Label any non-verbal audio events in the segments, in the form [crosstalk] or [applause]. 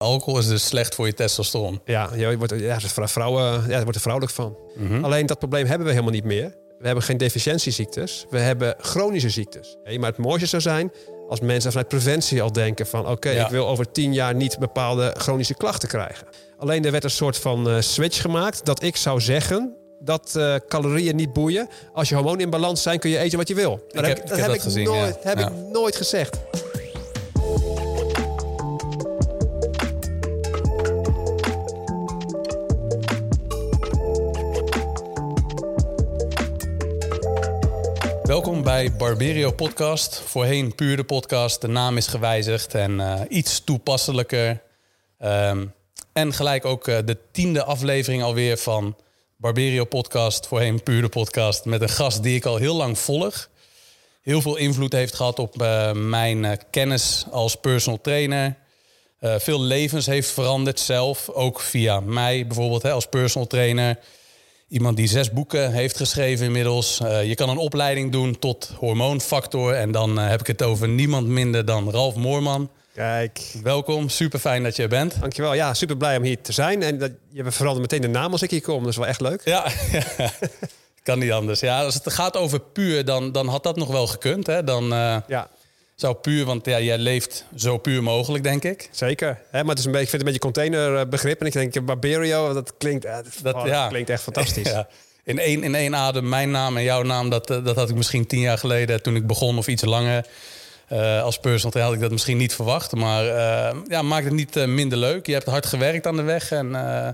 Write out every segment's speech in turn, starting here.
alcohol is dus slecht voor je testosteron. Ja, je wordt, ja, vrouwen, ja, wordt er vrouwelijk van. Mhm. Alleen dat probleem hebben we helemaal niet meer. We hebben geen deficiëntieziektes. We hebben chronische ziektes. Hey, maar het mooiste zou zijn als mensen vanuit preventie al denken van... oké, Ja. ik wil over tien jaar niet bepaalde chronische klachten krijgen. Alleen er werd een soort van eh, switch gemaakt dat ik zou zeggen... dat eh, calorieën niet boeien. Als je hormonen in balans zijn, kun je eten wat je wil. Dat heb- ik heb dat gezien, nooit, ja. heb Ja. ik nooit gezegd. Welkom bij Barberio Podcast. Voorheen puur de podcast. De naam is gewijzigd en eh, iets toepasselijker. Ehm, en gelijk ook eh, de tiende aflevering alweer van Barberio Podcast. Voorheen puur de podcast. Met een gast die ik al heel lang volg. Heel veel invloed heeft gehad op eh, mijn kennis als personal trainer. Veel levens heeft veranderd zelf. Ook via mij bijvoorbeeld als personal trainer. Iemand die zes boeken heeft geschreven inmiddels. Eh, je kan een opleiding doen tot hormoonfactor. En dan eh, heb ik het over niemand minder dan Ralf Moorman. Kijk, Welkom, super fijn dat je er bent. dankjewel. Ja, super blij om hier te zijn. En dat, je verandert meteen de naam als ik hier kom. Dat is wel echt leuk. Ja, [laughs] kan niet anders. Ja, als het gaat over puur, dan, dan had dat nog wel gekund. Hè? Dan eh, Ja, zou puur, want ja, jij leeft zo puur mogelijk, denk ik. Zeker. Hè, maar het is een beetje, ik vind het een beetje containerbegrip. En ik denk, Barberio, dat klinkt, eh, Dat- oh, ja. klinkt echt fantastisch. [laughs] Ja. In één, in één adem, mijn naam en jouw naam, dat, eh, dat had ik misschien tien jaar geleden toen ik begon of iets langer. eh, als personal trainer had ik dat misschien niet verwacht. Maar eh, ja, maakt het niet eh, minder leuk. Je hebt hard gewerkt aan de weg. En eh,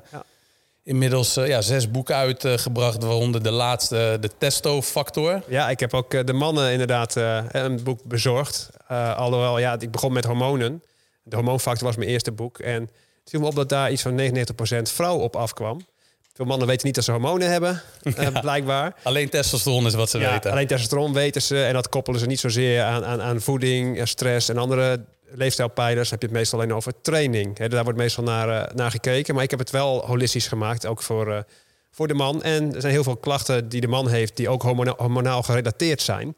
inmiddels eh, ja, zes boeken uitgebracht, waaronder de laatste, de Testo-factor. Ja, ik heb ook eh, de mannen inderdaad eh, een boek bezorgd. Eh, alhoewel, ja, ik begon met hormonen. De hormoonfactor was mijn eerste boek. En het viel me op dat daar iets van 99% vrouw op afkwam. Veel mannen weten niet dat ze hormonen hebben, eh, [laughs] blijkbaar. Alleen testosteron is wat ze Ja, weten. alleen testosteron weten ze. En dat koppelen ze niet zozeer aan, aan, aan voeding, eh, stress en andere leefstijlpijlers. heb je het meestal alleen over training. Daar wordt meestal naar, eh, naar gekeken. Maar ik heb het wel holistisch gemaakt, ook voor, eh, voor de man. En er zijn heel veel klachten die de man heeft... die ook hormona- hormonaal gerelateerd zijn.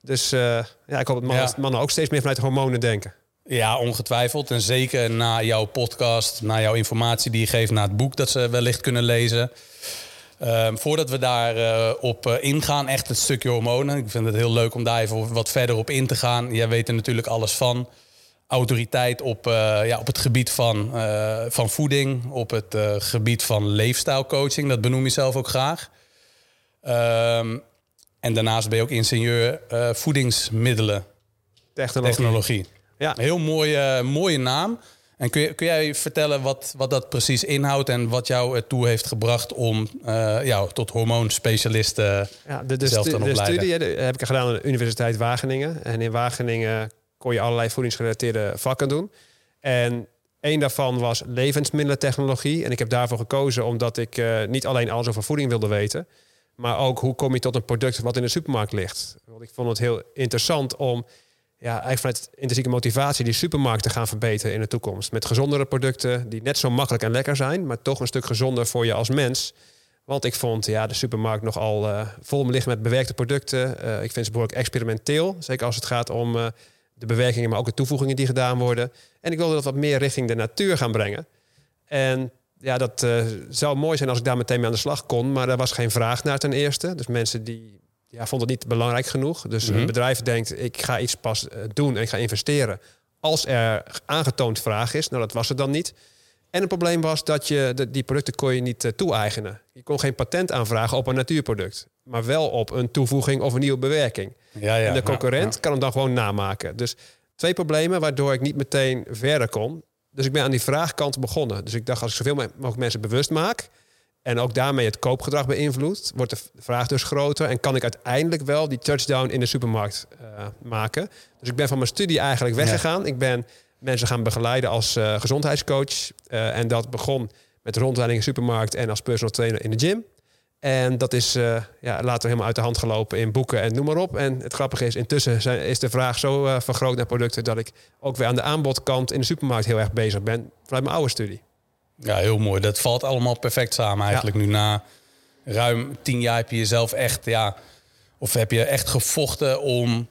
Dus eh, ja, ik hoop dat mannen, Ja. mannen ook steeds meer vanuit hormonen denken. Ja, ongetwijfeld. En zeker na jouw podcast, na jouw informatie die je geeft, na het boek dat ze wellicht kunnen lezen. Ehm, voordat we daar eh, op ingaan, echt het stukje hormonen. Ik vind het heel leuk om daar even wat verder op in te gaan. Jij weet er natuurlijk alles van. Autoriteit op, eh, ja, op het gebied van, eh, van voeding, op het eh, gebied van leefstijlcoaching. Dat benoem je zelf ook graag. Ehm, en daarnaast ben je ook ingenieur voedingsmiddelen Technologie. technologie. Ja. Heel mooie, mooie naam. En kun, je, kun jij vertellen wat, wat dat precies inhoudt en wat jou ertoe heeft gebracht om ja, tot hormoonspecialist eh, Ja, de, de, zelf stu- te de opleiden? studie de- heb ik gedaan aan de Universiteit Wageningen. En in Wageningen kon je allerlei voedingsgerelateerde vakken doen. En één daarvan was levensmiddelentechnologie. En ik heb daarvoor gekozen omdat ik eh, niet alleen alles over voeding wilde weten... maar ook hoe kom je tot een product wat in de supermarkt ligt. Want ik vond het heel interessant om ja, eigenlijk vanuit intrinsieke motivatie... die supermarkt te gaan verbeteren in de toekomst. Met gezondere producten die net zo makkelijk en lekker zijn... maar toch een stuk gezonder voor je als mens... Want ik vond ja, de supermarkt nogal eh vol ligt met bewerkte producten. Eh, ik vind ze behoorlijk experimenteel. Zeker als het gaat om de bewerkingen, maar ook de toevoegingen die gedaan worden. En ik wilde dat wat meer richting de natuur gaan brengen. En ja, dat eh, zou mooi zijn als ik daar meteen mee aan de slag kon. Maar er was geen vraag naar ten eerste. Dus mensen die ja, vonden het niet belangrijk genoeg. Dus Mhm. een bedrijf denkt, ik ga iets pas eh, doen en ik ga investeren... als er aangetoond vraag is. Nou, dat was het dan niet. En het probleem was dat je de, die producten kon je niet eh, toe-eigenen. Je kon geen patent aanvragen op een natuurproduct. Maar wel op een toevoeging of een nieuwe bewerking. ja, ja, en de ja, concurrent kan hem dan gewoon namaken. Dus twee problemen waardoor ik niet meteen verder kon. Dus ik ben aan die vraagkant begonnen. Dus ik dacht, als ik zoveel mogelijk mensen bewust maak... en ook daarmee het koopgedrag beïnvloed... wordt de vraag dus groter... en kan ik uiteindelijk wel die touchdown in de supermarkt eh, maken. Dus ik ben van mijn studie eigenlijk weggegaan. Ik ben mensen gaan begeleiden als eh, gezondheidscoach. Eh, en dat begon met rondleiding in de supermarkt... en als personal trainer in de gym. En dat is eh, ja, later helemaal uit de hand gelopen in boeken en noem maar op. En het grappige is, intussen zijn, is de vraag zo eh, vergroot naar producten... dat ik ook weer aan de aanbodkant in de supermarkt heel erg bezig ben... vanuit mijn oude studie. Ja, heel mooi. Dat valt allemaal perfect samen eigenlijk. Nu na ruim tien jaar heb je jezelf echt, ja, of heb je echt gevochten om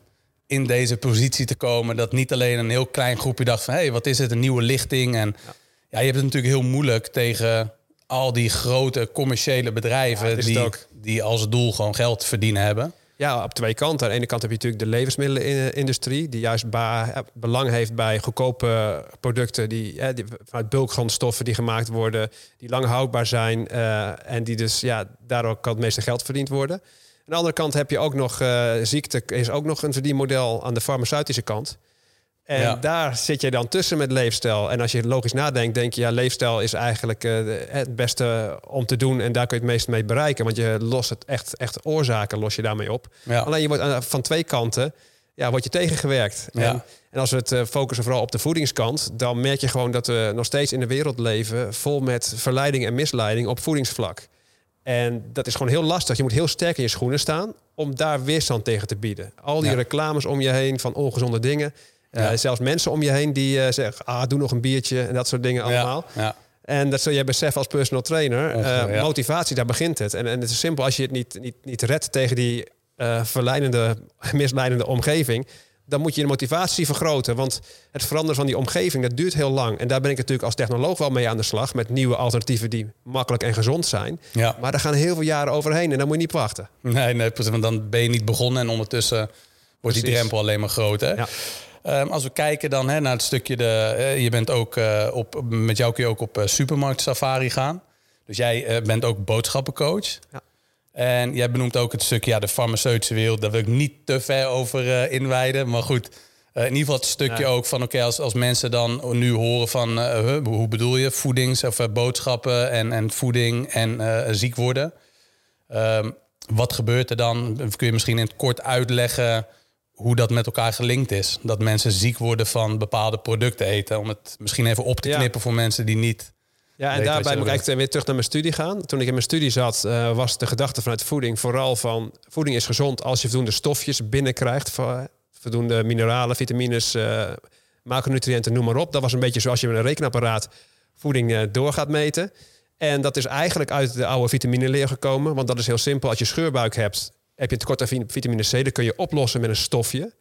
in deze positie te komen. Dat niet alleen een heel klein groepje dacht van, hé, hey, wat is het, een nieuwe lichting. En Ja, je hebt het natuurlijk heel moeilijk tegen al die grote commerciële bedrijven Ja, die, die als doel gewoon geld verdienen hebben. Ja, op twee kanten. Aan de ene kant heb je natuurlijk de levensmiddelenindustrie, die juist ja, belang heeft bij goedkope producten die, hè, die vanuit bulkgrondstoffen die gemaakt worden, die lang houdbaar zijn eh, en die dus ja, daardoor kan het meeste geld verdiend worden. Aan de andere kant heb je ook nog eh, ziekte, is ook nog een verdienmodel aan de farmaceutische kant. En Ja. daar zit je dan tussen met leefstijl. En als je logisch nadenkt, denk je, ja, leefstijl is eigenlijk eh, het beste om te doen. En daar kun je het meest mee bereiken. Want je lost het echt, echt oorzaken los je daarmee op. Ja. Alleen je wordt aan- van twee kanten ja, word je tegengewerkt. Ja. En, en als we het eh, focussen vooral op de voedingskant, dan merk je gewoon dat we nog steeds in de wereld leven vol met verleiding en misleiding op voedingsvlak. En dat is gewoon heel lastig. Je moet heel sterk in je schoenen staan om daar weerstand tegen te bieden. Al die reclames om je heen van ongezonde dingen. Eh, Ja. zelfs mensen om je heen die eh, zeggen, ah, doe nog een biertje en dat soort dingen allemaal. Ja. En dat zul jij beseffen als personal trainer. Eh. Motivatie, daar begint het. En, en het is simpel, als je het niet, niet, niet redt tegen die eh, verleidende, [laughs] misleidende omgeving... dan moet je de motivatie vergroten. Want het veranderen van die omgeving, dat duurt heel lang. En daar ben ik natuurlijk als technoloog wel mee aan de slag... met nieuwe alternatieven die makkelijk en gezond zijn. Ja. Maar daar gaan heel veel jaren overheen en dan moet je niet wachten. Nee, nee, want dan ben je niet begonnen en ondertussen wordt die drempel alleen maar groter. Ja. Ehm, als we kijken dan hè, naar het stukje, de, eh, je bent ook eh, op, met jou kun je ook op eh, supermarkt safari gaan. Dus jij bent ook boodschappencoach. Ja. En jij benoemt ook het stukje, ja, de farmaceutische wereld. Daar wil ik niet te ver over inwijden. Maar goed, in ieder geval het stukje ook van... oké, als, als mensen dan nu horen van... hoe bedoel je, voedings- of boodschappen en, en voeding en ziek worden... Ehm, wat gebeurt er dan? Kun je misschien in het kort uitleggen hoe dat met elkaar gelinkt is? Dat mensen ziek worden van bepaalde producten eten. Om het misschien even op te Ja. knippen voor mensen die niet... Ja, en daarbij moet ik weer terug naar mijn studie gaan. Toen ik in mijn studie zat, eh, was de gedachte vanuit voeding vooral van... voeding is gezond als je voldoende stofjes binnenkrijgt. vo- Voldoende mineralen, vitamines, eh, macronutriënten, noem maar op. Dat was een beetje zoals je met een rekenapparaat voeding eh, door gaat meten. En dat is eigenlijk uit de oude vitamineleer gekomen. Want dat is heel simpel. Als je scheurbuik hebt, heb je een tekort aan vi- vitamine C. Dat kun je oplossen met een stofje.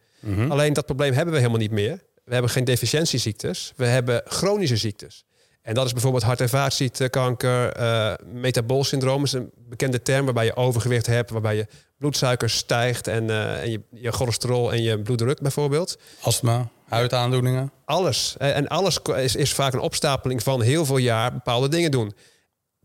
Alleen dat probleem hebben we helemaal niet meer. We hebben geen deficiëntieziektes. We hebben chronische ziektes. En dat is bijvoorbeeld hart- en vaatziekten, kanker, eh metabolsyndroom is een bekende term waarbij je overgewicht hebt, waarbij je bloedsuiker stijgt en, eh, en je, je cholesterol en je bloeddruk bijvoorbeeld. Astma, huidaandoeningen. Alles. En alles is vaak een opstapeling van heel veel jaar bepaalde dingen doen.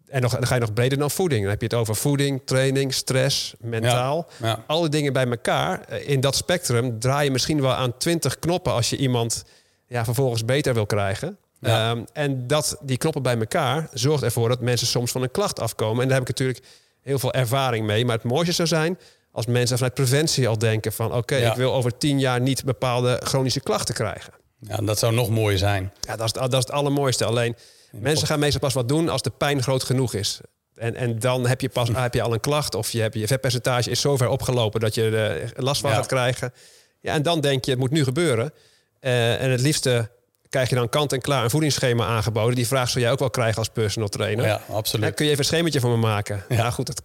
En nog, dan ga je nog breder dan voeding. Dan heb je het over voeding, training, stress, mentaal. Ja. Al die dingen bij elkaar. eh, In dat spectrum draai je misschien wel aan 20 knoppen als je iemand ja, vervolgens beter wil krijgen. Ja. Ehm, en dat, die knoppen bij elkaar zorgt ervoor dat mensen soms van een klacht afkomen. En daar heb ik natuurlijk heel veel ervaring mee. Maar het mooiste zou zijn als mensen vanuit preventie al denken van... oké, ik wil over 10 jaar niet bepaalde chronische klachten krijgen. ja, dat zou nog mooier zijn. Ja, dat is, dat is het allermooiste. Alleen mensen gaan meestal pas wat doen als de pijn groot genoeg is. En, en dan heb je, pas, heb je al een klacht of je, hebt, je vetpercentage is zo ver opgelopen dat je er last van Ja. gaat krijgen. Ja, en dan denk je, het moet nu gebeuren. Eh, en het liefste krijg je dan kant-en-klaar een voedingsschema aangeboden. Die vraag zul jij ook wel krijgen als personal trainer. Ja, Ja, absoluut. kun je even een schemetje voor me maken? Ja, goed, dat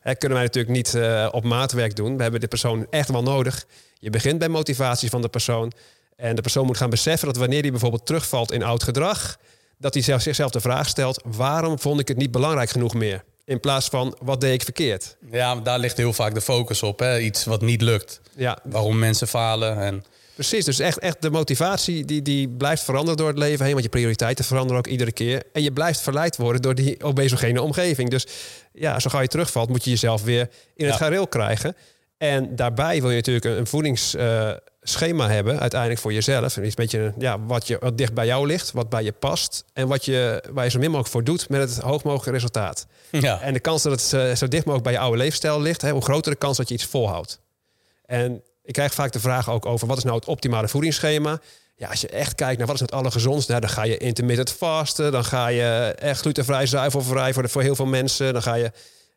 hè, kunnen wij natuurlijk niet op maatwerk doen. We hebben de persoon echt wel nodig. Je begint bij motivatie van de persoon. En de persoon moet gaan beseffen dat wanneer hij bijvoorbeeld terugvalt in oud gedrag, dat hij zelf, zichzelf de vraag stelt: waarom vond ik het niet belangrijk genoeg meer? In plaats van wat deed ik verkeerd? Ja, daar ligt heel vaak de focus op. Hè? Iets wat niet lukt. Ja, Waarom mensen falen. En precies. Dus echt, echt de motivatie die, die blijft veranderen door het leven heen. Want je prioriteiten veranderen ook iedere keer. En je blijft verleid worden door die obesogene omgeving. Dus ja, zo gauw je terugvalt, moet je jezelf weer in het gareel krijgen. En daarbij wil je natuurlijk een, een voedingsschema hebben, uiteindelijk voor jezelf. En iets beetje ja, wat, je, wat dicht bij jou ligt, wat bij je past. En wat je, waar je zo min mogelijk voor doet met het hoog mogelijke resultaat. ja, En de kans dat het zo dicht mogelijk bij je oude leefstijl ligt, hè, hoe groter de kans dat je iets volhoudt. En ik krijg vaak de vraag ook over wat is nou het optimale voedingsschema. Ja, als je echt kijkt naar wat is het allergezondste, nou, dan ga je intermittent fasten, dan ga je echt glutenvrij, zuivelvrij voor, de, voor heel veel mensen. Dan ga je,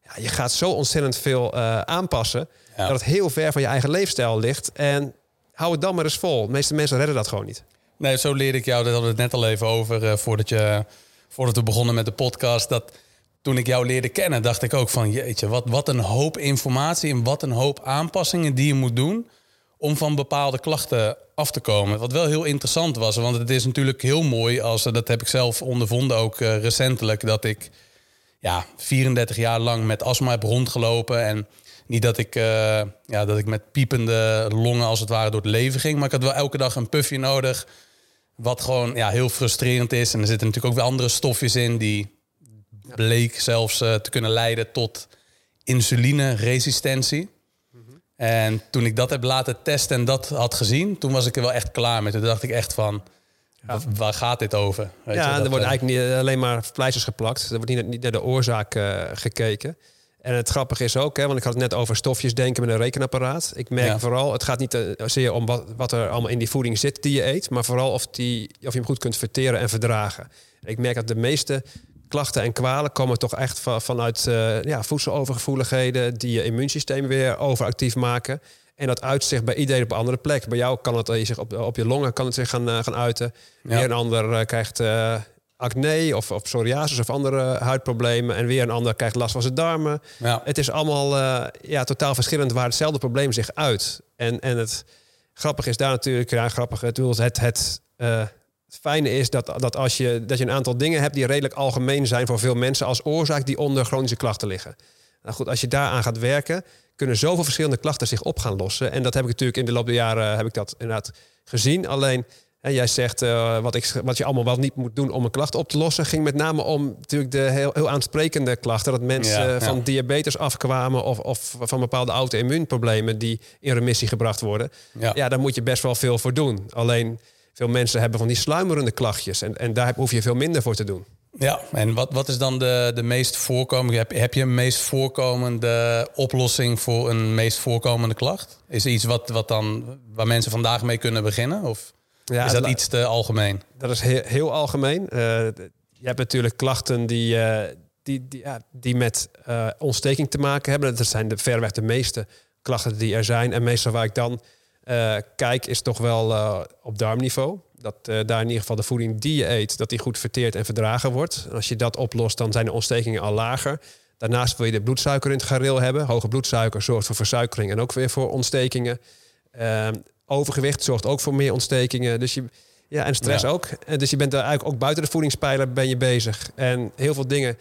ja, je gaat zo ontzettend veel eh, aanpassen Ja. dat het heel ver van je eigen leefstijl ligt. En hou het dan maar eens vol. De meeste mensen redden dat gewoon niet. Nee, zo leerde ik jou, dat hadden we het net al even over, eh, voordat, je, voordat we begonnen met de podcast. Dat toen ik jou leerde kennen, dacht ik ook van, jeetje, wat, wat een hoop informatie en wat een hoop aanpassingen die je moet doen om van bepaalde klachten af te komen. Wat wel heel interessant was, want het is natuurlijk heel mooi als, dat heb ik zelf ondervonden ook uh, recentelijk, dat ik ja, 34 jaar lang met astma heb rondgelopen. En niet dat ik, uh, ja, dat ik met piepende longen als het ware door het leven ging, maar ik had wel elke dag een puffje nodig. Wat gewoon ja, heel frustrerend is. En er zitten natuurlijk ook weer andere stofjes in die bleek zelfs uh, te kunnen leiden tot insulineresistentie. En toen ik dat heb laten testen en dat had gezien, toen was ik er wel echt klaar met. Toen dacht ik echt van, waar gaat dit over? Weet ja, je, er wordt eigenlijk niet alleen maar pleisters geplakt. Er wordt niet, niet naar de oorzaak uh, gekeken. En het grappige is ook, hè, want ik had het net over stofjes denken met een rekenapparaat. Ik merk vooral, het gaat niet uh, zozeer om wat, wat, er allemaal in die voeding zit die je eet, maar vooral of, die, of je hem goed kunt verteren en verdragen. Ik merk dat de meeste klachten en kwalen komen toch echt vanuit uh, ja, voedselovergevoeligheden die je immuunsysteem weer overactief maken. En dat uitzicht bij iedereen op een andere plek. Bij jou kan het uh, zich op, op je longen kan het zich gaan, uh, gaan uiten. Weer een ander krijgt acne of, of psoriasis of andere huidproblemen. En weer een ander krijgt last van zijn darmen. Ja. Het is allemaal ja, totaal verschillend waar hetzelfde probleem zich uit. En, en het grappige is daar natuurlijk, ja, grappig, het, het, het het fijne is dat, dat als je, dat je een aantal dingen hebt die redelijk algemeen zijn voor veel mensen als oorzaak die onder chronische klachten liggen. Nou goed, als je daaraan gaat werken, kunnen zoveel verschillende klachten zich op gaan lossen. En dat heb ik natuurlijk in de loop der jaren heb ik dat inderdaad gezien. Alleen hè, jij zegt uh, wat, ik, wat je allemaal wel niet moet doen om een klacht op te lossen, ging met name om natuurlijk de heel, heel aansprekende klachten. Dat mensen van diabetes afkwamen of, of van bepaalde auto-immuunproblemen die in remissie gebracht worden. Ja. ja, daar moet je best wel veel voor doen. Alleen veel mensen hebben van die sluimerende klachtjes. En, en daar hoef je veel minder voor te doen. Ja, en wat, wat is dan de, de meest voorkomende... Heb, heb je een meest voorkomende oplossing voor een meest voorkomende klacht? Is er iets wat, wat dan, waar mensen vandaag mee kunnen beginnen? Of ja, is dat iets te algemeen? Dat is heel, heel algemeen. Uh, je hebt natuurlijk klachten die, uh, die, die, ja, die met uh, ontsteking te maken hebben. Dat zijn de, verreweg de meeste klachten die er zijn. En meestal waar ik dan kijk is toch wel op darmniveau. Dat daar in ieder geval de voeding die je eet, dat die goed verteerd en verdragen wordt. En als je dat oplost, dan zijn de ontstekingen al lager. Daarnaast wil je de bloedsuiker in het gareel hebben. Hoge bloedsuiker zorgt voor versuikering en ook weer voor ontstekingen. Overgewicht zorgt ook voor meer ontstekingen. Dus je, ja, en stress ook. En dus je bent er eigenlijk ook buiten de voedingspijler ben je bezig. En heel veel dingen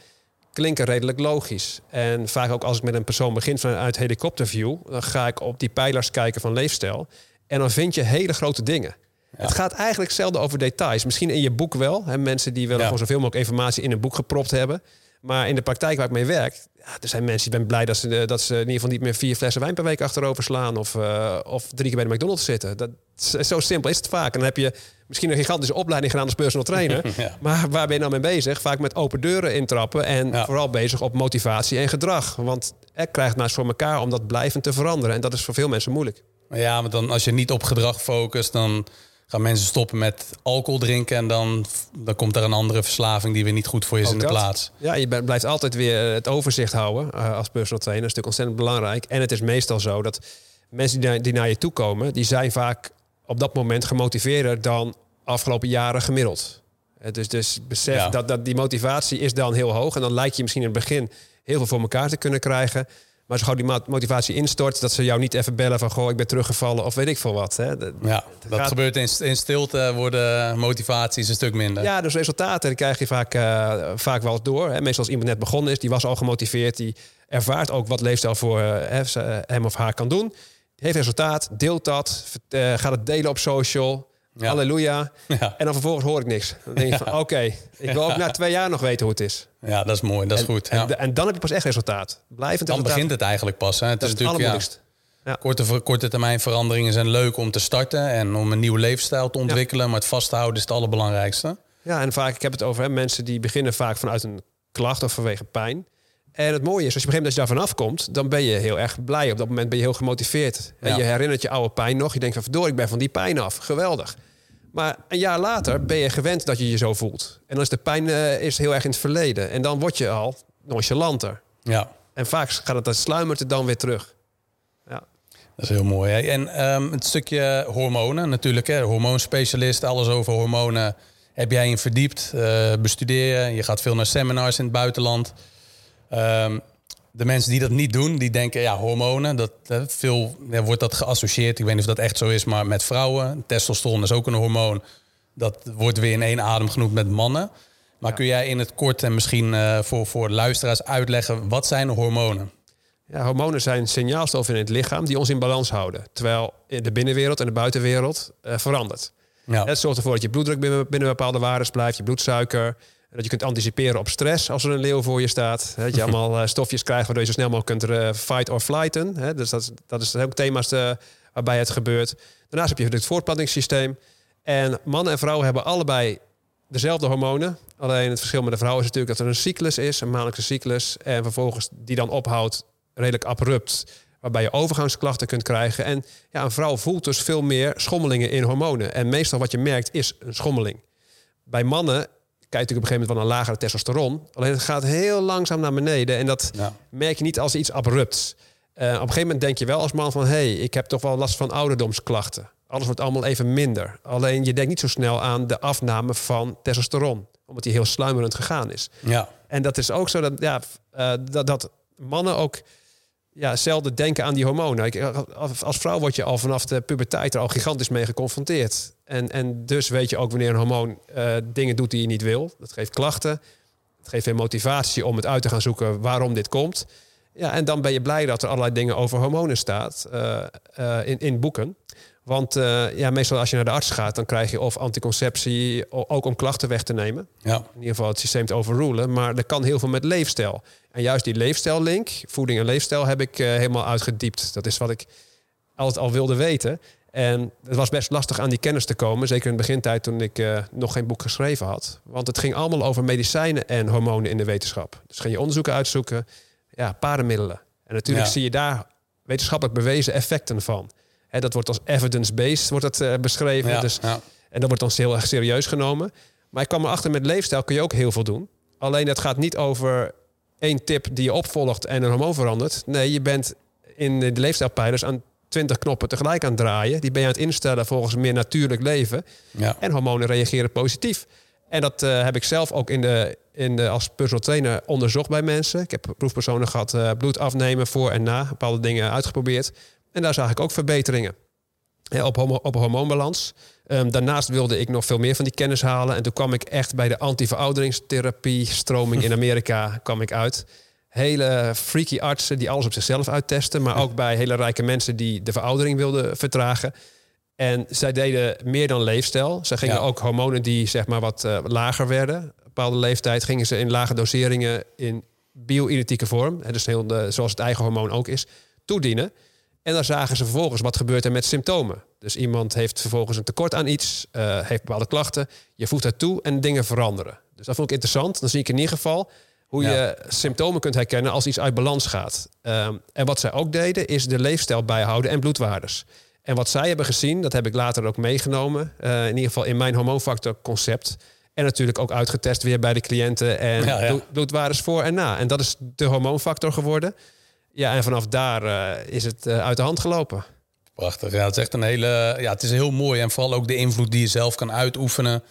klinken redelijk logisch. En vaak ook als ik met een persoon begin vanuit helikopterview, dan ga ik op die pijlers kijken van leefstijl. En dan vind je hele grote dingen. Het gaat eigenlijk zelden over details. Misschien in je boek wel. Hè, mensen die willen ja. gewoon zoveel mogelijk informatie in een boek gepropt hebben. Maar in de praktijk waar ik mee werk, ja, er zijn mensen die ben blij dat ze, dat ze in ieder geval niet meer vier flessen wijn per week achterover slaan. Of, uh, of drie keer bij de McDonald's zitten. Dat, zo simpel is het vaak. En dan heb je misschien een gigantische opleiding gedaan als personal trainer. [laughs] Maar waar ben je nou mee bezig? Vaak met open deuren intrappen. En vooral bezig op motivatie en gedrag. Want er krijgt maar voor elkaar om dat blijvend te veranderen. En dat is voor veel mensen moeilijk. Ja, maar dan als je niet op gedrag focust, dan gaan mensen stoppen met alcohol drinken. En dan, dan komt er een andere verslaving die weer niet goed voor je is in de plaats. Ja, je blijft altijd weer het overzicht houden uh, als personal trainer. Dat is natuurlijk ontzettend belangrijk. En het is meestal zo dat mensen die naar, die naar je toe komen, die zijn vaak op dat moment gemotiveerder dan afgelopen jaren gemiddeld. Dus, dus besef dat, dat die motivatie is dan heel hoog. En dan lijkt je misschien in het begin heel veel voor elkaar te kunnen krijgen. Maar als gewoon die motivatie instort, dat ze jou niet even bellen van goh, ik ben teruggevallen of weet ik veel wat. Hè. ja, dat gebeurt in, in stilte, worden motivaties een stuk minder. Ja, dus resultaten krijg je vaak, uh, vaak wel door. Hè. Meestal als iemand net begonnen is, die was al gemotiveerd, die ervaart ook wat leefstijl voor uh, hem of haar kan doen. Heeft resultaat, deelt dat, uh, gaat het delen op social. Halleluja. Ja. En dan vervolgens hoor ik niks. Dan denk je van, oké, ik wil ook na twee jaar nog weten hoe het is. Ja, dat is mooi, dat is goed. En, en, dan heb je pas echt resultaat. Blijvend Dan begint het eigenlijk pas. Hè. Het is, natuurlijk, ja, korte, korte termijn veranderingen zijn leuk om te starten... en om een nieuwe leefstijl te ontwikkelen. Maar het vasthouden is het allerbelangrijkste. Ja, en vaak, ik heb het over hè, mensen die beginnen vaak vanuit een klacht of vanwege pijn. En het mooie is, als je begint dat je daar vanaf komt, dan ben je heel erg blij. Op dat moment ben je heel gemotiveerd. En je herinnert je oude pijn nog. Je denkt van verdorie, ik ben van die pijn af. Geweldig. Maar een jaar later ben je gewend dat je je zo voelt. En dan is de pijn uh, is heel erg in het verleden. En dan word je al nonchalanter. Ja. En vaak gaat het, dat sluimert het dan weer terug. Ja. Dat is heel mooi. Hè? En um, het stukje hormonen natuurlijk. Hè? Hormoonspecialist, alles over hormonen. Heb jij in verdiept, uh, bestudeer je. Je gaat veel naar seminars in het buitenland. Um, de mensen die dat niet doen, die denken, ja, hormonen, dat eh, veel ja, wordt dat geassocieerd. Ik weet niet of dat echt zo is, maar met vrouwen. Testosteron is ook een hormoon. Dat wordt weer in één adem genoemd met mannen. Maar kun jij in het kort en misschien uh, voor, voor luisteraars uitleggen, wat zijn hormonen? Ja, hormonen zijn signaalstoffen in het lichaam die ons in balans houden. Terwijl de binnenwereld en de buitenwereld uh, verandert. Ja. Het zorgt ervoor dat je bloeddruk binnen, binnen bepaalde waarden blijft, je bloedsuiker. Dat je kunt anticiperen op stress als er een leeuw voor je staat. Dat je [laughs] allemaal eh, stofjes krijgt waardoor je zo snel mogelijk kunt uh, fight or flighten. Dus dat, dat is ook thema's waarbij het gebeurt. Daarnaast heb je het voortplantingssysteem. En mannen en vrouwen hebben allebei dezelfde hormonen. Alleen het verschil met de vrouw is natuurlijk dat er een cyclus is, een maandelijkse cyclus. En vervolgens die dan ophoudt redelijk abrupt. Waarbij je overgangsklachten kunt krijgen. En ja, een vrouw voelt dus veel meer schommelingen in hormonen. En meestal wat je merkt is een schommeling. Bij mannen je op een gegeven moment van een lagere testosteron. Alleen het gaat heel langzaam naar beneden. En dat merk je niet als iets abrupts. Uh, op een gegeven moment denk je wel als man van... hé, hey, ik heb toch wel last van ouderdomsklachten. Alles wordt allemaal even minder. Alleen je denkt niet zo snel aan de afname van testosteron. Omdat die heel sluimerend gegaan is. Ja. En dat is ook zo dat, ja, uh, dat, dat mannen ook ja, zelden denken aan die hormonen. Als vrouw word je al vanaf de puberteit er al gigantisch mee geconfronteerd. En, en dus weet je ook wanneer een hormoon uh, dingen doet die je niet wil. Dat geeft klachten. Het geeft weer motivatie om het uit te gaan zoeken waarom dit komt. Ja, en dan ben je blij dat er allerlei dingen over hormonen staat uh, uh, in, in boeken. Want uh, ja, meestal als je naar de arts gaat, dan krijg je of anticonceptie, ook om klachten weg te nemen. Ja. In ieder geval het systeem te overrulen. Maar er kan heel veel met leefstijl. En juist die leefstijllink, voeding en leefstijl, heb ik uh, helemaal uitgediept. Dat is wat ik altijd al wilde weten. En het was best lastig aan die kennis te komen. Zeker in de begintijd toen ik uh, nog geen boek geschreven had. Want het ging allemaal over medicijnen en hormonen in de wetenschap. Dus ging je onderzoeken uitzoeken. Ja, parenmiddelen. En natuurlijk ja. zie je daar wetenschappelijk bewezen effecten van. Hè, dat wordt als evidence-based wordt dat, uh, beschreven. Ja, dus, ja. En dat wordt dan heel erg serieus genomen. Maar ik kwam erachter, met leefstijl kun je ook heel veel doen. Alleen het gaat niet over één tip die je opvolgt en een hormoon verandert. Nee, je bent in de leefstijlpijlers aan 20 knoppen tegelijk aan het draaien. Die ben je aan het instellen volgens een meer natuurlijk leven. Ja. En hormonen reageren positief. En dat uh, heb ik zelf ook in de, in de, als personal trainer onderzocht bij mensen. Ik heb proefpersonen gehad, uh, bloed afnemen voor en na. Bepaalde dingen uitgeprobeerd. En daar zag ik ook verbeteringen op, homo, op hormoonbalans. Um, daarnaast wilde ik nog veel meer van die kennis halen. En toen kwam ik echt bij de anti-verouderingstherapie stroming in [laughs] Amerika kwam ik uit. Hele freaky artsen die alles op zichzelf uittesten. Maar ook bij hele rijke mensen die de veroudering wilden vertragen. En zij deden meer dan leefstijl. Ze gingen ja. ook hormonen die zeg maar wat uh, lager werden. Op bepaalde leeftijd gingen ze in lage doseringen in bio-identieke vorm. Hè, dus heel de, zoals het eigen hormoon ook is, toedienen. En dan zagen ze vervolgens wat gebeurt er met symptomen. Dus iemand heeft vervolgens een tekort aan iets, uh, heeft bepaalde klachten. Je voegt het toe en dingen veranderen. Dus dat vond ik interessant. Dan zie ik in ieder geval hoe ja. je symptomen kunt herkennen als iets uit balans gaat. Um, en wat zij ook deden, is de leefstijl bijhouden en bloedwaardes. En wat zij hebben gezien, dat heb ik later ook meegenomen. Uh, in ieder geval in mijn hormoonfactor concept. En natuurlijk ook uitgetest weer bij de cliënten. En ja, ja. bloedwaardes voor en na. En dat is de hormoonfactor geworden. Ja, en vanaf daar uh, is het uh, uit de hand gelopen. Prachtig. Ja, het is echt een hele. Ja, het is heel mooi. En vooral ook de invloed die je zelf kan uitoefenen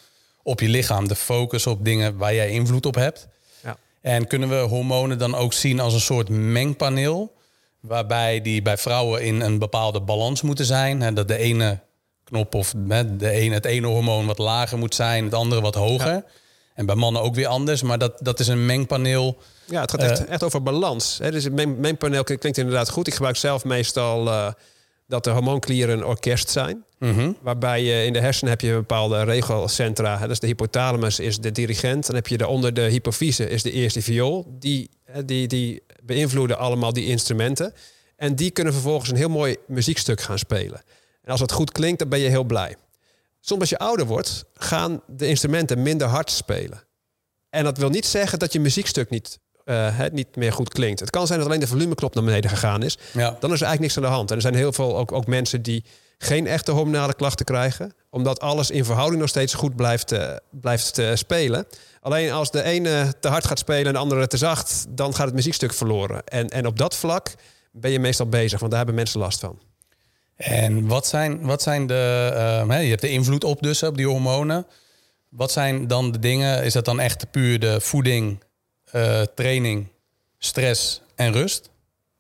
op je lichaam. De focus op dingen waar jij invloed op hebt. Ja. En kunnen we hormonen dan ook zien als een soort mengpaneel? Waarbij die bij vrouwen in een bepaalde balans moeten zijn. Hè, dat de ene knop of de ene, het ene hormoon wat lager moet zijn, het andere wat hoger. Ja. En bij mannen ook weer anders. Maar dat, dat is een mengpaneel. Ja, het gaat echt, uh, echt over balans. Hè. Dus het meng, mengpaneel klinkt inderdaad goed. Ik gebruik zelf meestal uh, dat de hormoonklieren een orkest zijn. Mm -hmm. Waarbij je in de hersenen heb je bepaalde regelcentra. Dat is de hypothalamus is de dirigent. Dan heb je daaronder de hypofyse is de eerste viool. Die, die, die beïnvloeden allemaal die instrumenten. En die kunnen vervolgens een heel mooi muziekstuk gaan spelen. En als het goed klinkt, dan ben je heel blij. Soms als je ouder wordt, gaan de instrumenten minder hard spelen. En dat wil niet zeggen dat je muziekstuk niet, uh, het niet meer goed klinkt. Het kan zijn dat alleen de volumeknop naar beneden gegaan is. Ja. Dan is er eigenlijk niks aan de hand. En er zijn heel veel ook, ook mensen die geen echte hormonale klachten krijgen. Omdat alles in verhouding nog steeds goed blijft, uh, blijft uh, spelen. Alleen als de ene te hard gaat spelen en de andere te zacht... dan gaat het muziekstuk verloren. En, en op dat vlak ben je meestal bezig. Want daar hebben mensen last van. En wat zijn, wat zijn de... Uh, je hebt de invloed op dus, op die hormonen. Wat zijn dan de dingen? Is dat dan echt puur de voeding, uh, training, stress en rust.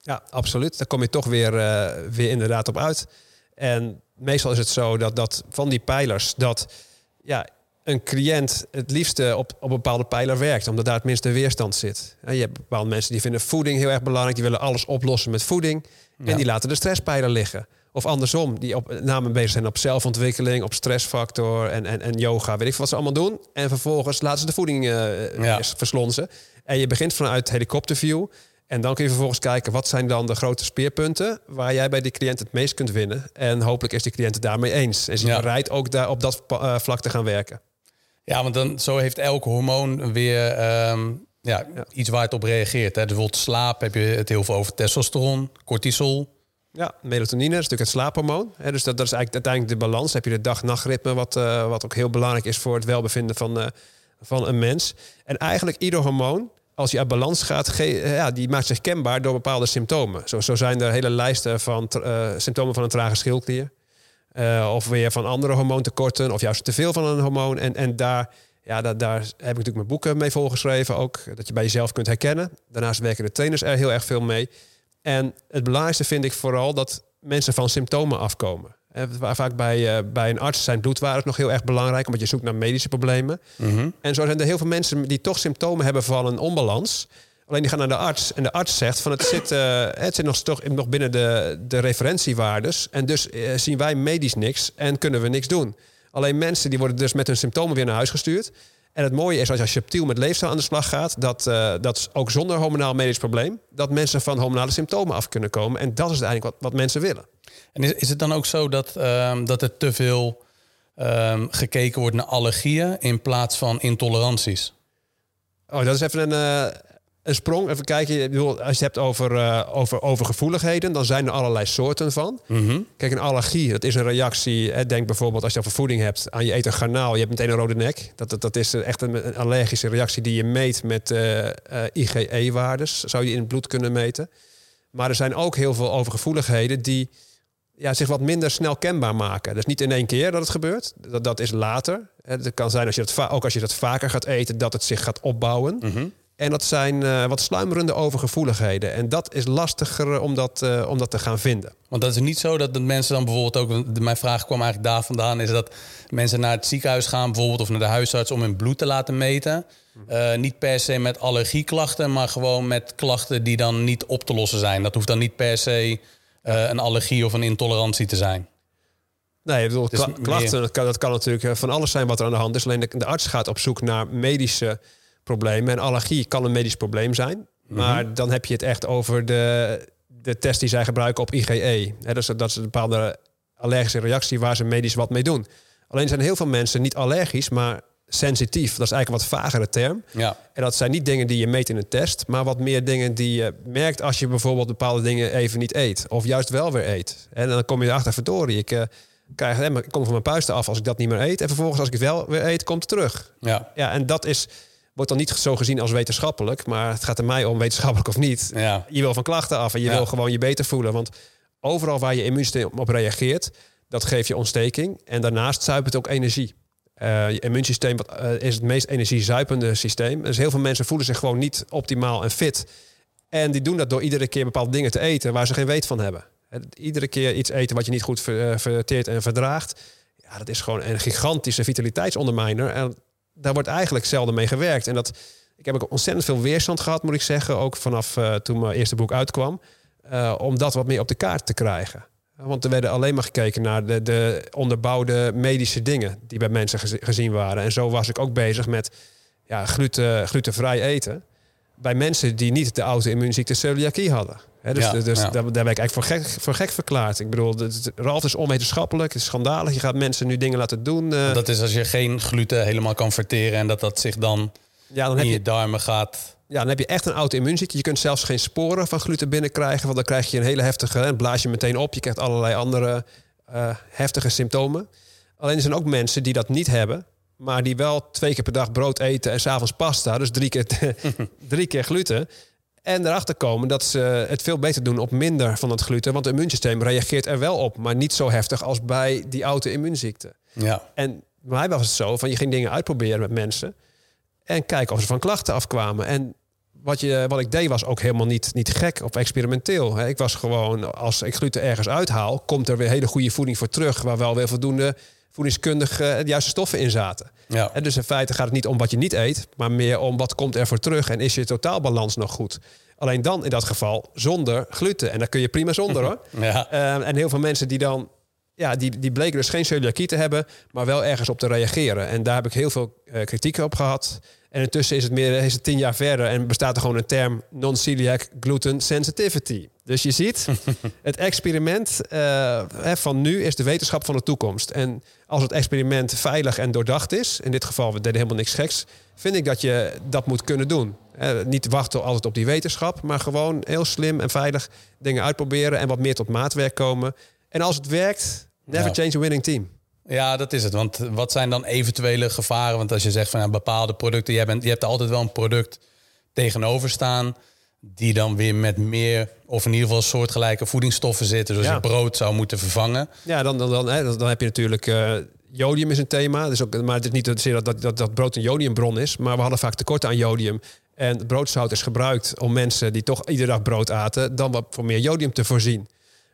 Ja, absoluut. Daar kom je toch weer, uh, weer inderdaad op uit. En meestal is het zo dat, dat van die pijlers, dat ja, een cliënt het liefste op, op een bepaalde pijler werkt, omdat daar het minste weerstand zit. je hebt bepaalde mensen die vinden voeding heel erg belangrijk, die willen alles oplossen met voeding. En die laten de stresspijler liggen. Of andersom, die op name bezig zijn op zelfontwikkeling, op stressfactor en, en, en yoga, weet ik wat ze allemaal doen. En vervolgens laten ze de voeding uh, ja. verslonzen. En je begint vanuit helikopterview. En dan kun je vervolgens kijken wat zijn dan de grote speerpunten waar jij bij die cliënt het meest kunt winnen. En hopelijk is die cliënt het daarmee eens. En is hij bereid ook daar op dat uh, vlak te gaan werken. Ja, want dan zo heeft elk hormoon weer ehm, ja, iets waar het op reageert. Hè. Dus bijvoorbeeld slaap heb je het heel veel over testosteron, cortisol. Ja, melatonine is natuurlijk het slaaphormoon. Dus dat, dat is eigenlijk uiteindelijk de balans. Dan heb je de dag-nachtritme, wat, uh, wat ook heel belangrijk is voor het welbevinden van, uh, van een mens. En eigenlijk ieder hormoon, als je uit balans gaat, ja, die maakt zich kenbaar door bepaalde symptomen. Zo, zo zijn er hele lijsten van symptomen van een trage schildklier. of weer van andere hormoontekorten, of juist te veel van een hormoon. En, en daar, ja, daar, daar heb ik natuurlijk mijn boeken mee volgeschreven ook. Dat je bij jezelf kunt herkennen. Daarnaast werken de trainers er heel erg veel mee. En het belangrijkste vind ik vooral dat mensen van symptomen afkomen. Vaak bij, uh, bij een arts zijn bloedwaardes nog heel erg belangrijk, omdat je zoekt naar medische problemen. Mhm. En zo zijn er heel veel mensen die toch symptomen hebben van een onbalans. Alleen die gaan naar de arts en de arts zegt van het [clears throat] zit, uh, het zit nog, toch nog binnen de, de referentiewaardes. En dus uh, zien wij medisch niks en kunnen we niks doen. Alleen mensen die worden dus met hun symptomen weer naar huis gestuurd. En het mooie is als je subtiel met leefstijl aan de slag gaat, dat, uh, dat ook zonder hormonaal medisch probleem, dat mensen van hormonale symptomen af kunnen komen. En dat is eigenlijk wat, wat mensen willen. En is, is het dan ook zo dat, um, dat er te veel um, gekeken wordt naar allergieën in plaats van intoleranties? Oh, dat is even een, uh, een sprong. Even kijken. Bedoel, als je het hebt over, uh, over, over gevoeligheden, dan zijn er allerlei soorten van. Mm -hmm. Kijk, een allergie, dat is een reactie. Hè, denk bijvoorbeeld als je over voeding hebt, aan je eten garnaal, je hebt meteen een rode nek. Dat, dat, dat is echt een, een allergische reactie die je meet met uh, uh, IgE-waardes. Zou je in het bloed kunnen meten. Maar er zijn ook heel veel overgevoeligheden die ja, zich wat minder snel kenbaar maken. Dus niet in één keer dat het gebeurt. Dat, dat is later. Het kan zijn als je dat ook als je dat vaker gaat eten, dat het zich gaat opbouwen. Mm -hmm. En dat zijn uh, wat sluimerende overgevoeligheden. En dat is lastiger om dat, uh, om dat te gaan vinden. Want dat is niet zo dat de mensen dan bijvoorbeeld ook... Mijn vraag kwam eigenlijk daar vandaan... is dat mensen naar het ziekenhuis gaan bijvoorbeeld... of naar de huisarts om hun bloed te laten meten. Uh, niet per se met allergieklachten... maar gewoon met klachten die dan niet op te lossen zijn. Dat hoeft dan niet per se een allergie of een intolerantie te zijn. Nee, ik bedoel, klachten, dat kan, dat kan natuurlijk van alles zijn wat er aan de hand is. Alleen de, de arts gaat op zoek naar medische problemen. En allergie kan een medisch probleem zijn. Maar mhm. dan heb je het echt over de, de test die zij gebruiken op IgE. He, dus dat is een bepaalde allergische reactie waar ze medisch wat mee doen. Alleen zijn heel veel mensen niet allergisch, maar sensitief. Dat is eigenlijk een wat vagere term. Ja. En dat zijn niet dingen die je meet in een test, maar wat meer dingen die je merkt als je bijvoorbeeld bepaalde dingen even niet eet. Of juist wel weer eet. En dan kom je erachter, verdorie, ik... Uh, krijg, ik kom van mijn puisten af als ik dat niet meer eet. En vervolgens als ik het wel weer eet, komt het terug. Ja. ja, en dat is wordt dan niet zo gezien als wetenschappelijk. Maar het gaat er mij om, wetenschappelijk of niet. Ja. Je wil van klachten af en je wil gewoon je beter voelen. Want overal waar je immuunsysteem op reageert, dat geeft je ontsteking. En daarnaast zuipt het ook energie. Uh, je immuunsysteem uh, is het meest energiezuipende systeem. Dus heel veel mensen voelen zich gewoon niet optimaal en fit. En die doen dat door iedere keer bepaalde dingen te eten waar ze geen weet van hebben. Iedere keer iets eten wat je niet goed verteert en verdraagt. Ja, dat is gewoon een gigantische vitaliteitsondermijner. En daar wordt eigenlijk zelden mee gewerkt. En dat, ik heb ook ontzettend veel weerstand gehad, moet ik zeggen. Ook vanaf uh, toen mijn eerste boek uitkwam. Uh, om dat wat meer op de kaart te krijgen. Want er werden alleen maar gekeken naar de, de onderbouwde medische dingen die bij mensen gezien waren. En zo was ik ook bezig met ja, gluten, glutenvrij eten. Bij mensen die niet de auto-immuunziekte celiakie hadden. Dus ja, dus Daar, daar ben ik eigenlijk voor gek, voor gek verklaard. Ik bedoel, Ralf is onwetenschappelijk, het is schandalig. Je gaat mensen nu dingen laten doen. Uh... Dat is als je geen gluten helemaal kan verteren en dat dat zich dan, ja, dan in je, je darmen gaat. Ja, dan heb je echt een auto-immuunziekte. Je kunt zelfs geen sporen van gluten binnenkrijgen, want dan krijg je een hele heftige, en blaas je meteen op. Je krijgt allerlei andere uh, heftige symptomen. Alleen er zijn ook mensen die dat niet hebben, maar die wel twee keer per dag brood eten en s'avonds pasta, dus drie keer, [laughs] drie keer gluten. En erachter komen dat ze het veel beter doen op minder van het gluten. Want het immuunsysteem reageert er wel op, maar niet zo heftig als bij die auto-immuunziekte. Ja. En bij mij was het zo van je ging dingen uitproberen met mensen. En kijken of ze van klachten afkwamen. En wat, je, wat ik deed was ook helemaal niet, niet gek of experimenteel. Ik was gewoon, als ik gluten ergens uithaal, komt er weer hele goede voeding voor terug, waar wel weer voldoende voedingskundig uh, de juiste stoffen in zaten. Ja. En dus in feite gaat het niet om wat je niet eet, maar meer om wat komt er voor terug en is je totaalbalans nog goed. Alleen dan in dat geval zonder gluten. En daar kun je prima zonder [laughs] hoor. Ja. Uh, en heel veel mensen die dan ja, die, die bleken dus geen celiakie te hebben, maar wel ergens op te reageren. En daar heb ik heel veel uh, kritiek op gehad. En intussen is het meer is het tien jaar verder en bestaat er gewoon een term non-celiac gluten sensitivity. Dus je ziet, [laughs] het experiment uh, van nu is de wetenschap van de toekomst. En als het experiment veilig en doordacht is, in dit geval we deden helemaal niks geks, vind ik dat je dat moet kunnen doen. Niet wachten altijd op die wetenschap, maar gewoon heel slim en veilig dingen uitproberen en wat meer tot maatwerk komen. En als het werkt, never ja. change a winning team. Ja, dat is het. Want wat zijn dan eventuele gevaren? Want als je zegt van ja, bepaalde producten, bent, je hebt altijd wel een product tegenover staan. Die dan weer met meer, of in ieder geval soortgelijke voedingsstoffen zitten. Dus ja. je brood zou moeten vervangen. Ja, dan, dan, dan, hè, dan heb je natuurlijk. Uh, jodium is een thema. Dus ook, maar het is niet zozeer dat, dat, dat brood een jodiumbron is. Maar we hadden vaak tekort aan jodium. En broodzout is gebruikt om mensen die toch iedere dag brood aten, dan wat voor meer jodium te voorzien.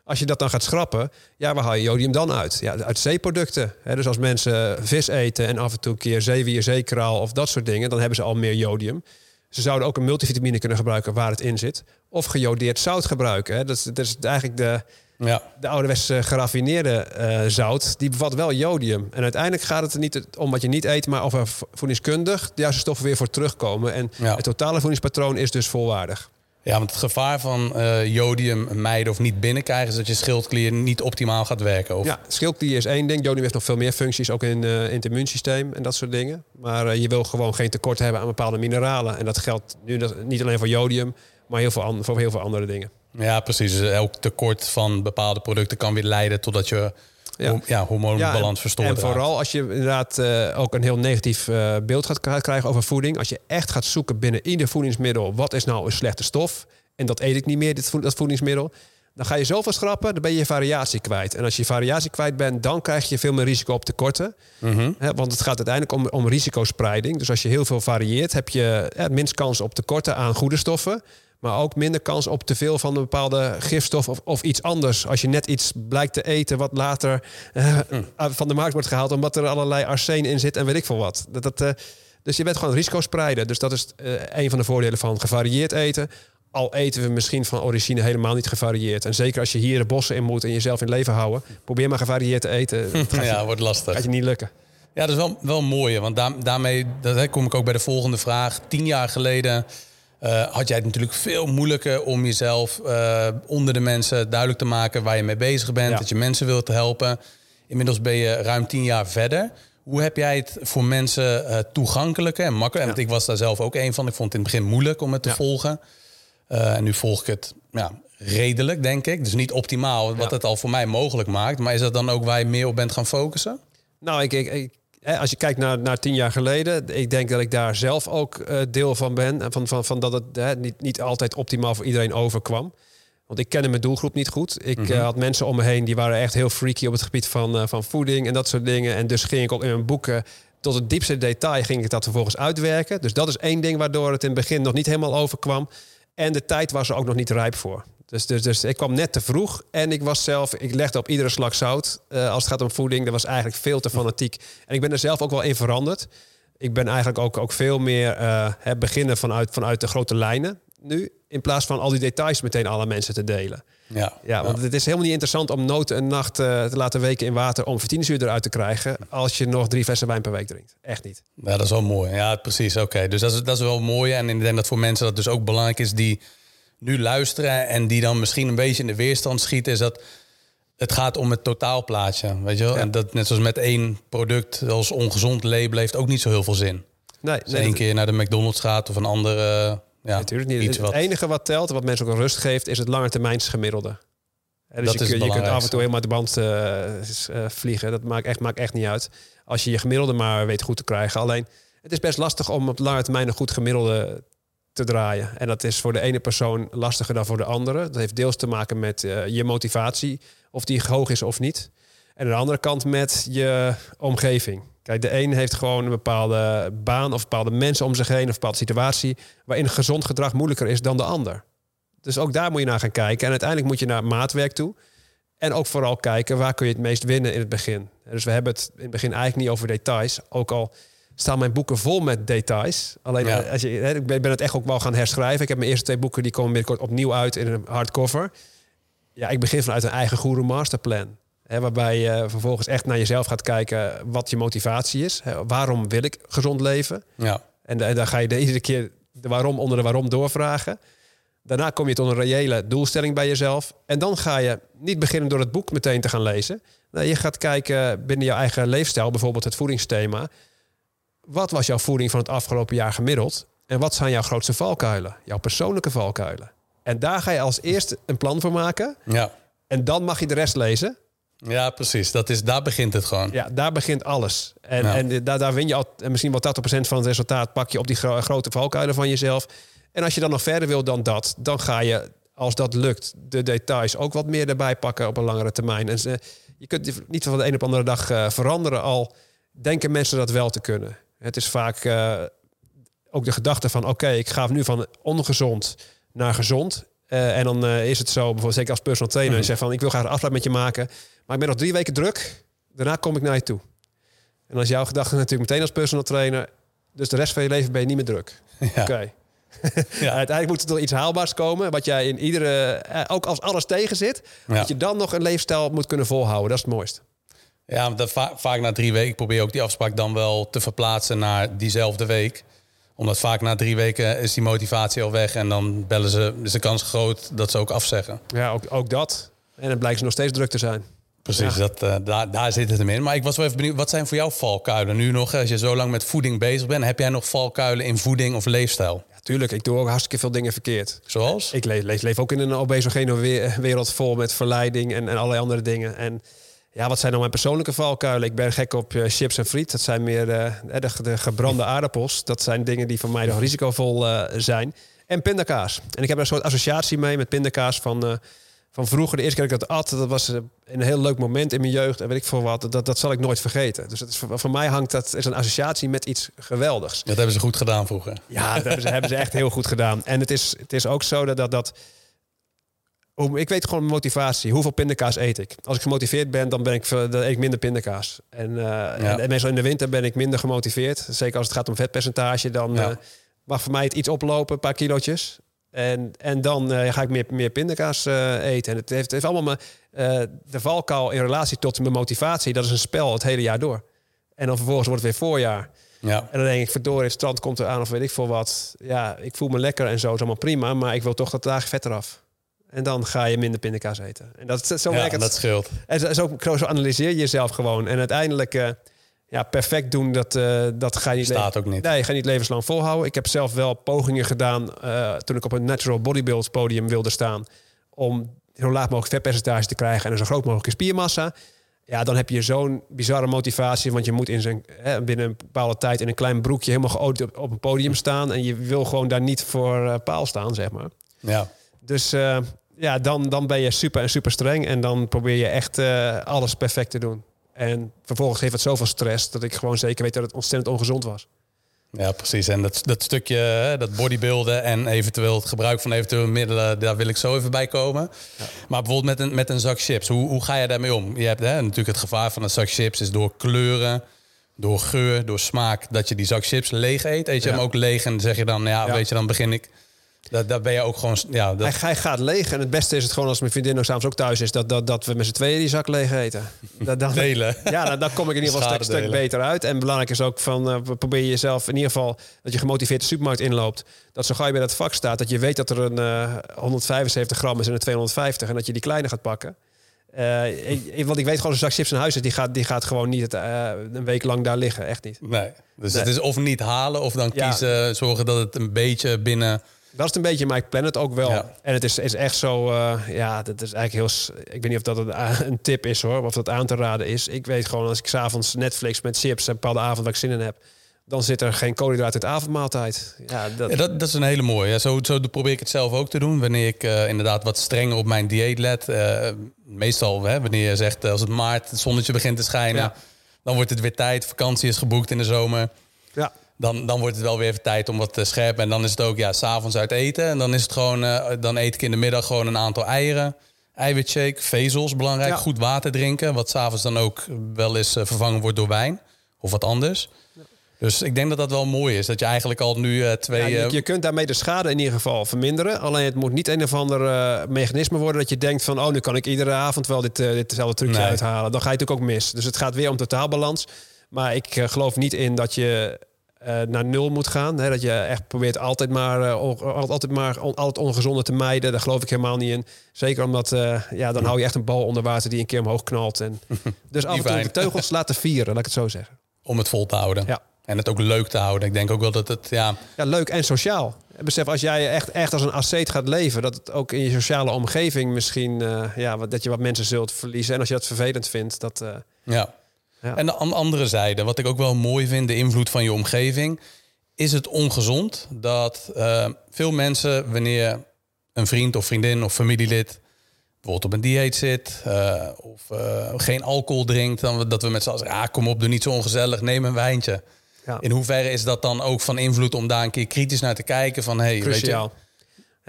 Als je dat dan gaat schrappen, ja, waar haal je jodium dan uit? Ja, uit zeeproducten. dus als mensen vis eten en af en toe een keer zeewier, zeekraal of dat soort dingen, dan hebben ze al meer jodium. Ze zouden ook een multivitamine kunnen gebruiken waar het in zit. Of gejodeerd zout gebruiken. Dat, is, dat is eigenlijk de, ja. de ouderwetse geraffineerde uh, zout. Die bevat wel jodium. En uiteindelijk gaat het er niet om wat je niet eet, maar of er voedingskundig de juiste stoffen weer voor terugkomen. En ja. het totale voedingspatroon is dus volwaardig. Ja, want het gevaar van uh, jodium mijden of niet binnenkrijgen... is dat je schildklier niet optimaal gaat werken. Of? Ja, schildklier is één ding. Jodium heeft nog veel meer functies, ook in, uh, in het immuunsysteem en dat soort dingen. Maar uh, je wil gewoon geen tekort hebben aan bepaalde mineralen. En dat geldt nu dat, niet alleen voor jodium, maar heel veel voor heel veel andere dingen. Ja, precies. Dus elk tekort van bepaalde producten kan weer leiden totdat je ja. ja, hormoonbalans ja, verstoord En vooral als je inderdaad uh, ook een heel negatief uh, beeld gaat krijgen over voeding. Als je echt gaat zoeken binnen ieder voedingsmiddel... wat is nou een slechte stof? En dat eet ik niet meer, dit vo dat voedingsmiddel. Dan ga je zoveel schrappen, dan ben je je variatie kwijt. En als je variatie kwijt bent, dan krijg je veel meer risico op tekorten. Mm -hmm. want het gaat uiteindelijk om, om risicospreiding. Dus als je heel veel varieert, heb je ja, minst kans op tekorten aan goede stoffen. Maar ook minder kans op te veel van een bepaalde gifstof of, of iets anders. Als je net iets blijkt te eten wat later uh, van de markt wordt gehaald... omdat er allerlei arsen in zit en weet ik veel wat. Dat, dat, uh, dus je bent gewoon risico spreiden. Dus dat is uh, een van de voordelen van gevarieerd eten. Al eten we misschien van origine helemaal niet gevarieerd. En zeker als je hier de bossen in moet en jezelf in leven houden... probeer maar gevarieerd te eten. [laughs] ja, je, wordt lastig. Gaat je niet lukken. Ja, dat is wel, wel mooi. Want daar, daarmee dat, kom ik ook bij de volgende vraag. Tien jaar geleden uh, had jij het natuurlijk veel moeilijker om jezelf uh, onder de mensen duidelijk te maken waar je mee bezig bent, ja. dat je mensen wilt helpen. Inmiddels ben je ruim tien jaar verder. Hoe heb jij het voor mensen uh, toegankelijker en makkelijker? Ja. Want ik was daar zelf ook een van. Ik vond het in het begin moeilijk om het te ja. volgen. en nu volg ik het ja, redelijk, denk ik. Dus niet optimaal, wat het al voor mij mogelijk maakt. Maar is dat dan ook waar je meer op bent gaan focussen? Nou, ik, ik, ik als je kijkt naar, naar tien jaar geleden, ik denk dat ik daar zelf ook uh, deel van ben. Van, van, van dat het hè, niet, niet altijd optimaal voor iedereen overkwam. Want ik kende mijn doelgroep niet goed. Ik mm -hmm. uh, had mensen om me heen die waren echt heel freaky op het gebied van, uh, van voeding en dat soort dingen. En dus ging ik ook in mijn boeken tot het diepste detail ging ik dat vervolgens uitwerken. Dus dat is één ding waardoor het in het begin nog niet helemaal overkwam. En de tijd was er ook nog niet rijp voor. Dus, dus, dus ik kwam net te vroeg en ik was zelf, ik legde op iedere slag zout. Uh, als het gaat om voeding, dat was eigenlijk veel te fanatiek. En ik ben er zelf ook wel in veranderd. Ik ben eigenlijk ook, ook veel meer uh, beginnen vanuit, vanuit de grote lijnen nu. In plaats van al die details meteen alle mensen te delen. Ja, ja want ja. het is helemaal niet interessant om noten een nacht uh, te laten weken in water om vertieningsuur eruit te krijgen. als je nog drie flessen wijn per week drinkt. Echt niet. Ja, dat is wel mooi. Ja, precies. Oké. Dus dat is, dat is wel mooi. En ik denk dat voor mensen dat dus ook belangrijk is die nu luisteren en die dan misschien een beetje in de weerstand schieten, is dat het gaat om het totaalplaatje. Weet je wel? Ja. En dat net zoals met één product als ongezond label heeft ook niet zo heel veel zin. Nee, nee één keer naar de McDonald's gaat of een andere. Ja, natuurlijk niet. Iets het wat... enige wat telt, wat mensen ook rust geeft, is het langetermijns gemiddelde. dus dat je, je kunt af en toe helemaal de band uh, uh, vliegen. Dat maakt echt, maakt echt niet uit. Als je je gemiddelde maar weet goed te krijgen. Alleen, het is best lastig om op lange termijn een goed gemiddelde te draaien. En dat is voor de ene persoon lastiger dan voor de andere. Dat heeft deels te maken met uh, je motivatie, of die hoog is of niet. En aan de andere kant met je omgeving. Kijk, de een heeft gewoon een bepaalde baan of bepaalde mensen om zich heen of een bepaalde situatie waarin gezond gedrag moeilijker is dan de ander. Dus ook daar moet je naar gaan kijken. En uiteindelijk moet je naar maatwerk toe. En ook vooral kijken waar kun je het meest winnen in het begin. Dus we hebben het in het begin eigenlijk niet over details. Ook al staan mijn boeken vol met details. Alleen Ja. als je, hè, ik ben het echt ook wel gaan herschrijven. Ik heb mijn eerste twee boeken die komen binnenkort opnieuw uit in een hardcover. Ja, ik begin vanuit een eigen goede masterplan. Hè, waarbij je vervolgens echt naar jezelf gaat kijken wat je motivatie is. Hè, waarom wil ik gezond leven? Ja, En, da- en dan ga je de iedere keer de waarom onder de waarom doorvragen. Daarna kom je tot een reële doelstelling bij jezelf. En dan ga je niet beginnen door het boek meteen te gaan lezen. Nee, je gaat kijken binnen je eigen leefstijl, bijvoorbeeld het voedingsthema. Wat was jouw voeding van het afgelopen jaar gemiddeld? En wat zijn jouw grootste valkuilen? Jouw persoonlijke valkuilen. En daar ga je als eerste een plan voor maken. ja. En dan mag je de rest lezen. ja precies. Dat is, daar begint het gewoon. Ja, daar begint alles. En, Ja. en daar, daar win je al, en misschien wel 80% van het resultaat pak je op die gro- grote valkuilen van jezelf. En als je dan nog verder wil dan dat, dan ga je, als dat lukt, de details ook wat meer erbij pakken op een langere termijn. En ze- je kunt niet van de een op de andere dag eh, veranderen, al denken mensen dat wel te kunnen. Het is vaak eh, ook de gedachte van, oké, ik ga nu van ongezond naar gezond. Eh, en dan eh, is het zo, bijvoorbeeld zeker als personal trainer, je zegt van, ik wil graag een afspraak met je maken, maar ik ben nog drie weken druk. Daarna kom ik naar je toe. En dan is jouw gedachte natuurlijk meteen als personal trainer. Dus de rest van je leven ben je niet meer druk. Ja. Oké. [laughs] Uiteindelijk moet er toch iets haalbaars komen. Wat jij in iedere, ook als alles tegen zit, Ja. dat je dan nog een leefstijl moet kunnen volhouden. Dat is het mooiste. Ja, dat va- vaak na drie weken ik probeer ook die afspraak dan wel te verplaatsen naar diezelfde week. Omdat vaak na drie weken is die motivatie al weg. En dan bellen ze, is de kans groot dat ze ook afzeggen. Ja, ook, ook dat. En dan blijkt ze nog steeds druk te zijn. Precies, dat, eh, daar, daar zit het hem in. Maar ik was wel even benieuwd, wat zijn voor jou valkuilen? Nu nog, als je zo lang met voeding bezig bent, heb jij nog valkuilen in voeding of leefstijl? Ja, tuurlijk, ik doe ook hartstikke veel dingen verkeerd. Zoals? Ik leef, leef, leef ook in een obesogene we- wereld vol met verleiding en, en allerlei andere dingen. En ja, wat zijn nou mijn persoonlijke valkuilen? Ik ben gek op eh, chips en friet. Dat zijn meer eh, de, de gebrande aardappels. Dat zijn dingen die voor mij nog risicovol eh, zijn. En pindakaas. En ik heb er een soort associatie mee met pindakaas van, van vroeger. De eerste keer dat ik dat at, dat was een heel leuk moment in mijn jeugd. En weet ik voor wat, dat, dat zal ik nooit vergeten. Dus is, voor, mij hangt dat is een associatie met iets geweldigs. Dat hebben ze goed gedaan vroeger. Ja, dat hebben ze, hebben ze echt heel goed gedaan. En het is, het is ook zo dat... dat, dat ik weet gewoon mijn motivatie. Hoeveel pindakaas eet ik? Als ik gemotiveerd ben, dan, ben ik, dan eet ik minder pindakaas. En, eh, en, en meestal in de winter ben ik minder gemotiveerd. Zeker als het gaat om vetpercentage. Dan Ja. eh, mag voor mij het iets oplopen, een paar kilootjes. En, en dan eh, ga ik meer, meer pindakaas eten. En het heeft, het heeft allemaal mijn, eh, de valkuil in relatie tot mijn motivatie. Dat is een spel het hele jaar door. En dan vervolgens wordt het weer voorjaar. Ja, En dan denk ik, verdorie, het strand komt eraan of weet ik veel wat. Ja, ik voel me lekker en zo, is allemaal prima. Maar ik wil toch dat dagen vet eraf. En dan ga je minder pindakaas eten. En dat, zo werkt het. dat scheelt. En zo, zo, analyseer je jezelf gewoon. En uiteindelijk, eh, ja, perfect doen, dat, eh, dat ga je niet... Staat ook niet. Nee, je gaat niet levenslang volhouden. Ik heb zelf wel pogingen gedaan eh, toen ik op een natural bodybuild podium wilde staan. Om zo laag mogelijk vetpercentage te krijgen en een zo groot mogelijke spiermassa. Ja, dan heb je zo'n bizarre motivatie. Want je moet in zijn, hè, binnen een bepaalde tijd in een klein broekje helemaal geolied op, op een podium staan. En je wil gewoon daar niet voor paal staan, zeg maar. Ja, Dus ja, dan, dan ben je super en super streng. En dan probeer je echt eh, alles perfect te doen. En vervolgens geeft het zoveel stress dat ik gewoon zeker weet dat het ontzettend ongezond was. ja precies. En dat, dat stukje, dat bodybuilden en eventueel het gebruik van eventuele middelen, daar wil ik zo even bij komen. Maar bijvoorbeeld met een, met een zak chips, hoe, hoe ga je daarmee om? Je hebt hè, natuurlijk het gevaar van een zak chips is door kleuren, door geur, door smaak, dat je die zak chips leeg eet. Eet je Ja. hem ook leeg en zeg je dan, ja, Ja. weet je, dan begin ik. Dat, daar ben je ook gewoon, ja, dat, Hij, hij gaat leeg. En het beste is het gewoon als mijn vriendin ook s'avonds ook thuis is... dat, dat, dat we met z'n tweeën die zak leeg eten. Dat, delen. Ja, dan, dan kom ik in ieder geval een stuk, stuk beter uit. En belangrijk is ook van, eh, probeer jezelf in ieder geval... dat je gemotiveerd de supermarkt inloopt. Dat zo gauw je bij dat vak staat... dat je weet dat er een eh, 175 gram is en een 250... en dat je die kleine gaat pakken. Eh, ik- want ik weet gewoon, een zak chips in huis is... die gaat, die gaat gewoon niet eh, een week lang daar liggen. Echt niet. Nee. Dus Nee. het is of niet halen of dan Ja. kiezen, zorgen dat het een beetje binnen. Dat is een beetje, maar ik plan het ook wel. Ja. En het is, is echt zo, eh, ja, dat is eigenlijk heel... Ik weet niet of dat een, een tip is hoor, of dat aan te raden is. Ik weet gewoon als ik s'avonds Netflix met chips en bepaalde avond waar ik zin in heb... dan zit er geen koolhydraten het avondmaaltijd. Ja, dat... Ja, dat, dat is een hele mooie. Zo, zo probeer ik het zelf ook te doen. Wanneer ik eh, inderdaad wat strenger op mijn dieet let. Eh, meestal, hè, wanneer je zegt eh, als het maart, het zonnetje begint te schijnen... Ja. dan wordt het weer tijd. Vakantie is geboekt in de zomer. ja. Dan, dan wordt het wel weer even tijd om wat te scherpen. En dan is het ook ja, s'avonds uit eten. En dan is het gewoon, eh, dan eet ik in de middag gewoon een aantal eieren. Eiwitshake, vezels, belangrijk. Ja. Goed water drinken. Wat s'avonds dan ook wel eens eh, vervangen wordt door wijn. Of wat anders. Dus ik denk dat dat wel mooi is. Dat je eigenlijk al nu eh, twee... Ja, je, je kunt daarmee de schade in ieder geval verminderen. Alleen het moet niet een of ander eh, mechanisme worden dat je denkt van... oh, nu kan ik iedere avond wel dit, ditzelfde trucje Nee. uithalen. Dan ga je natuurlijk ook mis. Dus het gaat weer om totaalbalans. Maar ik geloof niet in dat je eh, naar nul moet gaan. Hè? Dat je echt probeert altijd maar, eh, on- altijd maar on- al het ongezonde te mijden. Daar geloof ik helemaal niet in. Zeker omdat eh, ja, dan hou je echt een bal onder water die een keer omhoog knalt. En [laughs] dus af en toe de teugels laten vieren, laat ik het zo zeggen. om het vol te houden. Ja. En het ook leuk te houden. Ik denk ook wel dat het... Ja, Ja, leuk en sociaal. Besef, als jij echt, echt als een asceet gaat leven, dat het ook in je sociale omgeving misschien, ja, wat, dat je wat mensen zult verliezen. En als je dat vervelend vindt, dat, Ja. Ja. En de an- andere zijde, wat ik ook wel mooi vind, de invloed van je omgeving, is het ongezond dat eh, veel mensen, wanneer een vriend of vriendin of familielid bijvoorbeeld op een dieet zit eh, of eh, geen alcohol drinkt, dan we- dat we met z'n allen zeggen, ah, kom op, doe niet zo ongezellig, neem een wijntje. ja, In hoeverre is dat dan ook van invloed om daar een keer kritisch naar te kijken van, hey, weet je, cruciaal.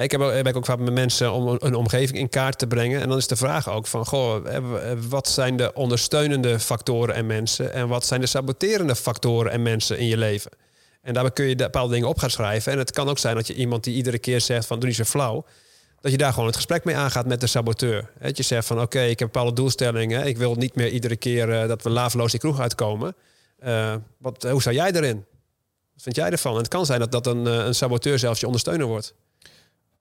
Ik heb, ook- ben ook vaak met mensen om een omgeving in kaart te brengen. En dan is de vraag ook van, goh, eh, wat zijn de ondersteunende factoren en mensen? En wat zijn de saboterende factoren en mensen in je leven? En daarbij kun je de bepaalde dingen op gaan schrijven. En het kan ook zijn dat je iemand die iedere keer zegt van, doe niet zo flauw. Dat je daar gewoon het gesprek mee aangaat met de saboteur. Dat je zegt van, oké, ik heb bepaalde doelstellingen. Ik wil niet meer iedere keer eh, dat we laveloos die kroeg uitkomen. Eh, wat, hoe sta jij erin? Wat vind jij ervan? En het kan zijn dat dat een, eh, een saboteur zelfs je ondersteuner wordt.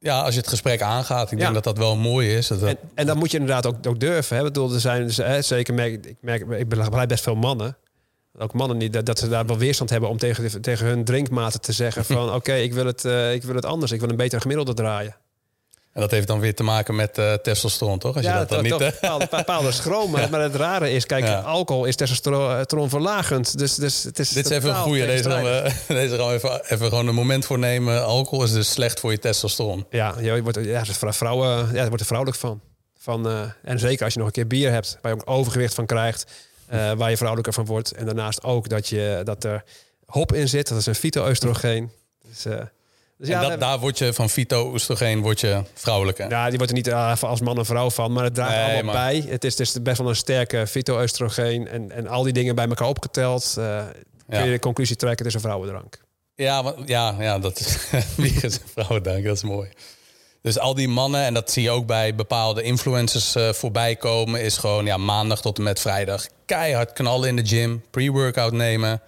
Ja, als je het gesprek aangaat, ik Ja. denk dat dat wel mooi is. Dat dat- En, en dan moet je inderdaad ook, ook durven. Hè? Ik bedoel, er zijn dus, hè, zeker merk ik merk, ik begrijp best veel mannen. Ook mannen niet dat, dat ze daar wel weerstand hebben om tegen, tegen hun drinkmaten te zeggen [laughs] van oké, ik wil het, eh, ik wil het anders. Ik wil een beter gemiddelde draaien. En dat heeft dan weer te maken met eh, testosteron, toch? Als je dat dan niet... toch bepaalde, bepaalde schroom. Maar, [laughs] maar het rare is, kijk, Ja. alcohol is testosteronverlagend. Dus, dus het is Dit is even een goede. Deze gaan we, [laughs] deze gaan we even, even gewoon een moment voor nemen. Alcohol is dus slecht voor je testosteron. Ja, je wordt, ja, vrouwen, ja, daar wordt er vrouwelijk van. van eh, en zeker als je nog een keer bier hebt, waar je ook overgewicht van krijgt, eh, waar je vrouwelijker van wordt. En daarnaast ook dat, je, dat er hop in zit, dat is een fyto-oestrogeen. Dus, dus en ja, dat, daar word je van fyto-oestrogeen word je vrouwelijker. ja, die wordt er niet eh, als man en vrouw van, maar het draagt Nee, allemaal maar- bij. Het is, het is best wel een sterke fyto-oestrogeen en, en al die dingen bij elkaar opgeteld. eh, kun Ja. je de conclusie trekken, het is een vrouwendrank. Ja, ja, ja dat is [laughs] wie is een vrouwendank, dat is mooi. Dus al die mannen, en dat zie je ook bij bepaalde influencers eh, voorbij komen, is gewoon ja, maandag tot en met vrijdag keihard knallen in de gym, pre-workout nemen.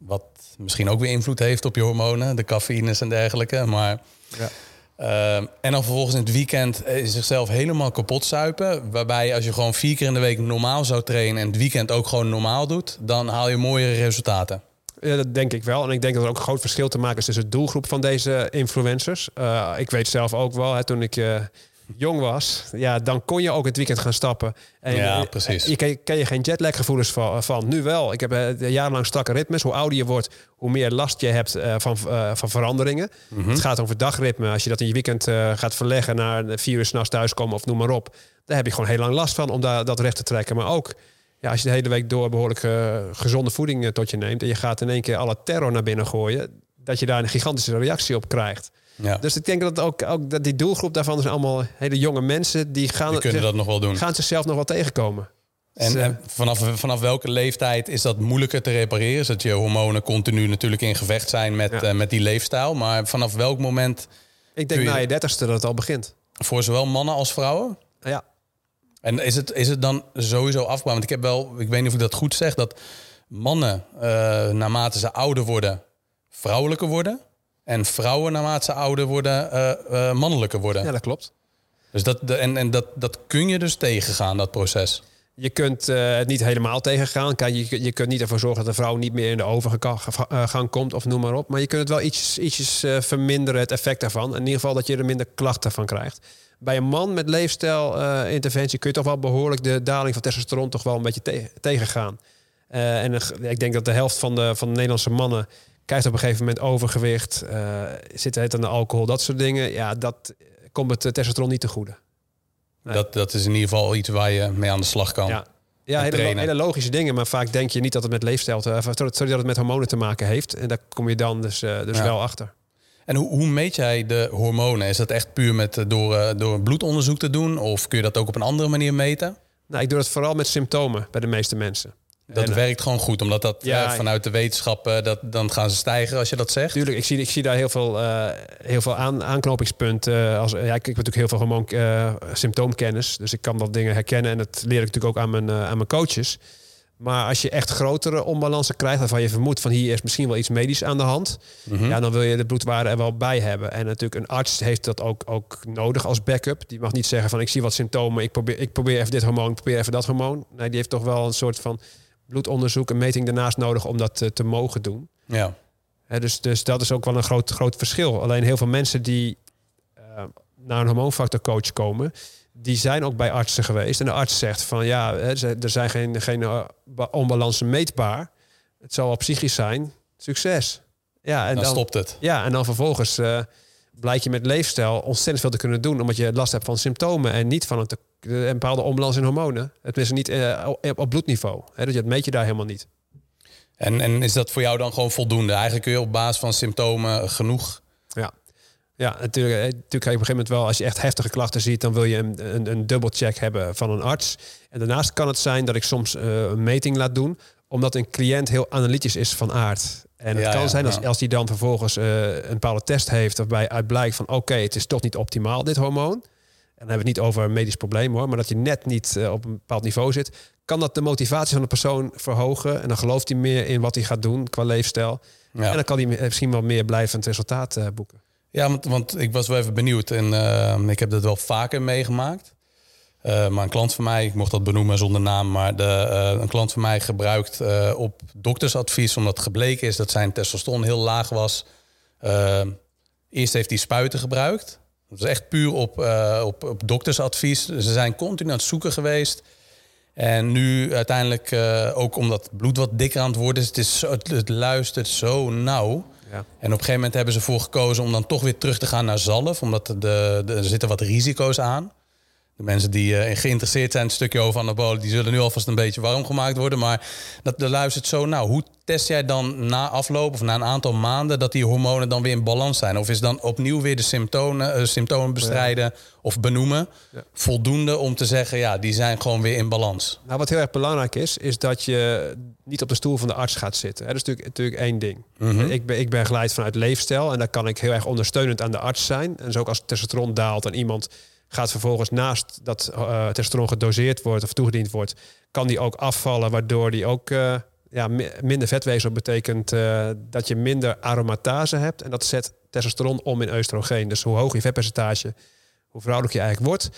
Wat misschien ook weer invloed heeft op je hormonen, de cafeïnes en dergelijke. Maar, Ja. Ehm, en dan vervolgens in het weekend eh, zichzelf helemaal kapot zuipen. Waarbij als je gewoon vier keer in de week normaal zou trainen en het weekend ook gewoon normaal doet, dan haal je mooiere resultaten. Ja, dat denk ik wel. En ik denk dat er ook een groot verschil te maken is tussen de doelgroep van deze influencers. Eh, ik weet zelf ook wel, hè, toen ik eh, jong was, ja, dan kon je ook het weekend gaan stappen. En Ja, eh, precies. Je ken, ken je geen jetlag-gevoelens van, van. Nu wel. Ik heb eh, jarenlang strakke ritmes. Hoe ouder je wordt, hoe meer last je hebt eh, van, van veranderingen. Mhm. Het gaat over dagritme. Als je dat in je weekend gaat verleggen naar vier uur s'nachts thuiskomen of noem maar op. Daar heb je gewoon heel lang last van om daar, dat recht te trekken. Maar ook ja, als je de hele week door behoorlijk eh, gezonde voeding tot je neemt. En je gaat in één keer alle terror naar binnen gooien. Dat je daar een gigantische reactie op krijgt. Ja, Dus ik denk dat ook, ook dat die doelgroep daarvan zijn allemaal hele jonge mensen. Die gaan, die kunnen dat nog wel doen. gaan zichzelf nog wel tegenkomen. Dus, En, eh, en vanaf, vanaf welke leeftijd is dat moeilijker te repareren? Zodat je hormonen continu natuurlijk in gevecht zijn met, Ja. eh, met die leefstijl. Maar vanaf welk moment, ik denk je- na je dertigste dat het al begint. voor zowel mannen als vrouwen? Ja, En is het, is het dan sowieso afbouwen? Want ik heb wel, ik weet niet of ik dat goed zeg, dat mannen eh, naarmate ze ouder worden, vrouwelijker worden. En vrouwen naarmate ze ouder worden, eh, mannelijker worden. ja dat klopt. Dus dat, de, en, en dat, dat kun je dus tegengaan, dat proces. Je kunt eh, het niet helemaal tegengaan. Kijk, je, je kunt niet ervoor zorgen dat de vrouw niet meer in de overgang komt of noem maar op. Maar je kunt het wel ietsjes, ietsjes verminderen, het effect daarvan. In ieder geval dat je er minder klachten van krijgt. Bij een man met leefstijlinterventie kun je toch wel behoorlijk de daling van testosteron toch wel een beetje te- tegengaan. En ik denk dat de helft van de, van de Nederlandse mannen krijgt op een gegeven moment overgewicht, uh, zit het aan de alcohol, dat soort dingen. Ja, dat komt het testosteron niet te goede. Dat, dat is in ieder geval iets waar je mee aan de slag kan. Ja, ja hele, hele, logische dingen, maar vaak denk je niet dat het met leefstijl, te, sorry, dat het met hormonen te maken heeft. En daar kom je dan dus, uh, dus wel achter. En hoe, hoe, meet jij de hormonen? Is dat echt puur met, door, door een bloedonderzoek te doen? Of kun je dat ook op een andere manier meten? Nou, ik doe dat vooral met symptomen bij de meeste mensen. Dat eh, werkt gewoon goed, omdat dat ja, eh, vanuit de wetenschap, uh, dat, dan gaan ze stijgen als je dat zegt. Tuurlijk, ik zie, ik zie daar heel veel, uh, heel veel aan, aanknopingspunten. als, ja, ik, ik heb natuurlijk heel veel gewoon symptoomkennis, dus ik kan dat dingen herkennen en dat leer ik natuurlijk ook aan mijn, aan mijn coaches. Maar als je echt grotere onbalansen krijgt, waarvan je vermoedt van hier is misschien wel iets medisch aan de hand, mhm. ja, dan wil je de bloedwaarde er wel bij hebben. En natuurlijk, een arts heeft dat ook, ook nodig als backup. Die mag niet zeggen van ik zie wat symptomen, ik probeer, ik probeer even dit hormoon, ik probeer even dat hormoon. Nee, die heeft toch wel een soort van bloedonderzoek, een meting daarnaast nodig om dat te, te mogen doen. Ja. dus, dus dat is ook wel een groot, groot verschil. Alleen heel veel mensen die uh, naar een hormoonfactorcoach komen, die zijn ook bij artsen geweest. En de arts zegt van ja, er zijn geen, geen eh, onbalansen meetbaar. Het zal wel psychisch zijn. Succes. Ja, en dan, dan stopt het. Ja, en dan vervolgens uh, blijkt je met leefstijl ontzettend veel te kunnen doen, omdat je last hebt van symptomen en niet van een, een bepaalde onbalans in hormonen. Het is niet uh, op bloedniveau. Hè, dat meet je daar helemaal niet. En, en is dat voor jou dan gewoon voldoende? Eigenlijk kun je op basis van symptomen genoeg ja. Ja, natuurlijk, eh, natuurlijk ga je op een gegeven moment wel, als je echt heftige klachten ziet, dan wil je een, een, een dubbelcheck hebben van een arts. En daarnaast kan het zijn dat ik soms uh, een meting laat doen, omdat een cliënt heel analytisch is van aard. En het kan zijn als, als die dan vervolgens uh, een bepaalde test heeft, waarbij uit blijkt van oké, het is toch niet optimaal, dit hormoon. En dan hebben we het niet over een medisch probleem hoor, maar dat je net niet uh, op een bepaald niveau zit, kan dat de motivatie van de persoon verhogen. En dan gelooft hij meer in wat hij gaat doen qua leefstijl. Ja. En dan kan hij misschien wel meer blijvend resultaat uh, boeken. Ja, want, want, ik was wel even benieuwd en uh, ik heb dat wel vaker meegemaakt. Uh, maar een klant van mij, ik mocht dat benoemen zonder naam, maar de, een klant van mij gebruikt op doktersadvies, omdat gebleken is dat zijn testosteron heel laag was. eerst heeft hij spuiten gebruikt. Dat is echt puur op, op, op doktersadvies. Ze zijn continu aan het zoeken geweest. En nu uiteindelijk ook omdat het bloed wat dikker aan het worden is, het, is het, het luistert zo nauw. Ja. En op een gegeven moment hebben ze ervoor gekozen om dan toch weer terug te gaan naar zalf. Omdat de, de, er zitten wat risico's aan. De mensen die uh, geïnteresseerd zijn, een stukje over anabolen, die zullen nu alvast een beetje warm gemaakt worden. Maar dat de luistert zo, nou, hoe test jij dan na afloop of na een aantal maanden dat die hormonen dan weer in balans zijn? Of is dan opnieuw weer de symptomen, uh, symptomen bestrijden of benoemen voldoende om te zeggen, ja, die zijn gewoon weer in balans? Nou, wat heel erg belangrijk is, is dat je niet op de stoel van de arts gaat zitten. Dat is natuurlijk, natuurlijk één ding. Mhm. ik, ben, ik ben geleid vanuit leefstijl en daar kan ik heel erg ondersteunend aan de arts zijn. En zo ook als testosteron daalt en iemand gaat vervolgens naast dat uh, testosteron gedoseerd wordt of toegediend wordt, kan die ook afvallen, waardoor die ook uh, ja, minder vetweefsel betekent uh, dat je minder aromatase hebt. En dat zet testosteron om in oestrogeen. Dus hoe hoger je vetpercentage, hoe vrouwelijk je eigenlijk wordt.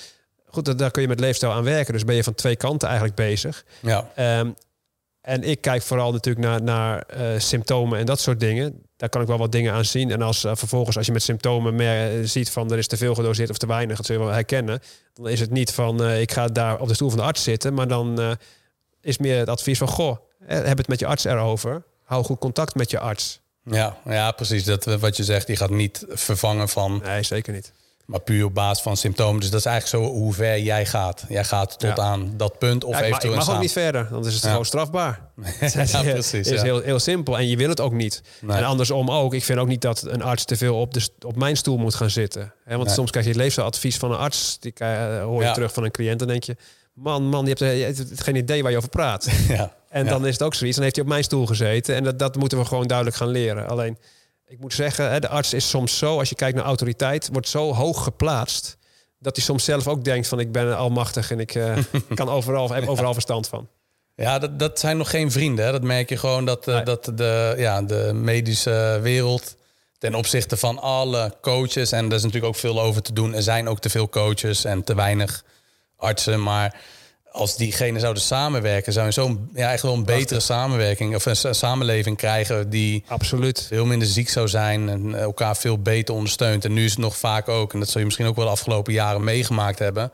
Goed, daar kun je met leefstijl aan werken. Dus ben je van twee kanten eigenlijk bezig. Ja. Um, en ik kijk vooral natuurlijk naar, naar uh, symptomen en dat soort dingen. Daar kan ik wel wat dingen aan zien. En als uh, vervolgens, als je met symptomen meer uh, ziet van er is te veel gedoseerd of te weinig, dat zul je wel herkennen. Dan is het niet van ik ga daar op de stoel van de arts zitten, maar dan is meer het advies van goh, heb het met je arts erover. Hou goed contact met je arts. Ja, ja precies. Dat, wat je zegt, die gaat niet vervangen van. Nee, zeker niet. Maar puur op basis van symptomen. Dus dat is eigenlijk zo hoe ver jij gaat. Jij gaat tot aan dat punt of ja, eventueel... Je mag ook niet verder, dan is het gewoon strafbaar. [laughs] ja, precies. Het is heel, heel simpel en je wil het ook niet. En andersom ook. Ik vind ook niet dat een arts te veel op, de, op mijn stoel moet gaan zitten. want soms krijg je het leefstijladvies van een arts. Die uh, hoor je terug van een cliënt en denk je... Man, man, je hebt, je hebt geen idee waar je over praat. [laughs] Ja. En dan is het ook zoiets. Dan heeft hij op mijn stoel gezeten. En dat, dat moeten we gewoon duidelijk gaan leren. Alleen ik moet zeggen, de arts is soms zo, als je kijkt naar autoriteit, wordt zo hoog geplaatst. Dat hij soms zelf ook denkt van ik ben almachtig en ik [laughs] uh, kan overal, heb overal verstand van. Ja, dat, dat zijn nog geen vrienden. Hè? Dat merk je gewoon dat, uh, dat de, ja, de medische wereld ten opzichte van alle coaches, en er is natuurlijk ook veel over te doen. Er zijn ook te veel coaches en te weinig artsen. Maar als diegenen zouden samenwerken, zou je zo'n ja, echt wel een betere samenwerking of een samenleving krijgen die absoluut. veel minder ziek zou zijn en elkaar veel beter ondersteunt. En nu is het nog vaak ook, en dat zul je misschien ook wel de afgelopen jaren meegemaakt hebben,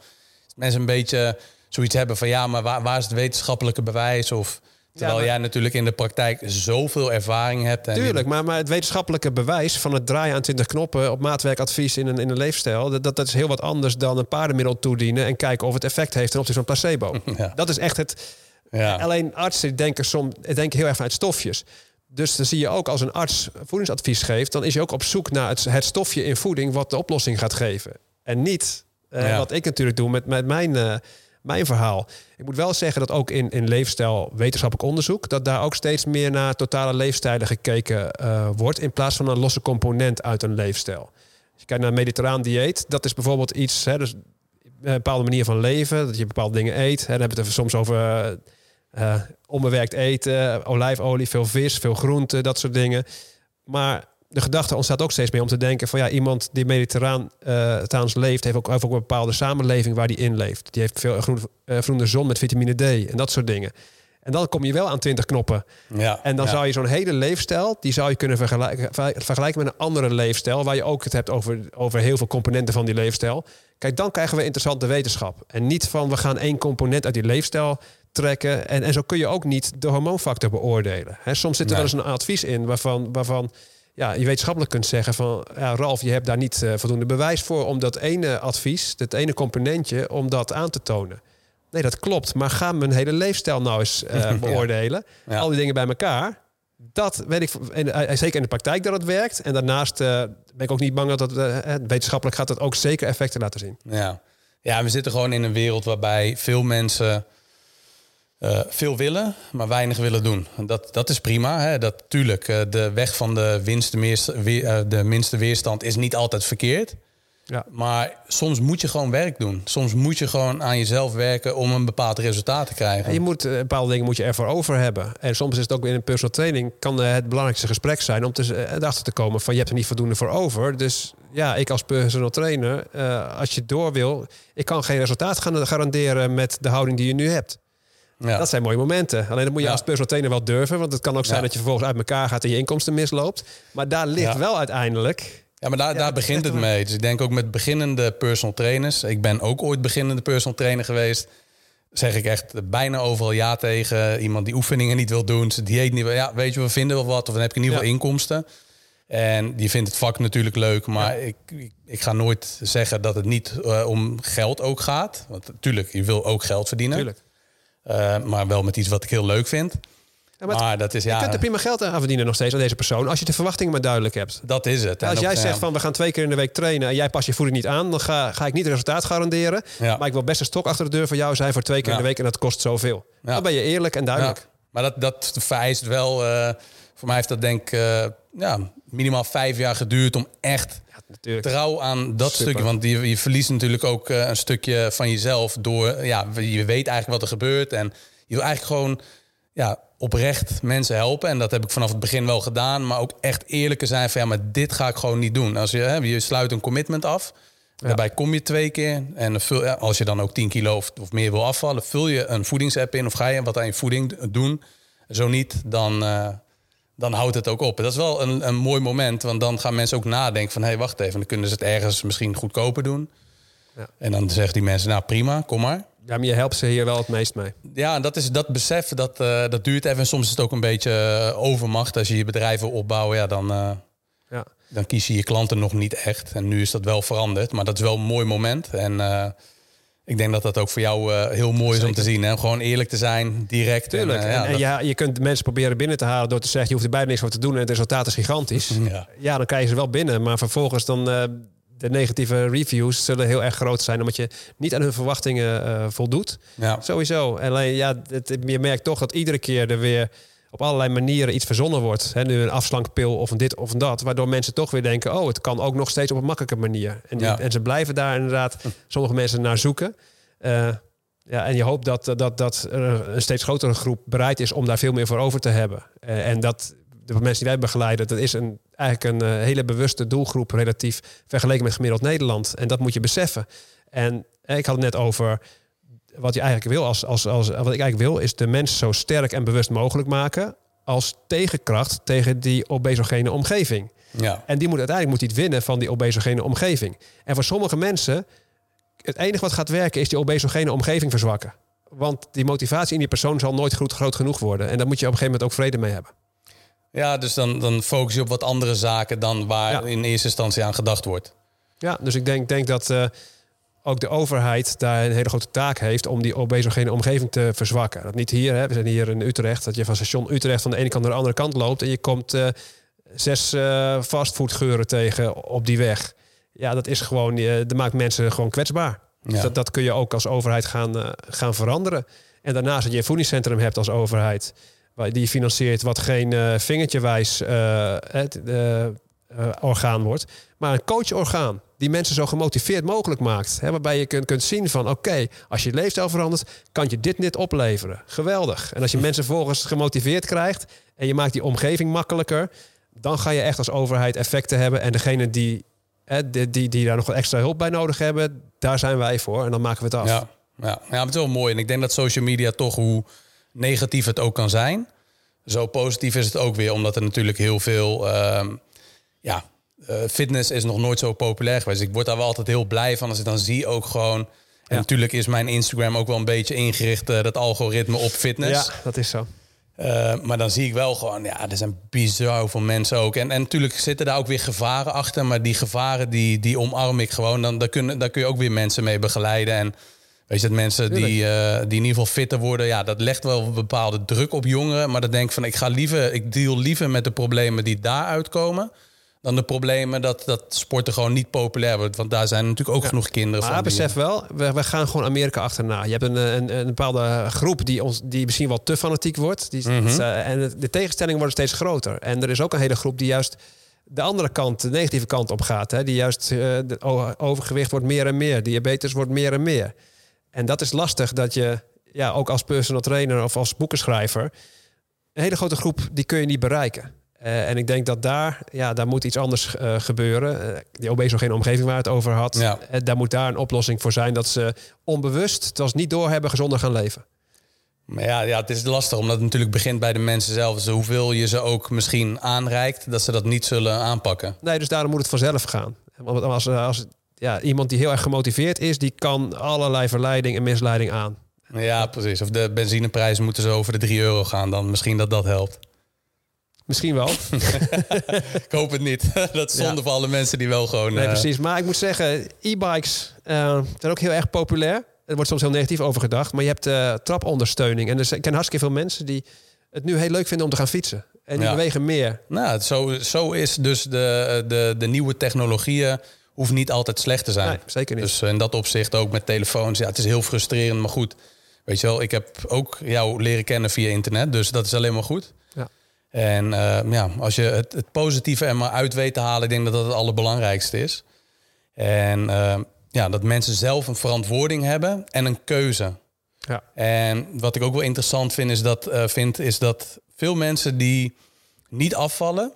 mensen een beetje zoiets hebben van ja, maar waar, waar is het wetenschappelijke bewijs? Of Terwijl maar- jij natuurlijk in de praktijk zoveel ervaring hebt. En Tuurlijk, maar, maar het wetenschappelijke bewijs van het draaien aan 20 knoppen op maatwerkadvies in een, in een leefstijl, dat, dat, is heel wat anders dan een paardenmiddel toedienen en kijken of het effect heeft ten opzichte van placebo. [laughs] Ja. Dat is echt het. Ja. Alleen artsen denken soms denken heel erg vanuit stofjes. Dus dan zie je ook als een arts voedingsadvies geeft, dan is hij ook op zoek naar het, het stofje in voeding wat de oplossing gaat geven. En niet eh, wat ik natuurlijk doe met, met mijn, eh, mijn verhaal. Ik moet wel zeggen dat ook in, in leefstijl wetenschappelijk onderzoek, dat daar ook steeds meer naar totale leefstijlen gekeken eh, wordt, in plaats van een losse component uit een leefstijl. Als je kijkt naar een mediterraan dieet, dat is bijvoorbeeld iets, hè, dus een bepaalde manier van leven, dat je bepaalde dingen eet. Hè, dan hebben we het soms over eh, onbewerkt eten, olijfolie, veel vis, veel groenten, dat soort dingen. Maar de gedachte ontstaat ook steeds meer om te denken van ja, iemand die mediterraan taans leeft, heeft ook, heeft ook een bepaalde samenleving waar die in leeft. Die heeft veel groen, eh, groene zon met vitamine D en dat soort dingen. En dan kom je wel aan 20 knoppen. Ja. En dan ja. zou je zo'n hele leefstijl, die zou je kunnen vergelijken, ver- vergelijken met een andere leefstijl, waar je ook het hebt over, over heel veel componenten van die leefstijl. Kijk, dan krijgen we interessante wetenschap. En niet van we gaan één component uit die leefstijl trekken. En, en zo kun je ook niet de hormoonfactor beoordelen. Hè, soms zit er Nee. wel eens een advies in waarvan, waarvan ja, je wetenschappelijk kunt zeggen van ja, Ralf, je hebt daar niet eh, voldoende bewijs voor om dat ene advies, dat ene componentje, om dat aan te tonen. Nee, dat klopt. Maar ga mijn hele leefstijl nou eens eh, [laughs] beoordelen. Ja. Al die dingen bij elkaar. Dat weet ik, en, eh, zeker in de praktijk dat het werkt. En daarnaast ben ik ook niet bang dat het eh, wetenschappelijk gaat het ook zeker effecten laten zien. Ja. ja, we zitten gewoon in een wereld waarbij veel mensen eh, veel willen, maar weinig willen doen. En Dat, dat is prima. Hè? Dat, tuurlijk, eh, de weg van de, winst, de, meest, weer- eh, de minste weerstand is niet altijd verkeerd. Ja. Maar soms moet je gewoon werk doen. Soms moet je gewoon aan jezelf werken om een bepaald resultaat te krijgen. En je moet, bepaalde dingen moet je ervoor over hebben. En soms is het ook in een personal training... kan het belangrijkste gesprek zijn om te, erachter te komen... van je hebt er niet voldoende voor over. Dus ja, ik als personal trainer, als je door wil... ik kan geen resultaat gaan garanderen met de houding die je nu hebt. Ja. Dat zijn mooie momenten. Alleen dat moet je Ja. als personal trainer wel durven. Want het kan ook zijn Ja. dat je vervolgens uit elkaar gaat... en je inkomsten misloopt. Maar daar ligt Ja. wel uiteindelijk... Ja, maar daar, daar begint het mee. Dus ik denk ook met beginnende personal trainers. Ik ben ook ooit beginnende personal trainer geweest. Zeg ik echt bijna overal ja tegen. Iemand die oefeningen niet wil doen, zijn dieet niet wil. Ja, weet je, we vinden wel wat. Of dan heb je in ieder geval Ja. inkomsten. En die vindt het vak natuurlijk leuk. Maar ik, ik, ik ga nooit zeggen dat het niet eh, om geld ook gaat. Want natuurlijk, je wil ook geld verdienen. Tuurlijk. Eh, maar wel met iets wat ik heel leuk vind. Ja, maar dat is Je ja, kunt er prima geld aan verdienen nog steeds aan deze persoon... als je de verwachtingen maar duidelijk hebt. dat is het. En als jij zegt van we gaan twee keer in de week trainen en jij past je voeding niet aan, dan ga, ga ik niet het resultaat garanderen. Ja. Maar ik wil best een stok achter de deur voor jou zijn voor twee keer in de week en dat kost zoveel. Dan ben je eerlijk en duidelijk. Maar dat, dat vereist wel. eh, voor mij heeft dat denk ik eh, ja, minimaal vijf jaar geduurd om echt natuurlijk. trouw aan dat Super. stukje. Want je, je verliest natuurlijk ook eh, een stukje van jezelf door. Ja, je weet eigenlijk wat er gebeurt. En je wil eigenlijk gewoon ja, oprecht mensen helpen. En dat heb ik vanaf het begin wel gedaan. Maar ook echt eerlijker zijn van ja, maar dit ga ik gewoon niet doen. Als je, hè, je sluit een commitment af. Daarbij kom je twee keer. En ja, als je dan ook 10 kilo of, of meer wil afvallen, vul je een voedingsapp in of ga je wat aan je voeding doen. Zo niet, dan, eh, dan houdt het ook op. En dat is wel een, een mooi moment, want dan gaan mensen ook nadenken van... hé, hey, wacht even, dan kunnen ze het ergens misschien goedkoper doen. Ja. En dan zeggen die mensen, nou prima, kom maar. Ja, maar je helpt ze hier wel het meest mee. Ja, en dat, is, dat besef, dat, eh, dat duurt even. En soms is het ook een beetje eh, overmacht. Als je je bedrijf wil opbouwen, ja, dan, eh, Ja. dan kies je je klanten nog niet echt. En nu is dat wel veranderd, maar dat is wel een mooi moment. En ik denk dat dat ook voor jou eh, heel mooi is om te zien. Hè? Gewoon eerlijk te zijn, direct. Tuurlijk. En, eh, ja, en dat- ja, je kunt mensen proberen binnen te halen door te zeggen... je hoeft er bijna niks voor te doen en het resultaat is gigantisch. [laughs] ja. Ja, dan krijg je ze wel binnen. Maar vervolgens dan... eh, de negatieve reviews zullen heel erg groot zijn... omdat je niet aan hun verwachtingen voldoet. Ja. Sowieso. En Alleen, ja, het, je merkt toch dat iedere keer er weer op allerlei manieren iets verzonnen wordt. Hè, nu een afslankpil of een dit of een dat. Waardoor mensen toch weer denken, oh, het kan ook nog steeds op een makkelijke manier. En, die- Ja. en ze blijven daar inderdaad sommige mensen naar zoeken. Eh, ja, en je hoopt dat, dat, dat er een steeds grotere groep bereid is om daar veel meer voor over te hebben. Eh, en dat de mensen die wij begeleiden, dat is een, eigenlijk een eh, hele bewuste doelgroep relatief vergeleken met gemiddeld Nederland. En dat moet je beseffen. En ik had het net over wat je eigenlijk wil als, als, als wat ik eigenlijk wil, is de mens zo sterk en bewust mogelijk maken als tegenkracht tegen die obesogene omgeving. Ja. En die moet uiteindelijk moet die het winnen van die obesogene omgeving. En voor sommige mensen, het enige wat gaat werken is die obesogene omgeving verzwakken. Want die motivatie in die persoon zal nooit groot, groot genoeg worden. En daar moet je op een gegeven moment ook vrede mee hebben. Ja, dus dan, dan focus je op wat andere zaken dan waar Ja. in eerste instantie aan gedacht wordt. Ja, dus ik denk, denk dat eh, ook de overheid daar een hele grote taak heeft om die obesogene omgeving te verzwakken. Dat niet hier, hè, we zijn hier in Utrecht, dat je van station Utrecht van de ene kant naar de andere kant loopt en je komt eh, zes eh fastfoodgeuren tegen op die weg. Ja, dat is gewoon, eh, dat maakt mensen gewoon kwetsbaar. Dus dat, dat kun je ook als overheid gaan, gaan veranderen. En daarnaast dat je een voedingscentrum hebt als overheid, waar die je financiert wat geen vingertjewijs het orgaan wordt, maar een coachorgaan die mensen zo gemotiveerd mogelijk maakt. Hè, waarbij je kunt, kunt zien van oké, als je leefstijl verandert, kan je dit net opleveren. Geweldig. En als je [laughs] mensen volgens gemotiveerd krijgt en je maakt die omgeving makkelijker, dan ga je echt als overheid effecten hebben. En degene die, hè, die, die, die daar nog wat extra hulp bij nodig hebben, daar zijn wij voor. En dan maken we het af. Ja, ja. ja, maar het is wel mooi. En ik denk dat social media toch, hoe negatief het ook kan zijn, zo positief is het ook weer. Omdat er natuurlijk heel veel, ehm, ja, fitness is nog nooit zo populair geweest. Ik word daar wel altijd heel blij van als ik dan zie ook gewoon. En Ja. natuurlijk is mijn Instagram ook wel een beetje ingericht, eh, dat algoritme op fitness. Ja, dat is zo. Eh, maar dan zie ik wel gewoon, ja, er zijn bizar veel mensen ook. En, en natuurlijk zitten daar ook weer gevaren achter. Maar die gevaren, die, die omarm ik gewoon. Dan, daar, daar kun je ook weer mensen mee begeleiden. En weet je, dat mensen die, eh, die in ieder geval fitter worden... ja, dat legt wel een bepaalde druk op jongeren. Maar dan denk ik van, ik ga liever, ik deal liever met de problemen die daaruit komen... dan de problemen dat, dat sporten gewoon niet populair wordt. Want daar zijn natuurlijk ook genoeg kinderen Maar van. die- besef wel, we, we gaan gewoon Amerika achterna. Je hebt een, een, een bepaalde groep die, ons, die misschien wel te fanatiek wordt. Die, Mhm. eh, en de tegenstellingen worden steeds groter. En er is ook een hele groep die juist de andere kant, de negatieve kant op gaat. Hè? Die juist eh, de overgewicht wordt meer en meer. Diabetes wordt meer en meer. En dat is lastig dat je, ja, ook als personal trainer of als boekenschrijver... een hele grote groep, die kun je niet bereiken. Eh, en ik denk dat daar, ja, daar moet iets anders eh, gebeuren. Eh, die obesogene omgeving waar het over had. Ja. daar moet daar een oplossing voor zijn... dat ze onbewust, het niet doorhebben, gezonder gaan leven. Maar ja, ja, het is lastig omdat het natuurlijk begint bij de mensen zelf. Dus hoeveel je ze ook misschien aanreikt, dat ze dat niet zullen aanpakken. Nee, dus daarom moet het vanzelf gaan. Want als, als ja, iemand die heel erg gemotiveerd is... die kan allerlei verleiding en misleiding aan. Ja, precies. Of de benzineprijzen moeten zo over de 3 euro gaan. Dan misschien dat dat helpt. Misschien wel. [laughs] Ik hoop het niet. [laughs] dat is zonde Ja. voor alle mensen die wel gewoon... Nee, eh, precies. Maar ik moet zeggen, e-bikes eh, zijn ook heel erg populair. Er wordt soms heel negatief over gedacht. Maar je hebt eh, trapondersteuning. En dus, ik ken hartstikke veel mensen die het nu heel leuk vinden om te gaan fietsen. En die Ja. bewegen meer. Nou, zo, zo is dus de, de, de nieuwe technologieën... hoeft niet altijd slecht te zijn. Nee, zeker niet. Dus in dat opzicht ook met telefoons. Ja, het is heel frustrerend, maar goed. Weet je wel, ik heb ook jou leren kennen via internet. Dus dat is alleen maar goed. En eh, ja, als je het, het positieve er maar uit weet te halen... ik denk dat dat het allerbelangrijkste is. En eh, ja, dat mensen zelf een verantwoording hebben en een keuze. Ja. En wat ik ook wel interessant vind, is dat, eh, vind, is dat veel mensen die niet afvallen.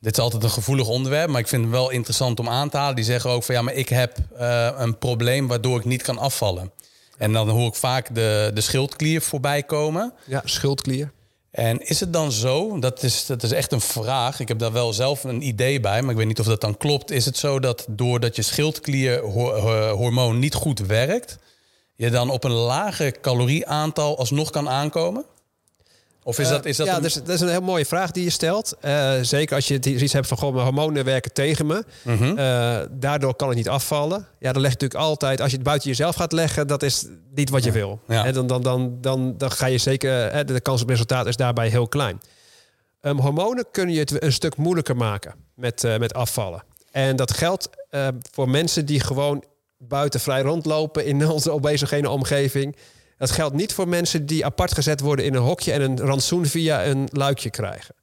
Dit is altijd een gevoelig onderwerp, maar ik vind het wel interessant om aan te halen. Die zeggen ook van ja, maar ik heb eh, een probleem waardoor ik niet kan afvallen. En dan hoor ik vaak de, de schildklier voorbij komen. Ja, schuldklier. En is het dan zo, dat is, dat is echt een vraag. Ik heb daar wel zelf een idee bij, maar ik weet niet of dat dan klopt. Is het zo dat doordat je schildklierhormoon niet goed werkt, je dan op een lager calorieaantal alsnog kan aankomen? Of is dat, is dat ja, een- dus, dat is een heel mooie vraag die je stelt. Eh, zeker als je het iets hebt van goh, mijn hormonen werken tegen me. Mhm. Eh, daardoor kan ik niet afvallen. Ja, dan leg je natuurlijk altijd, als je het buiten jezelf gaat leggen, dat is niet wat je wil. Ja. En dan, dan, dan, dan, dan ga je zeker, hè, de kans op resultaat is daarbij heel klein. Ehm, hormonen kunnen je het een stuk moeilijker maken met, eh, met afvallen. En dat geldt eh, voor mensen die gewoon buiten vrij rondlopen in [laughs] onze obesogene omgeving. Dat geldt niet voor mensen die apart gezet worden in een hokje en een rantsoen via een luikje krijgen.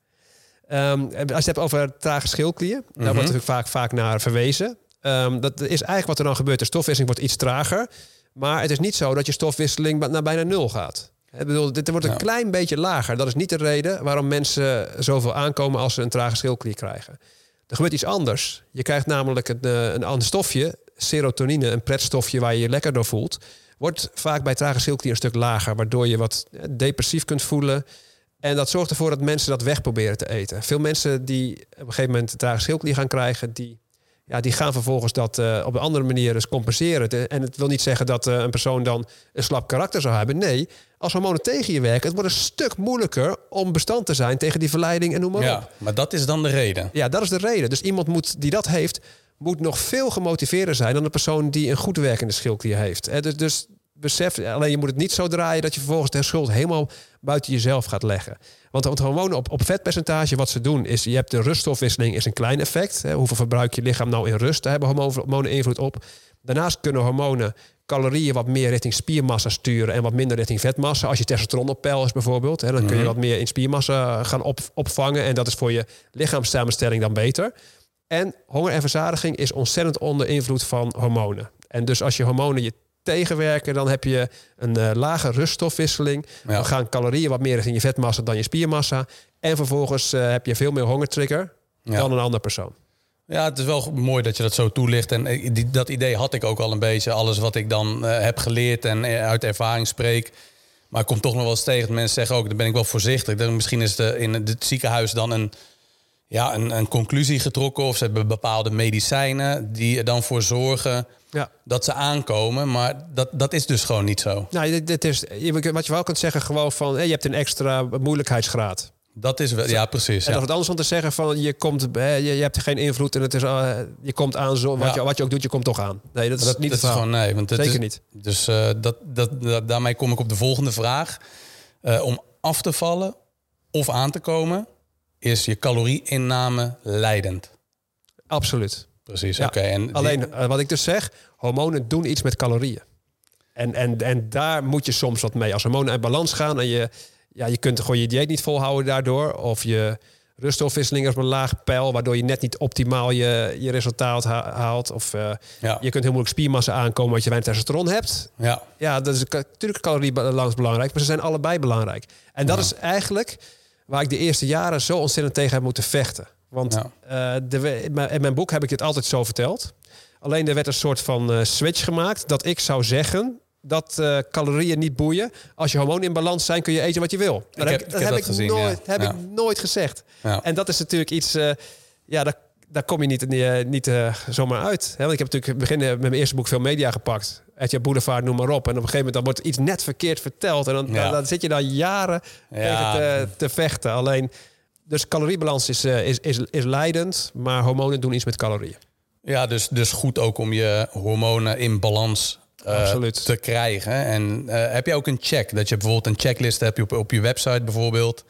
Ehm, als je het hebt over trage schildklier, daar wordt natuurlijk vaak, vaak naar verwezen. Ehm, dat is eigenlijk wat er dan gebeurt. De stofwisseling wordt iets trager. Maar het is niet zo dat je stofwisseling naar bijna nul gaat. Ik bedoel, dit wordt een Ja. klein beetje lager. Dat is niet de reden waarom mensen zoveel aankomen als ze een trage schildklier krijgen. Er gebeurt iets anders. Je krijgt namelijk een, eh, een ander stofje, serotonine, een pretstofje waar je je lekker door voelt. Wordt vaak bij trage schildklier een stuk lager, waardoor je wat eh, depressief kunt voelen. En dat zorgt ervoor dat mensen dat weg proberen te eten. Veel mensen die op een gegeven moment een trage schildklier gaan krijgen, die Ja, die gaan vervolgens dat uh, op een andere manier dus compenseren. En het wil niet zeggen dat uh, een persoon dan een slap karakter zou hebben. Nee, als hormonen tegen je werken, het wordt een stuk moeilijker om bestand te zijn tegen die verleiding en noem maar ja, op. Maar dat is dan de reden. Ja, dat is de reden. Dus iemand moet, die dat heeft, moet nog veel gemotiveerder zijn dan een persoon die een goed werkende schildklier heeft. Dus, dus besef, alleen je moet het niet zo draaien dat je vervolgens de schuld helemaal buiten jezelf gaat leggen. Want, want hormonen op, op vetpercentage, wat ze doen, is je hebt de ruststofwisseling, is een klein effect. Hè, hoeveel verbruik je lichaam nou in rust? Daar hebben hormonen invloed op. Daarnaast kunnen hormonen calorieën wat meer richting spiermassa sturen en wat minder richting vetmassa. Als je testosteron op peil is bijvoorbeeld, hè, dan kun je wat meer in spiermassa gaan op, opvangen. En dat is voor je lichaamssamenstelling dan beter. En honger en verzadiging is ontzettend onder invloed van hormonen. En dus als je hormonen je tegenwerken, dan heb je een uh, lage ruststofwisseling. Dan gaan calorieën wat meer richting je vetmassa dan je spiermassa. En vervolgens uh, heb je veel meer hongertrigger ja. dan een andere persoon. Ja, het is wel mooi dat je dat zo toelicht. En eh, die, dat idee had ik ook al een beetje. Alles wat ik dan uh, heb geleerd en uit ervaring spreek. Maar ik kom toch nog wel eens tegen dat mensen zeggen ook... dan ben ik wel voorzichtig. Dan misschien is de, in het ziekenhuis dan een, ja, een, een conclusie getrokken... of ze hebben bepaalde medicijnen die er dan voor zorgen ja. dat ze aankomen. Maar dat, dat is dus gewoon niet zo. Nou, dit, is, wat je wel kunt zeggen, gewoon van je hebt een extra moeilijkheidsgraad. Dat is wel, ja, precies. En ja. het anders om te zeggen van je komt, je, je hebt geen invloed en het is, uh, je komt aan zo, wat, je, wat je ook doet, je komt toch aan. Nee, dat is dat, niet dat het gewoon nee, want Zeker is, niet. Dus uh, dat, dat, dat, daarmee kom ik op de volgende vraag. Uh, om af te vallen of aan te komen, is je calorieinname leidend. Absoluut. Precies, oké. Okay. Alleen, uh, wat ik dus zeg, hormonen doen iets met calorieën. En, en, en daar moet je soms wat mee. Als hormonen uit balans gaan en je, ja, je kunt gewoon je dieet niet volhouden daardoor. Of je ruststofwisseling is op een laag pijl, waardoor je net niet optimaal je, je resultaat haalt. Of uh, ja. je kunt heel moeilijk spiermassa aankomen als je weinig testosteron hebt. Ja, ja dat is natuurlijk caloriebalans belangrijk, maar ze zijn allebei belangrijk. En dat ja. is eigenlijk waar ik de eerste jaren zo ontzettend tegen heb moeten vechten. Want ja. uh, de, in, mijn, boek heb ik dit altijd zo verteld. Alleen er werd een soort van uh, switch gemaakt dat ik zou zeggen dat uh, calorieën niet boeien. Als je hormonen in balans zijn, kun je eten wat je wil. Dat ik heb, heb, dat ik heb, ik, gezien, nooit, ja. heb ja. ik nooit gezegd. En dat is natuurlijk iets, ja, daar, daar kom je niet, uh, niet zomaar uit. Hè? Want ik heb natuurlijk begin met mijn eerste boek veel media gepakt. Etje Boulevard, noem maar op. En op een gegeven moment dan wordt iets net verkeerd verteld. En dan, dan, dan zit je daar jaren tegen te, te vechten. Alleen dus caloriebalans is, uh, is, is, is leidend, maar hormonen doen iets met calorieën. Ja, dus, dus goed ook om je hormonen in balans uh, te krijgen. En uh, heb je ook een check? Dat je bijvoorbeeld een checklist hebt op, op je website bijvoorbeeld?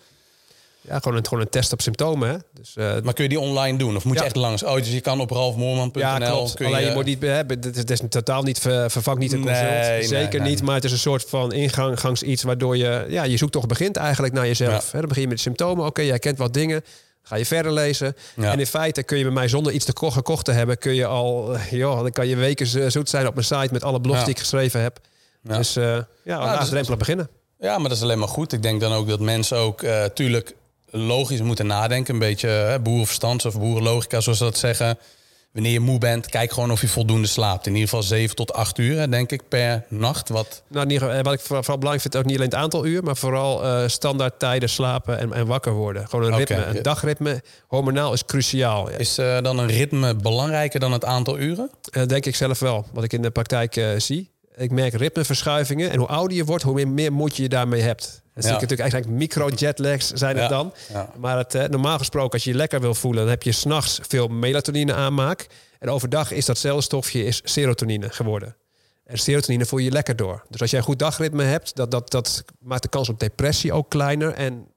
Ja, gewoon een, gewoon een test op symptomen. Hè? Dus, uh, maar kun je die online doen? Of moet ja. je echt langs? Oh, dus je kan op ralfmoorman.nl. Ja, klopt. Alleen je... je moet niet hebben. Het is, totaal niet ver, vervangt niet een consult. Nee, Zeker nee, niet. nee. Maar het is een soort van ingangs iets waardoor je ja, je zoektocht begint eigenlijk naar jezelf. Ja. Hè? Dan begin je met de symptomen. Oké, okay, jij kent wat dingen. Ga je verder lezen. Ja. En in feite kun je bij mij zonder iets te ko gekocht te hebben, kun je al, joh, dan kan je weken zoet zijn op mijn site met alle blogs die ik geschreven heb. Dus uh, ja, Ja, laagdrempelig dus- beginnen. Ja, maar dat is alleen maar goed. Ik denk dan ook dat mensen ook uh, tuurlijk logisch moeten nadenken. Een beetje hè, boerenverstand of boerenlogica, zoals ze dat zeggen. Wanneer je moe bent, kijk gewoon of je voldoende slaapt. In ieder geval 7 tot 8 uur, hè, denk ik, per nacht. Wat... Nou, geval, wat ik vooral belangrijk vind, ook niet alleen het aantal uur, maar vooral uh, standaard tijden slapen en, en, wakker worden. Gewoon een ritme, een dagritme. Hormonaal is cruciaal. Ja. Is uh, dan een ritme belangrijker dan het aantal uren? Uh, denk ik zelf wel, wat ik in de praktijk zie. Ik merk ritmeverschuivingen. En hoe ouder je wordt, hoe meer, meer moed je daarmee hebt. Dat ja. natuurlijk eigenlijk micro-jetlags zijn het dan. ja. Maar het, eh, normaal gesproken, als je je lekker wil voelen... dan heb je s'nachts veel melatonine aanmaak. En overdag is datzelfde stofje is serotonine geworden. En serotonine voel je je lekker door. Dus als jij een goed dagritme hebt... dat, dat, dat maakt de kans op depressie ook kleiner. En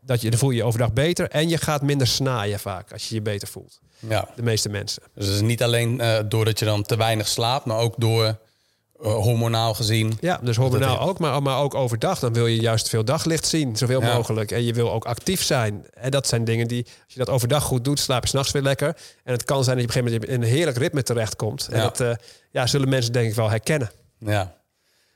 dat je, dan voel je je overdag beter. En je gaat minder snaaien vaak als je je beter voelt. Ja. De meeste mensen. Dus het is niet alleen uh, doordat je dan te weinig slaapt... maar ook door uh, hormonaal gezien. Ja, dus hormonaal ook, maar, maar ook overdag. Dan wil je juist veel daglicht zien, zoveel Ja. mogelijk. En je wil ook actief zijn. En dat zijn dingen die, als je dat overdag goed doet, slaap je s'nachts weer lekker. En het kan zijn dat je op een gegeven moment in een heerlijk ritme terechtkomt. En Ja. dat uh, ja, zullen mensen denk ik wel herkennen. Ja.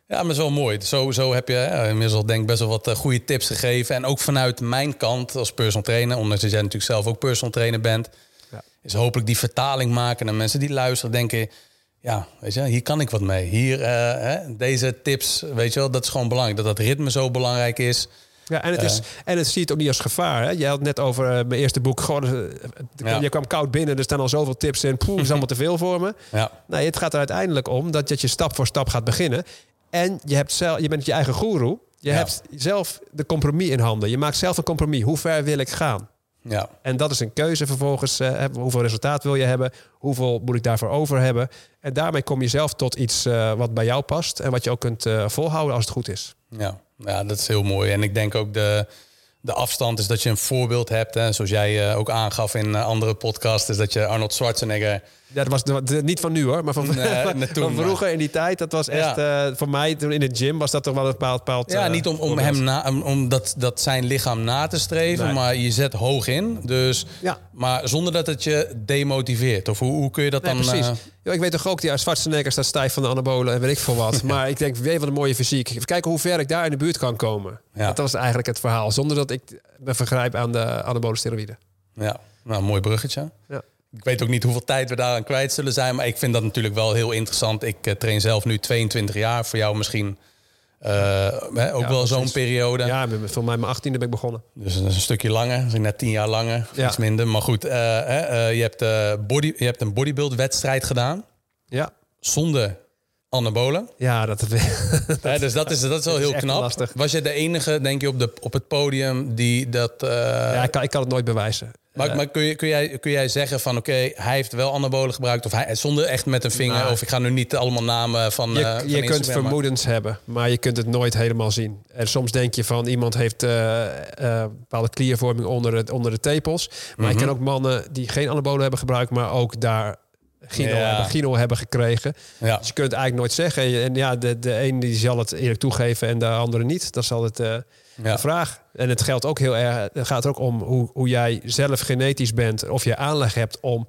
Ja, maar is wel mooi. Zo, zo heb je hè, inmiddels al denk ik best wel wat uh, goede tips gegeven. En ook vanuit mijn kant als personal trainer, ondanks dat jij natuurlijk zelf ook personal trainer bent, Ja. is hopelijk die vertaling maken naar mensen die luisteren, denken, ja, weet je, hier kan ik wat mee. Hier, uh, hè, deze tips, weet je wel, dat is gewoon belangrijk. Dat dat ritme zo belangrijk is. Ja, en het, is, en het ziet ook niet als gevaar. Hè? Je had het net over uh, mijn eerste boek. Uh, ja. Je kwam koud binnen, er staan al zoveel tips in. Poeh, is allemaal te veel voor me. Ja. Nee, het gaat er uiteindelijk om dat, dat je stap voor stap gaat beginnen. En je, hebt zelf, je bent je eigen goeroe. Je hebt zelf de compromis in handen. Je maakt zelf een compromis. Hoe ver wil ik gaan? Ja. En dat is een keuze vervolgens. Uh, hoeveel resultaat wil je hebben? Hoeveel moet ik daarvoor over hebben? En daarmee kom je zelf tot iets uh, wat bij jou past. En wat je ook kunt uh, volhouden als het goed is. Ja. ja, dat is heel mooi. En ik denk ook de, de afstand is dat je een voorbeeld hebt. Hè, zoals jij ook aangaf in andere podcasts. Is dat je Arnold Schwarzenegger dat was niet van nu hoor, maar van, nee, [laughs] van vroeger in die tijd. Dat was echt, ja. uh, voor mij toen in de gym was dat toch wel een bepaald... bepaald ja, niet om, om hem na, om dat, dat zijn lichaam na te streven, nee. maar je zet hoog in. Dus, ja. Maar zonder dat het je demotiveert. Of hoe, hoe kun je dat nee, dan... Precies. Uh... Ja, ik weet toch ook, die Schwarzenegger staat stijf van de anabolen en weet ik veel wat. [laughs] maar ik denk, weer wat een mooie fysiek. Even kijken hoe ver ik daar in de buurt kan komen. Ja. Dat was eigenlijk het verhaal. Zonder dat ik me vergrijp aan de anabole steroïden. Ja, nou, mooi bruggetje. Ja. Ik weet ook niet hoeveel tijd we daaraan kwijt zullen zijn. Maar ik vind dat natuurlijk wel heel interessant. Ik uh, train zelf nu 22 jaar. Voor jou misschien uh, hè, ook ja, wel zo'n periode. Ja, voor mij mijn 18e ben ik begonnen. Dus dat is een stukje langer. Dus net 10 jaar langer. Ja. Iets minder. Maar goed, uh, je, hebt, body, je hebt een bodybuild wedstrijd gedaan. Ja. Zonder anabolen. Ja, dat, [laughs] dat ja, dus dat is, dat is wel heel knap. Lastig. Was je de enige, denk je, op, de, op het podium die dat... Ja, ik kan, ik kan het nooit bewijzen. Maar, maar kun, je, kun, jij, kun jij zeggen van oké, okay, hij heeft wel anabolen gebruikt of hij zonder echt met een vinger nou, of ik ga nu niet allemaal namen van. Je, uh, van je kunt vermoedens maar. hebben, maar je kunt het nooit helemaal zien. En soms denk je van iemand heeft uh, uh, bepaalde kliervorming onder, het, onder de tepels. Maar mm -hmm. ik ken ook mannen die geen anabolen hebben gebruikt, maar ook daar Gino, ja. hebben, Gino hebben gekregen. Ja. Dus je kunt het eigenlijk nooit zeggen. En ja, de, de ene die zal het eerlijk toegeven en de andere niet. Dat zal het uh, ja. de vraag. En het geldt ook heel erg. Het gaat ook om hoe, hoe jij zelf genetisch bent. Of je aanleg hebt om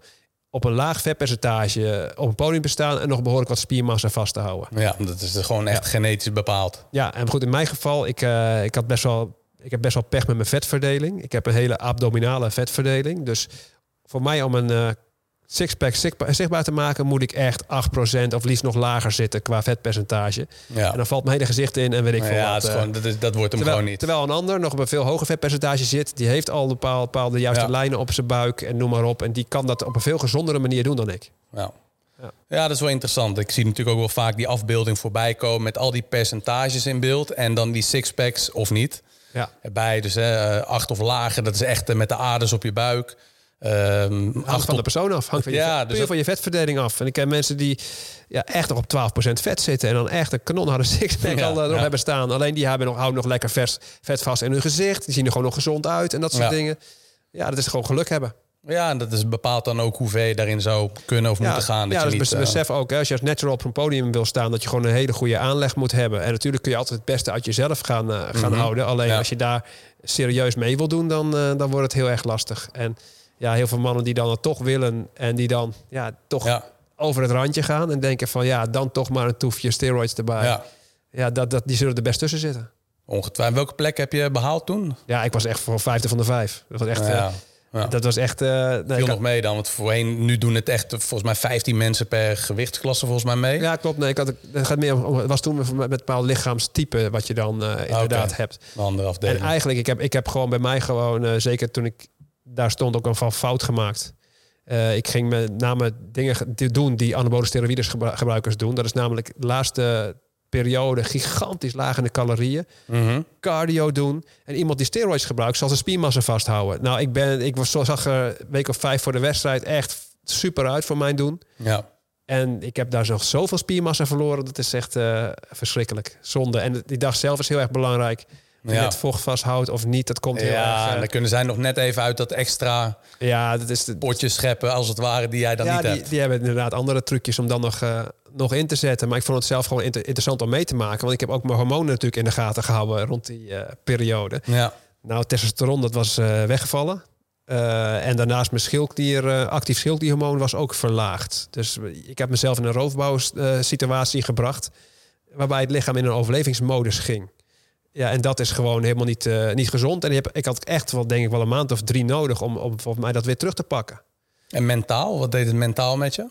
op een laag vetpercentage op een podium te staan en nog behoorlijk wat spiermassa vast te houden. Ja, dat is gewoon echt ja. genetisch bepaald. Ja, en goed, in mijn geval, ik, uh, ik had best wel. Ik heb best wel pech met mijn vetverdeling. Ik heb een hele abdominale vetverdeling. Dus voor mij om een uh, sixpack zichtbaar te maken, moet ik echt 8% of liefst nog lager zitten qua vetpercentage. Ja. En dan valt mijn hele gezicht in en weet ik veel ja, wat. Het is gewoon, dat, is, dat wordt hem terwijl, gewoon niet. Terwijl een ander nog op een veel hoger vetpercentage zit, die heeft al bepaalde, bepaalde juiste Ja. lijnen op zijn buik en noem maar op. En die kan dat op een veel gezondere manier doen dan ik. Ja. Ja. Ja, dat is wel interessant. Ik zie natuurlijk ook wel vaak die afbeelding voorbij komen met al die percentages in beeld en dan die sixpacks of niet. Ja. Erbij, dus hè, acht of lager, dat is echt eh, met de aders op je buik. Ehm Hangt acht van de persoon af. Hangt van je, Ja, dus van je vetverdeling af. En ik ken mensen die ja, echt nog op 12% vet zitten. En dan echt een kanonharde [laughs] sixpack Ja, al erop ja. hebben staan. Alleen die hebben nog, houden nog lekker vers, vet vast in hun gezicht. Die zien er gewoon nog gezond uit en dat soort Ja. dingen. Ja, dat is gewoon geluk hebben. ja, en dat is bepaalt dan ook hoe ver je daarin zou kunnen of moeten gaan. Dat ja, je dus niet, besef ook, hè, als je als natural op een podium wil staan, dat je gewoon een hele goede aanleg moet hebben. En natuurlijk kun je altijd het beste uit jezelf gaan, eh, gaan Mhm. houden. Alleen als je daar serieus mee wil doen, dan, eh, dan wordt het heel erg lastig. En ja, heel veel mannen die dan het toch willen en die dan ja, toch ja, over het randje gaan en denken van ja, dan toch maar een toefje steroids erbij. Ja, ja, dat, dat, die zullen er best tussen zitten. ongetwijfeld. Welke plek heb je behaald toen? Ja, ik was echt voor vijfde van de vijf. Dat was echt. eh, ja, ja. Dat was echt. nee, viel nog mee dan, want voorheen, nu doen het echt volgens mij 15 mensen per gewichtsklasse volgens mij mee. Ja, klopt. Nee, ik had, het gaat meer om, het was toen met met bepaald lichaamstype wat je dan eh, inderdaad hebt. Een andere afdeling. En eigenlijk, ik heb, ik heb gewoon bij mij gewoon, zeker toen ik daar stond, ook een van fout gemaakt. Eh, ik ging met name dingen doen die anabole steroïdes gebru- gebruikers doen. Dat is namelijk de laatste periode gigantisch laag in de calorieën. Mhm. Cardio doen. En iemand die steroids gebruikt, zal zijn spiermassa vasthouden. Nou, ik, ben, ik was, zag er een week of vijf voor de wedstrijd echt super uit voor mijn doen. Ja. En ik heb daar nog zoveel spiermassa verloren. Dat is echt eh, verschrikkelijk. Zonde. En die dag zelf is heel erg belangrijk. Je Ja. net vocht vasthoudt of niet. Dat komt heel Ja, erg... en eh, dan kunnen zij nog net even uit dat extra ja, dat is... De, potje scheppen, als het ware, die jij dan ja, niet die, hebt. die hebben inderdaad andere trucjes om dan nog, eh, nog in te zetten. Maar ik vond het zelf gewoon inter- interessant om mee te maken. Want ik heb ook mijn hormonen natuurlijk in de gaten gehouden rond die eh, periode. Ja, Nou, testosteron, dat was weggevallen. En daarnaast mijn schildklier, actief schildklierhormoon was ook verlaagd. Dus ik heb mezelf in een roofbouwsituatie gebracht. Waarbij het lichaam in een overlevingsmodus ging. Ja, en dat is gewoon helemaal niet, eh, niet gezond. En ik, heb, ik had echt wel, denk ik, wel een maand of drie nodig om, om volgens mij dat weer terug te pakken. en mentaal, wat deed het mentaal met je?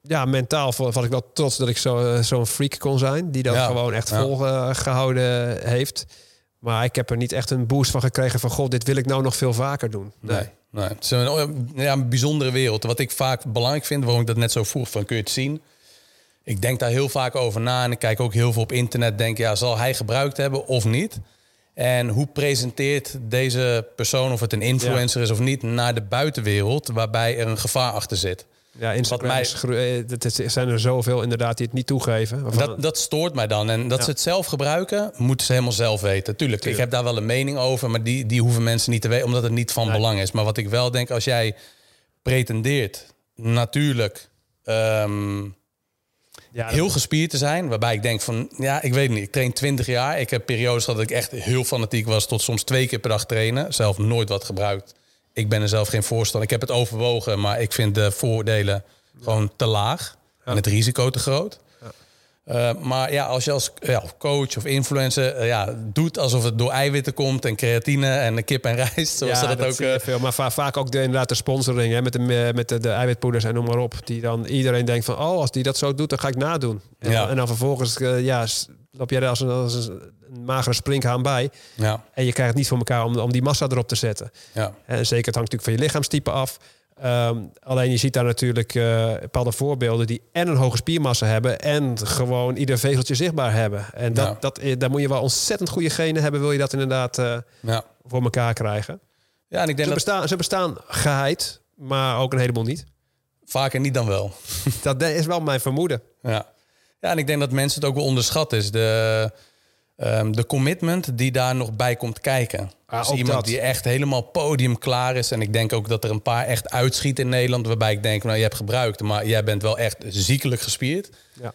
Ja, mentaal was ik wel trots dat ik zo, eh, zo'n freak kon zijn. Die dat Ja, gewoon echt ja. volgehouden heeft. Maar ik heb er niet echt een boost van gekregen van... god, dit wil ik nou nog veel vaker doen. Nee. nee. Het is een, ja, een bijzondere wereld. Wat ik vaak belangrijk vind, waarom ik dat net zo vroeg van kun je het zien... Ik denk daar heel vaak over na en ik kijk ook heel veel op internet. Denk, ja, zal hij gebruikt hebben of niet? En hoe presenteert deze persoon, of het een influencer is of niet, naar de buitenwereld, waarbij er een gevaar achter zit? Ja, Instagram mij, is, er zijn er zoveel inderdaad die het niet toegeven. Dat, dat stoort mij dan. En dat ze het zelf gebruiken, moeten ze helemaal zelf weten. Tuurlijk, ik heb daar wel een mening over, maar die, die hoeven mensen niet te weten, omdat het niet van belang is. Maar wat ik wel denk, als jij pretendeert, natuurlijk. Ehm, ja, heel gespierd te zijn. Waarbij ik denk van, ja, ik weet niet. Ik train 20 jaar. Ik heb periodes dat ik echt heel fanatiek was tot soms twee keer per dag trainen. Zelf nooit wat gebruikt. Ik ben er zelf geen voorstander. Ik heb het overwogen, maar ik vind de voordelen gewoon te laag. En het risico te groot. Uh, maar ja, als je als ja, coach of influencer uh, ja, doet alsof het door eiwitten komt en creatine en kip en [laughs] rijst, zoals ja, dat, dat ook. Uh, veel, maar va vaak ook de, inderdaad de sponsoring hè, met, de, met de, de eiwitpoeders en noem maar op. Die dan iedereen denkt van, oh, als die dat zo doet, dan ga ik nadoen. En, ja. en dan vervolgens ja, loop jij er als een, als een magere sprinkhaan bij. Ja. En je krijgt het niet voor elkaar om, om die massa erop te zetten. Ja. En zeker, het hangt natuurlijk van je lichaamstype af. Um, alleen je ziet daar natuurlijk uh, bepaalde voorbeelden die en een hoge spiermassa hebben en gewoon ieder vezeltje zichtbaar hebben. En dat, dat, daar moet je wel ontzettend goede genen hebben, wil je dat inderdaad uh, ja. voor elkaar krijgen. Ja, en ik denk ze, dat... bestaan, ze bestaan geheid, maar ook een heleboel niet. Vaker niet dan wel. dat is wel mijn vermoeden. Ja. ja, en ik denk dat mensen het ook wel onderschatten. Is de um, de commitment die daar nog bij komt kijken. Ah, dus iemand die echt helemaal podium klaar is. En ik denk ook dat er een paar echt uitschiet in Nederland. Waarbij ik denk, nou je hebt gebruikt, maar jij bent wel echt ziekelijk gespierd. Ja.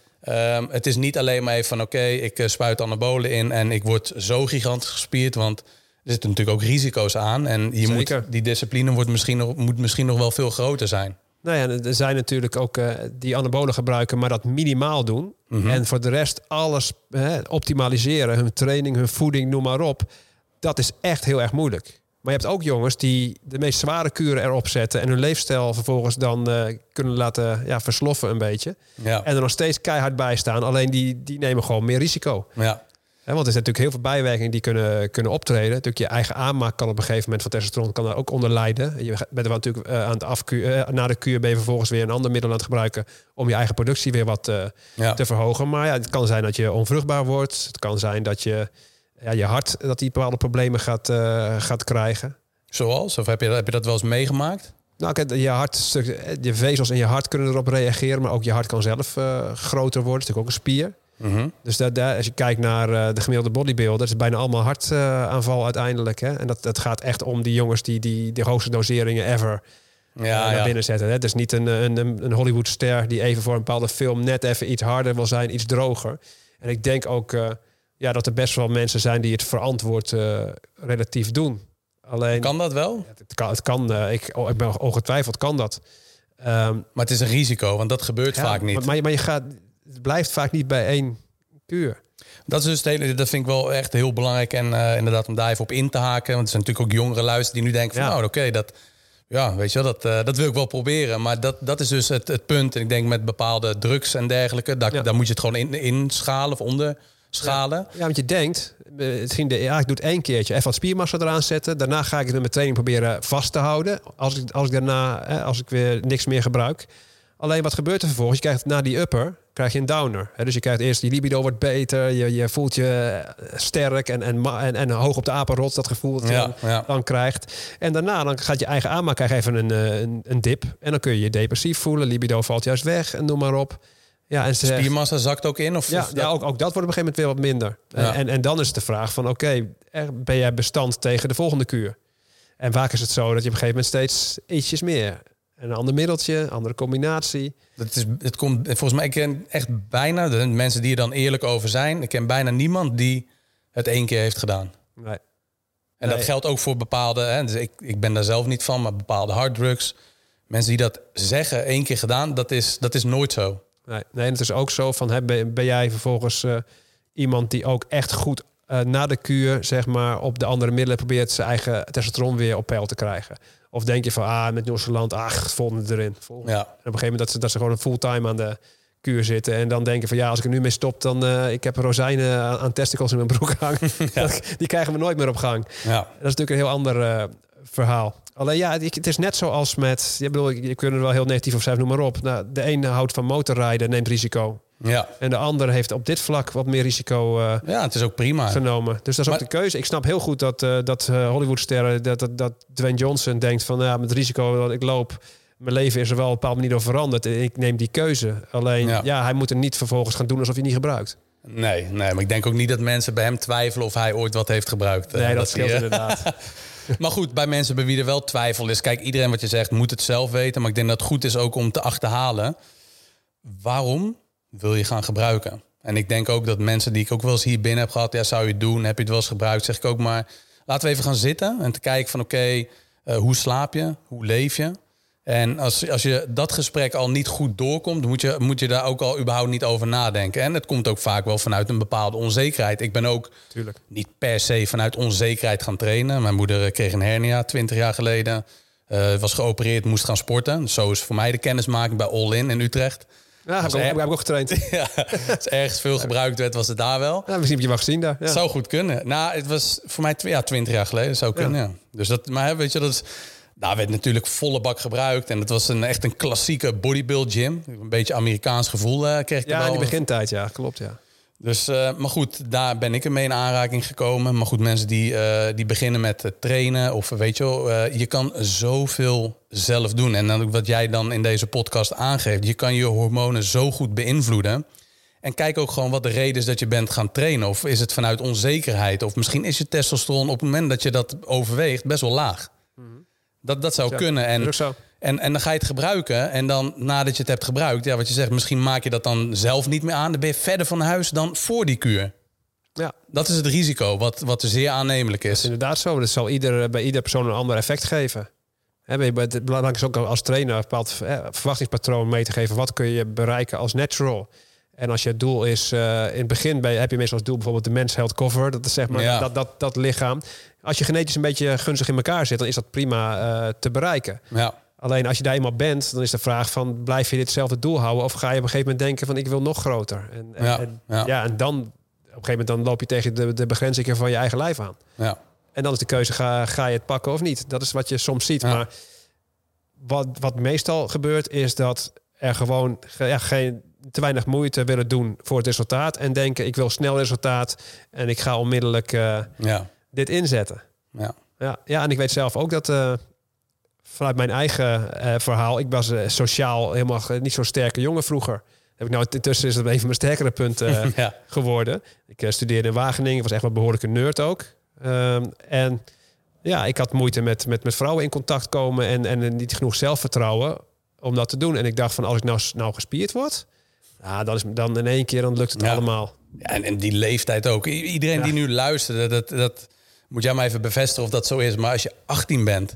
Um, het is niet alleen maar even van oké, ik uh, spuit anabolen in en ik word zo gigantisch gespierd. Want er zitten natuurlijk ook risico's aan. En je moet, die discipline wordt misschien nog, moet misschien nog wel veel groter zijn. Nou ja, er zijn natuurlijk ook uh, die anabolen gebruiken, maar dat minimaal doen. Mhm. En voor de rest alles optimaliseren. Hun training, hun voeding, noem maar op. Dat is echt heel erg moeilijk. Maar je hebt ook jongens die de meest zware kuren erop zetten... en hun leefstijl vervolgens dan uh, kunnen laten ja, versloffen een beetje. Ja. En er nog steeds keihard bij staan. Alleen die, die nemen gewoon meer risico. Ja want er zijn natuurlijk heel veel bijwerkingen die kunnen, kunnen optreden. Natuurlijk je eigen aanmaak kan op een gegeven moment van testosteron kan daar ook onder lijden. Je bent er natuurlijk uh, aan het afkuren. Uh, na de kuur ben je vervolgens weer een ander middel aan het gebruiken om je eigen productie weer wat uh, te verhogen. Maar ja, het kan zijn dat je onvruchtbaar wordt. Het kan zijn dat je ja, je hart dat die bepaalde problemen gaat, gaat krijgen. Zoals? Of heb je, heb je dat wel eens meegemaakt? Nou, kijk, je hart, je vezels in je hart kunnen erop reageren, maar ook je hart kan zelf groter worden. Het is natuurlijk ook een spier. Mhm. Dus dat, daar, als je kijkt naar uh, de gemiddelde bodybuilder, dat is bijna allemaal hartaanval uiteindelijk. Hè? En dat, dat gaat echt om die jongens die, die de hoogste doseringen ever ja, uh, naar ja. binnen zetten. Hè? Het is niet een, een, een Hollywoodster die even voor een bepaalde film net even iets harder wil zijn, iets droger. En ik denk ook uh, ja, dat er best wel mensen zijn die het verantwoord relatief doen. Alleen, kan dat wel? Het kan, het kan ik, oh, ik ben ongetwijfeld kan dat. Um, maar het is een risico, want dat gebeurt vaak niet. Maar, maar je gaat het blijft vaak niet bij één kuur. Dat is dus hele, dat vind ik wel echt heel belangrijk. En uh, inderdaad, om daar even op in te haken. Want er zijn natuurlijk ook jongere luisteren die nu denken van nou oké, dat. Ja, weet je wel, dat, uh, dat wil ik wel proberen. Maar dat, dat is dus het, het punt. En ik denk met bepaalde drugs en dergelijke, daar, ja. daar moet je het gewoon in, inschalen of onder schalen. Ja, want je denkt, het ging de, ja, ik doe het één keertje, even wat spiermassa eraan zetten. Daarna ga ik het met mijn training proberen vast te houden. Als ik, als ik daarna, hè, als ik weer niks meer gebruik. Alleen wat gebeurt er vervolgens? Je krijgt na die upper, krijg je een downer. Dus je krijgt eerst, die libido wordt beter, je, je voelt je sterk en, en, en, en hoog op de apenrots, dat gevoel dat je dan krijgt. En daarna dan gaat je eigen aanmaak krijgen even een, eh, een, een dip. En dan kun je je depressief voelen, libido valt juist weg en noem maar op. Ja, en Spiermassa zakt ook in? Of, ja, ja ook, ook dat wordt op een gegeven moment weer wat minder. En, en dan is de vraag van, oké, ben jij bestand tegen de volgende kuur? En vaak is het zo dat je op een gegeven moment steeds ietsjes meer een ander middeltje, andere combinatie. Dat is, het komt, volgens mij, ik ken echt bijna, de mensen die er dan eerlijk over zijn, ik ken bijna niemand die het één keer heeft gedaan. Nee. En dat geldt ook voor bepaalde, hè, dus ik, ik ben daar zelf niet van, maar bepaalde harddrugs. Mensen die dat zeggen, één keer gedaan, dat is, dat is nooit zo. Nee, nee het is ook zo van, hè, ben, ben jij vervolgens uh, iemand die ook echt goed uh, na de kuur, zeg maar, op de andere middelen probeert zijn eigen testosteron weer op peil te krijgen. Of denk je van, ah, met Noord-Land, ach, volgende erin. Volgende. Ja. En op een gegeven moment dat ze, dat ze gewoon een fulltime aan de kuur zitten en dan denken van ja, als ik er nu mee stop, dan uh, ik heb rozijnen aan, aan testicles in mijn broek [laughs] hangen. Die krijgen we nooit meer op gang. Ja. Dat is natuurlijk een heel ander uh, verhaal. Alleen ja, het is net zoals met, je bedoel, je kunt er wel heel negatief of zijn, noem maar op. Nou, de ene houdt van motorrijden, neemt risico. Ja. En de ander heeft op dit vlak wat meer risico uh, ja, het is ook prima. genomen. Dus dat is ook de keuze. Ik snap heel goed dat, uh, dat uh, Hollywoodsterren, dat, dat, dat Dwayne Johnson denkt van ja, met het risico dat ik loop, mijn leven is er wel op een bepaalde manier door veranderd. Ik neem die keuze. Alleen ja. ja, hij moet er niet vervolgens gaan doen alsof hij niet gebruikt. Nee, nee, maar ik denk ook niet dat mensen bij hem twijfelen of hij ooit wat heeft gebruikt. Nee, dat, dat scheelt inderdaad. [laughs] maar goed, bij mensen bij wie er wel twijfel is. Kijk, iedereen wat je zegt moet het zelf weten. Maar ik denk dat het goed is ook om te achterhalen. Waarom wil je gaan gebruiken? En ik denk ook dat mensen die ik ook wel eens hier binnen heb gehad... ja, zou je het doen? Heb je het wel eens gebruikt? Zeg ik ook maar, laten we even gaan zitten en te kijken van... oké, okay, uh, hoe slaap je? Hoe leef je? En als, als je dat gesprek al niet goed doorkomt... moet je, moet je daar ook al überhaupt niet over nadenken. En het komt ook vaak wel vanuit een bepaalde onzekerheid. Ik ben ook Tuurlijk. niet per se vanuit onzekerheid gaan trainen. Mijn moeder kreeg een hernia 20 jaar geleden... Uh, was geopereerd, moest gaan sporten. Zo is voor mij de kennismaking bij All In in Utrecht. Ja, heb ik, ook, heb ik ook getraind. [laughs] ja, als ergens veel gebruikt werd, was het daar wel. Ja, misschien heb je wel gezien daar. Ja. Zou goed kunnen. Nou, het was voor mij ja, 20 jaar geleden. Zou kunnen, ja. Dus dat, maar weet je, dat is... Daar werd natuurlijk volle bak gebruikt. En het was een, echt een klassieke bodybuild gym. Een beetje Amerikaans gevoel uh, kreeg ik Ja, in die begintijd, ja. Klopt, ja. Dus, uh, maar goed, daar ben ik ermee in aanraking gekomen. Maar goed, mensen die, uh, die beginnen met trainen of weet je wel, uh, je kan zoveel zelf doen. En dan wat jij dan in deze podcast aangeeft, je kan je hormonen zo goed beïnvloeden. En kijk ook gewoon wat de reden is dat je bent gaan trainen. Of is het vanuit onzekerheid? Of misschien is je testosteron op het moment dat je dat overweegt best wel laag. Mm -hmm. Dat, dat zou ja, kunnen. En, zo. En, en dan ga je het gebruiken. En dan nadat je het hebt gebruikt, ja, wat je zegt, misschien maak je dat dan zelf niet meer aan. Dan ben je verder van huis dan voor die kuur. Ja. Dat is het risico, wat, wat zeer aannemelijk is. Dat is inderdaad zo. Dat zal ieder, bij ieder persoon een ander effect geven. Het belangrijk is ook als trainer een bepaald verwachtingspatroon mee te geven. Wat kun je bereiken als natural? En als je het doel is, uh, in het begin ben je, heb je meestal als doel bijvoorbeeld de mens health cover. Dat is zeg maar Ja. dat, dat, dat lichaam. Als je genetisch een beetje gunstig in elkaar zit, dan is dat prima uh, te bereiken. Ja. Alleen als je daar eenmaal bent, dan is de vraag van blijf je ditzelfde doel houden of ga je op een gegeven moment denken van ik wil nog groter. En, en, Ja, en, ja. ja, en dan op een gegeven moment dan loop je tegen de, de begrenzingen van je eigen lijf aan. Ja. En dan is de keuze, ga, ga je het pakken of niet? Dat is wat je soms ziet. Ja. Maar wat, wat meestal gebeurt, is dat er gewoon ge- ja, geen, te weinig moeite willen doen voor het resultaat. En denken, ik wil snel resultaat en ik ga onmiddellijk eh, Ja. dit inzetten. Ja. Ja, ja, en ik weet zelf ook dat eh, vanuit mijn eigen eh, verhaal, ik was eh, sociaal helemaal niet zo'n sterke jongen vroeger. Heb ik nou intussen is dat een van mijn sterkere punten eh, [laughs] ja. geworden. Ik studeerde in Wageningen, was echt wel een behoorlijke nerd ook. Ehm, en ja, ik had moeite met, met, met vrouwen in contact komen en, en niet genoeg zelfvertrouwen om dat te doen. En ik dacht van als ik nou, nou gespierd word, ja, dan, is, dan in één keer dan lukt het Ja. allemaal. Ja, en, en die leeftijd ook. I- Iedereen Ja. die nu luistert, dat, dat moet jij maar even bevestigen of dat zo is. Maar als je 18 bent,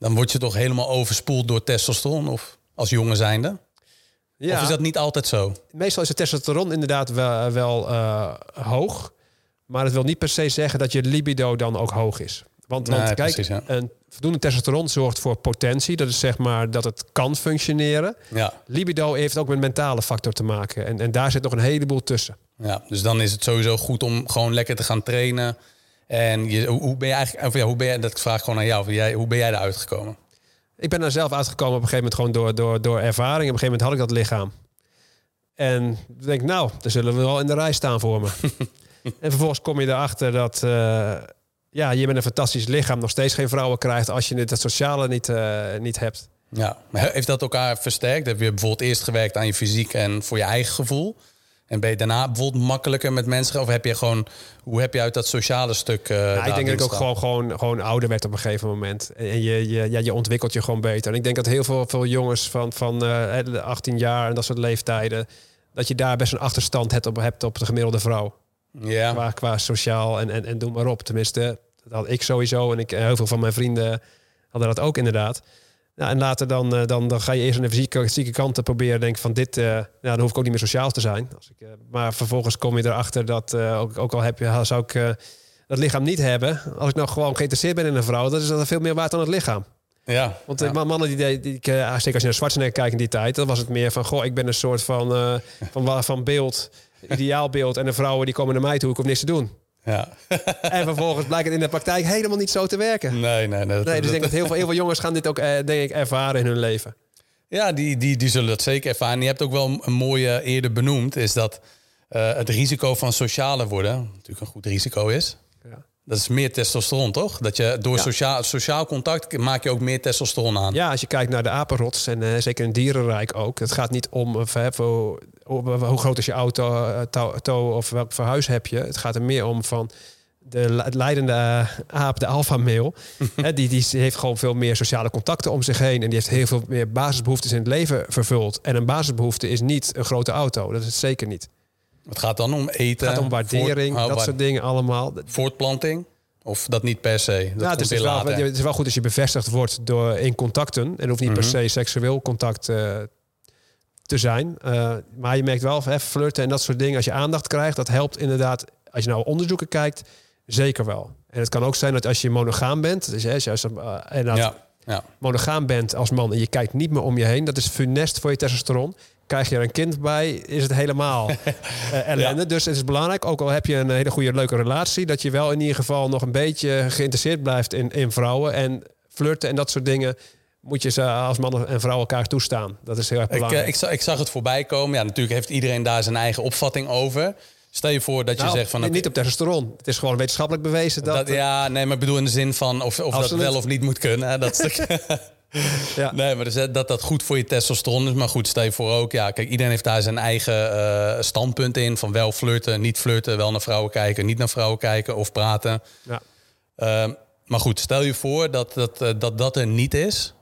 dan word je toch helemaal overspoeld door testosteron? Of als jongen zijnde? Ja, Of is dat niet altijd zo? meestal is het testosteron inderdaad wel, wel eh, hoog. Maar het wil niet per se zeggen dat je libido dan ook hoog is. Want, want Nee, kijk, precies, ja. een voldoende testosteron zorgt voor potentie. Dat is zeg maar dat het kan functioneren. Ja. Libido heeft ook met mentale factor te maken. En, en daar zit nog een heleboel tussen. ja. Dus dan is het sowieso goed om gewoon lekker te gaan trainen. En je, hoe ben je eigenlijk, of ja, hoe ben je, dat vraag ik gewoon aan jou. Hoe, jij, hoe ben jij eruit gekomen? Ik ben daar zelf uitgekomen op een gegeven moment gewoon door, door, door ervaring. Op een gegeven moment had ik dat lichaam. En ik denk, nou, dan zullen we wel in de rij staan voor me. [laughs] en vervolgens kom je erachter dat eh, ja, je met een fantastisch lichaam nog steeds geen vrouwen krijgt als je het sociale niet, eh, niet hebt. Ja. Maar heeft dat elkaar versterkt? Heb je bijvoorbeeld eerst gewerkt aan je fysiek en voor je eigen gevoel? En ben je daarna bijvoorbeeld makkelijker met mensen? Of heb je gewoon, hoe heb je uit dat sociale stuk? eh Ja, ik denk dat ik ook gewoon, gewoon, gewoon ouder werd op een gegeven moment. En je, je, ja, je ontwikkelt je gewoon beter. En ik denk dat heel veel, veel jongens van, van eh, de 18 jaar en dat soort leeftijden... dat je daar best een achterstand hebt op, hebt op de gemiddelde vrouw. Ja. Qua, qua sociaal en, en, en doe maar op. Tenminste, dat had ik sowieso. En ik, heel veel van mijn vrienden hadden dat ook inderdaad. Nou, en later dan, eh, dan, dan ga je eerst aan de fysieke, fysieke kant te proberen. Denk van dit, nou, dan hoef ik ook niet meer sociaal te zijn. Als ik, eh, maar vervolgens kom je erachter dat, ook, ook al heb je, zou ik dat lichaam niet hebben. Als ik nou gewoon geïnteresseerd ben in een vrouw, dan is dat veel meer waard dan het lichaam. Ja. Want ja. ma- mannen die, die ik, eh, zeker als je naar Schwarzenegger kijkt in die tijd, dan was het meer van, goh, ik ben een soort van, van, van beeld, ideaalbeeld. En de vrouwen die komen naar mij toe, ik hoef niks te doen. Ja. [laughs] En vervolgens blijkt het in de praktijk helemaal niet zo te werken. Nee, nee, nee. dat- Nee, dus ik denk dat heel veel, heel veel jongens gaan dit ook, eh, denk ik, ervaren in hun leven. Ja, die, die, die zullen dat zeker ervaren. Je hebt ook wel een mooie eerder benoemd, is dat eh, het risico van socialer worden natuurlijk een goed risico is. Dat is meer testosteron, toch? Dat je door Ja. sociaal, sociaal contact maak je ook meer testosteron aan. Ja, als je kijkt naar de apenrots en eh, zeker in het dierenrijk ook. Het gaat niet om of, hè, voor, hoe hoe groot is je auto eh, to, to- of welk verhuis heb je. Het gaat er meer om van de le- leidende eh, aap, de alfa-mail. [laughs] hè, die, die heeft gewoon veel meer sociale contacten om zich heen. En die heeft heel veel meer basisbehoeftes in het leven vervuld. En een basisbehoefte is niet een grote auto. Dat is het zeker niet. Het gaat dan om eten. Het gaat om waardering, voort- oh, dat soort dingen allemaal. Voortplanting? Of dat niet per se? Dat het, is wel, later. het is wel goed als je bevestigd wordt door in contacten. En hoeft niet per Mhm. se seksueel contact eh, te zijn. Eh, maar je merkt wel, hè, flirten en dat soort dingen. Als je aandacht krijgt, dat helpt inderdaad. Als je nou onderzoeken kijkt, zeker wel. En het kan ook zijn dat als je monogaam bent... Dus, hè, als je als, eh, Ja, ja. monogaam bent als man... en je kijkt niet meer om je heen, dat is funest voor je testosteron. Krijg je er een kind bij, is het helemaal [laughs] eh, ellende. Ja. Dus het is belangrijk, ook al heb je een hele goede, leuke relatie... dat je wel in ieder geval nog een beetje geïnteresseerd blijft in, in vrouwen. En flirten en dat soort dingen moet je ze als man en vrouw elkaar toestaan. Dat is heel erg Ik, belangrijk. eh, ik, zag, ik zag het voorbij komen. Ja, natuurlijk heeft iedereen daar zijn eigen opvatting over. Stel je voor dat je Nou, zegt van... niet- op testosteron. Het is gewoon wetenschappelijk bewezen dat... dat, ja, nee, maar ik bedoel in de zin van of, of dat wel of niet moet kunnen. Hè, dat [laughs] stuk. Ja. Nee, maar dus, dat dat goed voor je testosteron is. Maar goed, stel je voor ook. Ja, kijk, iedereen heeft daar zijn eigen eh, standpunt in. Van wel flirten, niet flirten, wel naar vrouwen kijken, niet naar vrouwen kijken of praten. Ja. Ehm, maar goed, stel je voor dat dat, eh, dat dat er niet is.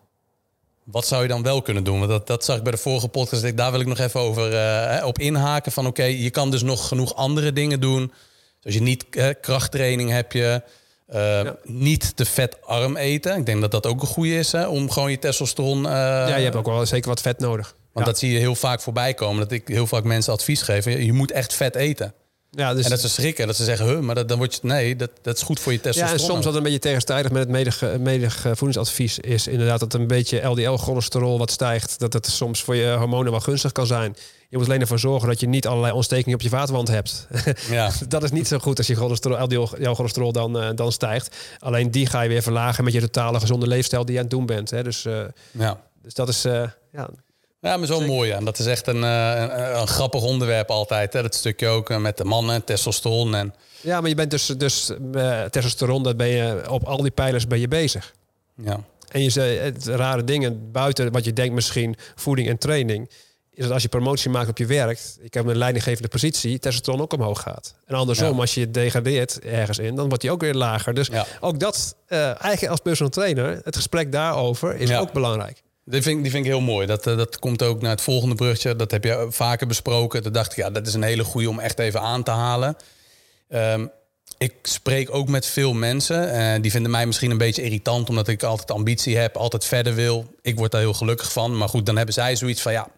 Wat zou je dan wel kunnen doen? Want dat, dat zag ik bij de vorige podcast. Ik- Daar wil ik nog even over eh, op inhaken. Van oké, je kan dus nog genoeg andere dingen doen. Dus je niet krachttraining heb je. Eh, Niet te vetarm eten. Ik denk dat dat ook een goede is. Hè, om gewoon je testosteron... eh, ja, je hebt ook wel zeker wat vet nodig. want ja. dat zie je heel vaak voorbij komen. Dat ik heel vaak mensen advies geef. Je je moet echt vet eten. Ja, dus, En dat ze schrikken. Dat ze zeggen, huh, maar dat, dan word je... Nee, dat, dat is goed voor je ja, testosteron. en soms wat een beetje tegenstrijdig met het medig, medig eh, voedingsadvies is inderdaad dat een beetje LDL-cholesterol wat stijgt, dat het soms voor je hormonen wel gunstig kan zijn. Je moet alleen ervoor zorgen dat je niet allerlei ontstekingen op je vaatwand hebt. [laughs] Ja. dat is niet zo goed als je cholesterol, LDL-cholesterol dan, eh, dan stijgt. Alleen die ga je weer verlagen met je totale gezonde leefstijl die je aan het doen bent. Hè. Dus, eh, ja. dus dat is, eh, ja, Ja, maar zo mooi. En dat is echt een, eh, een, een grappig onderwerp altijd. Hè? Dat stukje ook eh, met de mannen, testosteron. En, Ja, maar je bent dus, dus eh, testosteron, dat ben je op al die pijlers ben je bezig. ja. En je zei het rare dingen buiten wat je denkt misschien voeding en training. Is dat als je promotie maakt op je werk, ik heb een leidinggevende positie, testosteron ook omhoog gaat. En andersom, Ja. als je degradeert ergens in, dan wordt die ook weer lager. Dus Ja. ook dat, eh, eigenlijk als personal trainer, het gesprek daarover is Ja. ook belangrijk. Die vind, ik- die vind ik heel mooi. Dat, eh, dat komt ook naar het volgende brugje. Dat heb je vaker besproken. Toen dacht ik, ja, dat is een hele goede om echt even aan te halen. Ehm, ik spreek ook met veel mensen. eh, die vinden mij misschien een beetje irritant... omdat ik altijd ambitie heb, altijd verder wil. Ik word daar heel gelukkig van. Maar goed, dan hebben zij zoiets van... ja,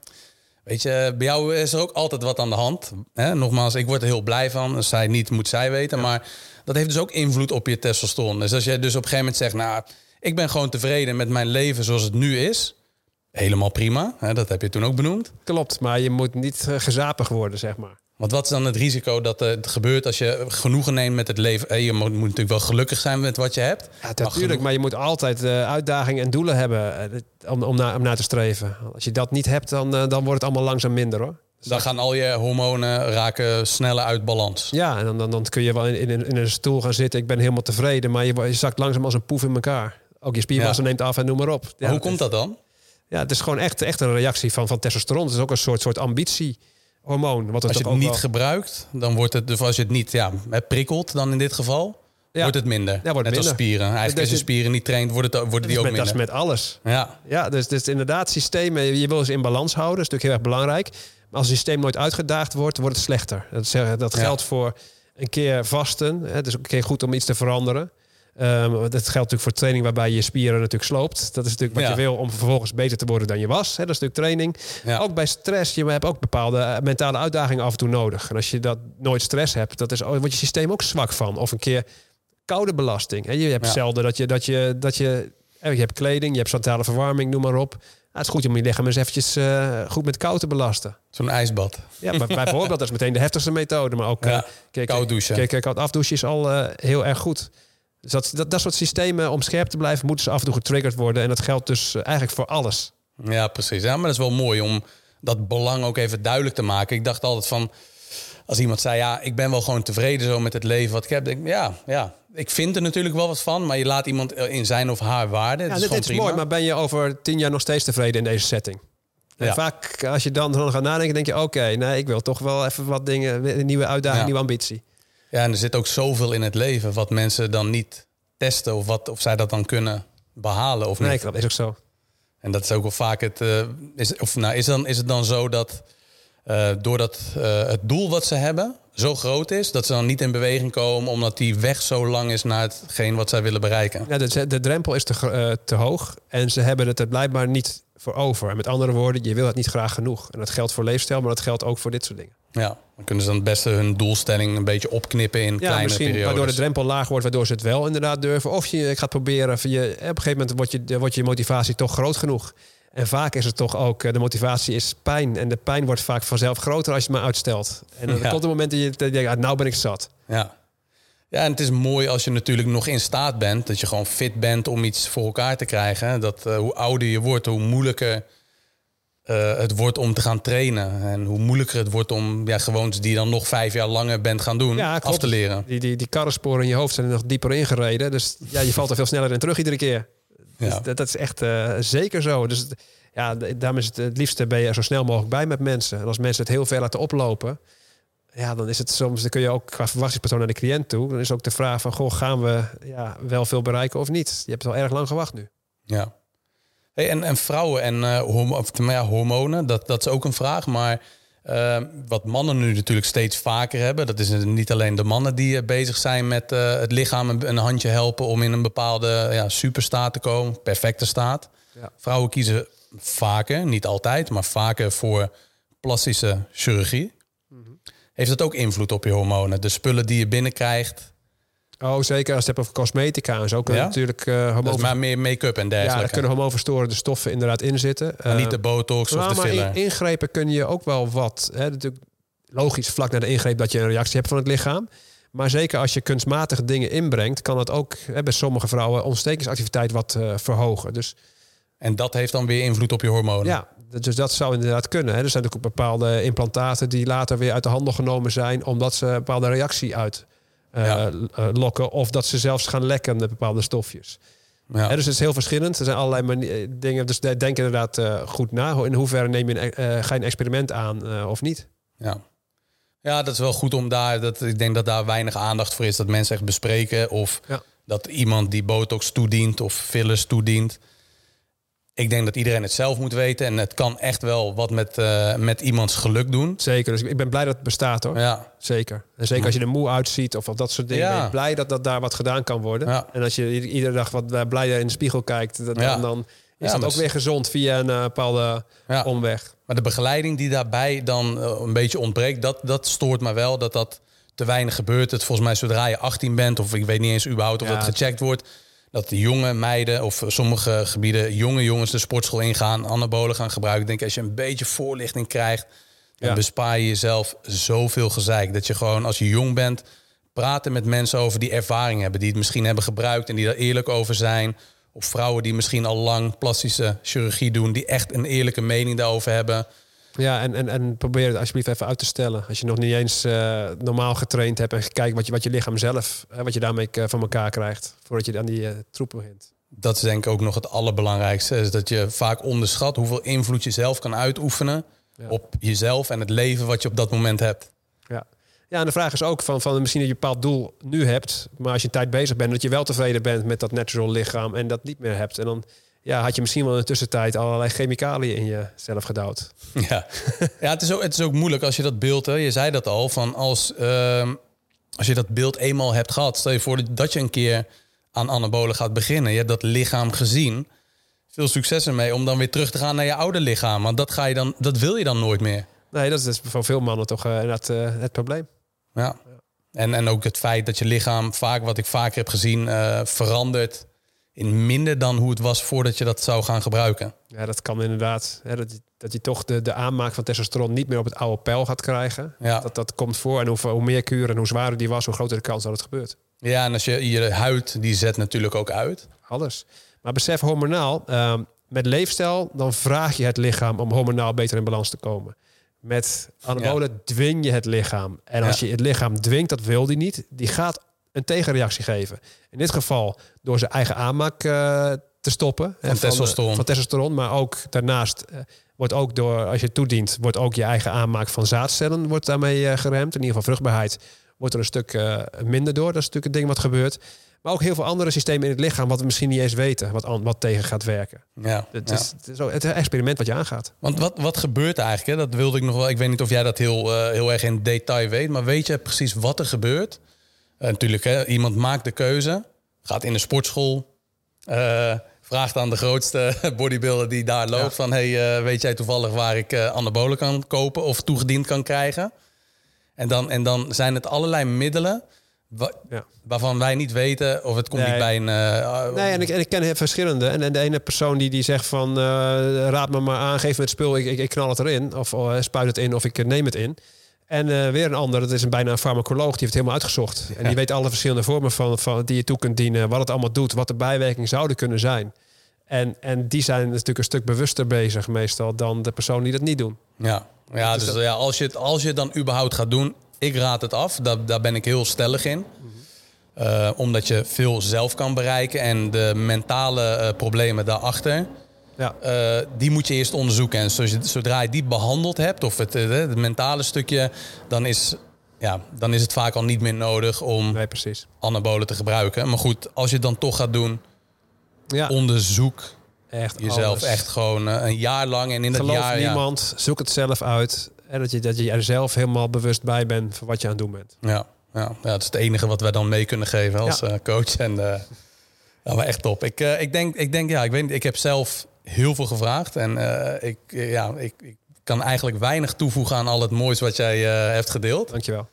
Weet je, bij jou is er ook altijd wat aan de hand. Hè? Nogmaals, ik word er heel blij van. Als zij niet, moet zij weten. Maar dat heeft dus ook invloed op je testosteron. Dus als jij dus op een gegeven moment zegt... nou, ik ben gewoon tevreden met mijn leven zoals het nu is... helemaal prima. Hè? Dat heb je toen ook benoemd. Klopt, maar je moet niet eh, gezapig worden, zeg maar. Want wat is dan het risico dat eh, het gebeurt als je genoegen neemt met het leven? Hè, Je moet, moet natuurlijk wel gelukkig zijn met wat je hebt. Ja, Maar natuurlijk, genoeg- maar je moet altijd eh, uitdagingen en doelen hebben eh, om, om, naar, om naar te streven. Als je dat niet hebt, dan, dan wordt het allemaal langzaam minder hoor. Dan gaan al je hormonen raken sneller uit balans. Ja, en dan, dan, dan kun je wel in, in, een- in een stoel gaan zitten. Ik ben helemaal tevreden, maar je, je zakt langzaam als een poef in elkaar. Ook je spiermassa Ja. neemt af en noem maar op. Ja, Maar hoe komt dat dan? Ja, het is gewoon echt, echt een reactie van, van testosteron. Het is ook een soort, soort ambitiehormoon. Wat het Als je het niet wel- gebruikt, dan wordt het, of als je het niet ja, prikkelt, dan in dit geval, Ja. wordt het minder. Ja, wordt Net als spieren. Eigenlijk Dat als je spieren niet traint, wordt het, worden die dat, ook met, dat minder. is met alles. Ja, Ja, dus, dus inderdaad, systemen, je wil ze in balans houden. Dat is natuurlijk heel erg belangrijk. Maar als het systeem nooit uitgedaagd wordt, wordt het slechter. Dat, dat Ja. geldt voor een keer vasten. hè. Het is ook een keer goed om iets te veranderen. Ehm, dat geldt natuurlijk voor training waarbij je spieren natuurlijk sloopt. Dat is natuurlijk wat Ja. je wil om vervolgens beter te worden dan je was. Hè. Dat is natuurlijk training. Ja. Ook bij stress, je hebt ook bepaalde eh, mentale uitdagingen af en toe nodig. En als je dat nooit stress hebt, dat is, wordt je systeem ook zwak van. Of een keer koude belasting. Hè. Je hebt Ja. zelden dat je, dat, je, dat je En je hebt kleding, je hebt centrale verwarming, noem maar op. Nou, het is goed om je lichaam eens eventjes eh, goed met kou te belasten. Zo'n ijsbad. Ja, maar [laughs] bijvoorbeeld, dat is meteen de heftigste methode. Maar ook Ja, eh, koud douchen. Kijk, koud afdouchen is al eh, heel erg goed. Dus dat, dat, dat soort systemen om scherp te blijven, moeten ze af en toe getriggerd worden. En dat geldt dus eh, eigenlijk voor alles. Ja, precies. Ja, maar dat is wel mooi om dat belang ook even duidelijk te maken. Ik dacht altijd van, als iemand zei, ja, ik ben wel gewoon tevreden zo met het leven wat ik heb. Denk, ik, ja, ja, ik vind er natuurlijk wel wat van, maar je laat iemand in zijn of haar waarde. Ja, dat is dit, is prima. mooi, maar ben je over tien jaar nog steeds tevreden in deze setting? En Ja. vaak als je dan gewoon gaat nadenken, denk je... oké, nee, ik wil toch wel even wat dingen, een nieuwe uitdaging, Ja. nieuwe ambitie. Ja, en er zit ook zoveel in het leven wat mensen dan niet testen of, wat, of zij dat dan kunnen behalen of niet. Nee, dat is ook zo. En dat is ook wel vaak het. eh, is, of nou, is, dan, is het dan zo dat eh, doordat eh, het doel wat ze hebben zo groot is, dat ze dan niet in beweging komen omdat die weg zo lang is naar hetgeen wat zij willen bereiken? Ja, de, de drempel is te, te hoog en ze hebben het er blijkbaar niet voor over. En met andere woorden, je wil het niet graag genoeg. En dat geldt voor leefstijl, maar dat geldt ook voor dit soort dingen. Ja, dan kunnen ze dan het beste hun doelstelling een beetje opknippen in Ja, kleinere misschien periodes. waardoor de drempel laag wordt, waardoor ze het wel inderdaad durven. Of je gaat proberen, je, op een gegeven moment wordt je, wordt je motivatie toch groot genoeg. En vaak is het toch ook, eh, de motivatie is pijn. En de pijn wordt vaak vanzelf groter als je het maar uitstelt. En dan Ja. komt een moment dat je denkt, ah, nou ben ik zat. Ja. ja, en het is mooi als je natuurlijk nog in staat bent, dat je gewoon fit bent om iets voor elkaar te krijgen. Dat eh, hoe ouder je wordt, hoe moeilijker eh, het wordt om te gaan trainen. En hoe moeilijker het wordt om ja, gewoontes die je dan nog vijf jaar langer bent gaan doen, Ja, af te leren. Die, die, die karrensporen in je hoofd zijn er nog dieper ingereden. Dus ja, je valt er veel sneller in terug iedere keer. Dus Ja. dat, dat is echt eh, zeker zo. Dus ja, daarom is het het liefste ben je er zo snel mogelijk bij met mensen. En als mensen het heel ver laten oplopen, ja, dan is het soms, dan kun je ook qua verwachtingspatroon naar de cliënt toe. Dan is ook de vraag van, goh, gaan we ja, wel veel bereiken of niet? Je hebt al erg lang gewacht nu. Ja. Hey, en, en vrouwen en eh, hormo- of, ja, hormonen, dat, dat is ook een vraag. Maar eh, wat mannen nu natuurlijk steeds vaker hebben, dat is niet alleen de mannen die eh, bezig zijn met het lichaam een, een handje helpen om in een bepaalde ja, superstaat te komen, perfecte staat. Ja. Vrouwen kiezen vaker, niet altijd, maar vaker voor plastische chirurgie. Heeft dat ook invloed op je hormonen? De spullen die je binnenkrijgt, Oh, zeker als je het hebt over cosmetica en zo. Kunnen Ja? natuurlijk uh, maar meer make-up en Ja, dergelijke. daar kunnen hormoonverstorende stoffen inderdaad in zitten. maar niet Eh, de botox of de maar filler. in- ingrepen kun je ook wel wat. Hè, natuurlijk logisch, vlak na de ingreep dat je een reactie hebt van het lichaam. Maar zeker als je kunstmatige dingen inbrengt, kan dat ook hè, bij sommige vrouwen ontstekingsactiviteit wat eh, verhogen. Dus En dat heeft dan weer invloed op je hormonen. ja, dus dat zou inderdaad kunnen. Hè. Er zijn ook bepaalde implantaten die later weer uit de handel genomen zijn, omdat ze een bepaalde reactie uit Ja. eh, lokken. Of dat ze zelfs gaan lekken met bepaalde stofjes. Ja. Dus het is heel verschillend. Er zijn allerlei mani- eh, dingen. Dus de- denk inderdaad eh, goed na. In hoeverre neem je een, eh, ga je een experiment aan eh, of niet? Ja. ja, dat is wel goed om daar. Dat, ik denk dat daar weinig aandacht voor is. Dat mensen echt bespreken. Of Ja. dat iemand die botox toedient of fillers toedient. Ik denk dat iedereen het zelf moet weten. En het kan echt wel wat met, eh, met iemands geluk doen. Zeker. Dus ik ben blij dat het bestaat hoor. Ja, Zeker. En zeker als je er moe uitziet of, dat soort dingen. Ja. Ben blij dat, dat daar wat gedaan kan worden. Ja. En als je iedere dag wat eh, blijer in de spiegel kijkt, dat, Ja. dan, dan is dat ook weer gezond via een eh, bepaalde omweg. Maar de begeleiding die daarbij dan een beetje ontbreekt, dat, dat stoort me wel. Dat dat te weinig gebeurt. Het volgens mij zodra je 18 bent, of ik weet niet eens überhaupt of dat gecheckt wordt, dat de jonge meiden of sommige gebieden jonge jongens de sportschool ingaan, anabolen gaan gebruiken. Ik denk als je een beetje voorlichting krijgt, dan Ja. bespaar je jezelf zoveel gezeik. Dat je gewoon als je jong bent, praten met mensen over die ervaring hebben, die het misschien hebben gebruikt en die daar eerlijk over zijn. Of vrouwen die misschien al lang plastische chirurgie doen, die echt een eerlijke mening daarover hebben. Ja, en, en, en probeer het alsjeblieft even uit te stellen. Als je nog niet eens eh, normaal getraind hebt en kijkt wat je, wat je lichaam zelf, eh, wat je daarmee eh, van elkaar krijgt, voordat je aan die eh, troep begint. Dat is denk ik ook nog het allerbelangrijkste. Is dat je vaak onderschat hoeveel invloed je zelf kan uitoefenen Ja. op jezelf en het leven wat je op dat moment hebt. Ja. ja, en de vraag is ook van, van misschien dat je een bepaald doel nu hebt, maar als je een tijd bezig bent, dat je wel tevreden bent met dat natural lichaam en dat niet meer hebt. En dan ja, had je misschien wel in de tussentijd allerlei chemicaliën in jezelf gedouwd. [laughs] Ja, ja het, is ook, het is ook moeilijk als je dat beeld, hè, je zei dat al, van als, ehm, als je dat beeld eenmaal hebt gehad, stel je voor dat- dat je een keer aan anabolen gaat beginnen. Je hebt dat lichaam gezien. Veel succes ermee om dan weer terug te gaan naar je oude lichaam. Want dat, ga je dan, dat wil je dan nooit meer. Nee, dat is dus voor veel mannen toch eh, inderdaad, eh, het probleem. Ja. En, en ook het feit dat je lichaam vaak, wat ik vaker heb gezien, eh, verandert in minder dan hoe het was voordat je dat zou gaan gebruiken. Ja, dat kan inderdaad. Hè, dat, dat je toch de, de aanmaak van testosteron niet meer op het oude pijl gaat krijgen. Ja. Dat, dat komt voor. En hoe, hoe meer kuur en hoe zwaarder die was, hoe groter de kans dat het gebeurt. Ja, en als je je huid, die zet natuurlijk ook uit. Alles. Maar besef hormonaal, ehm, met leefstijl, dan vraag je het lichaam om hormonaal beter in balans te komen. Met anabolen dwing je het lichaam. En als Ja. je het lichaam dwingt, dat wil die niet, die gaat een tegenreactie geven. In dit geval door zijn eigen aanmaak eh, te stoppen. hè, testosteron. Van testosteron, maar ook daarnaast eh, wordt ook door, als je het toedient, wordt ook je eigen aanmaak van zaadcellen wordt daarmee eh, geremd. In ieder geval vruchtbaarheid wordt er een stuk minder door. Dat is natuurlijk een ding wat gebeurt. Maar ook heel veel andere systemen in het lichaam wat we misschien niet eens weten, wat, wat tegen gaat werken. Ja, Het, ja. is, het, is het experiment wat je aangaat. Want wat, wat gebeurt eigenlijk? Hè? Dat wilde ik nog wel. Ik weet niet of jij dat heel, heel erg in detail weet. Maar weet je precies wat er gebeurt? Eh, natuurlijk, hè, iemand maakt de keuze. Gaat in de sportschool. eh, vraagt aan de grootste [laughs] bodybuilder die daar loopt. Ja. Van, hey, eh, weet jij toevallig waar ik eh anabolen kan kopen? Of toegediend kan krijgen? En dan, en dan zijn het allerlei middelen... wa- Ja. waarvan wij niet weten of het komt Nee. niet bij een... eh, Nee, en ik, en ik ken heel verschillende. En, en de ene persoon die, die zegt van... eh, raad me maar aan, geef me het spul, ik, ik, ik knal het erin. Of eh, spuit het in, of ik neem het in. En eh, weer een ander, dat is een, bijna een farmacoloog, die heeft het helemaal uitgezocht. En die weet alle verschillende vormen van, van, die je toe kunt dienen. Wat het allemaal doet, wat de bijwerkingen zouden kunnen zijn. En, en die zijn natuurlijk een stuk bewuster bezig meestal... dan de personen die dat niet doen. Ja, ja Dus dus dat- ja, als, je het, als je het dan überhaupt gaat doen, ik raad het af. Daar, daar ben ik heel stellig in. Eh, omdat je veel zelf kan bereiken en de mentale eh, problemen daarachter, Ja, eh, die moet je eerst onderzoeken. En zodra je die behandeld hebt, of het, eh, het mentale stukje, dan is, ja, dan is het vaak al niet meer nodig om nee, precies. anabolen te gebruiken. Maar goed, als je het dan toch gaat doen, Ja, onderzoek echt jezelf alles. echt gewoon eh, een jaar lang. En in dat Geloof jaar, ja, niemand, zoek het zelf uit. En dat je, dat je er zelf helemaal bewust bij bent van wat je aan het doen bent. Ja, ja, ja, dat is het enige wat wij dan mee kunnen geven als coach. En, ja, maar echt top. Ik, ik, denk, ik denk, ja, ik weet niet, ik heb zelf heel veel gevraagd. En eh, ik, eh, ja, ik, ik kan eigenlijk weinig toevoegen aan al het moois wat jij eh, hebt gedeeld. Dankjewel.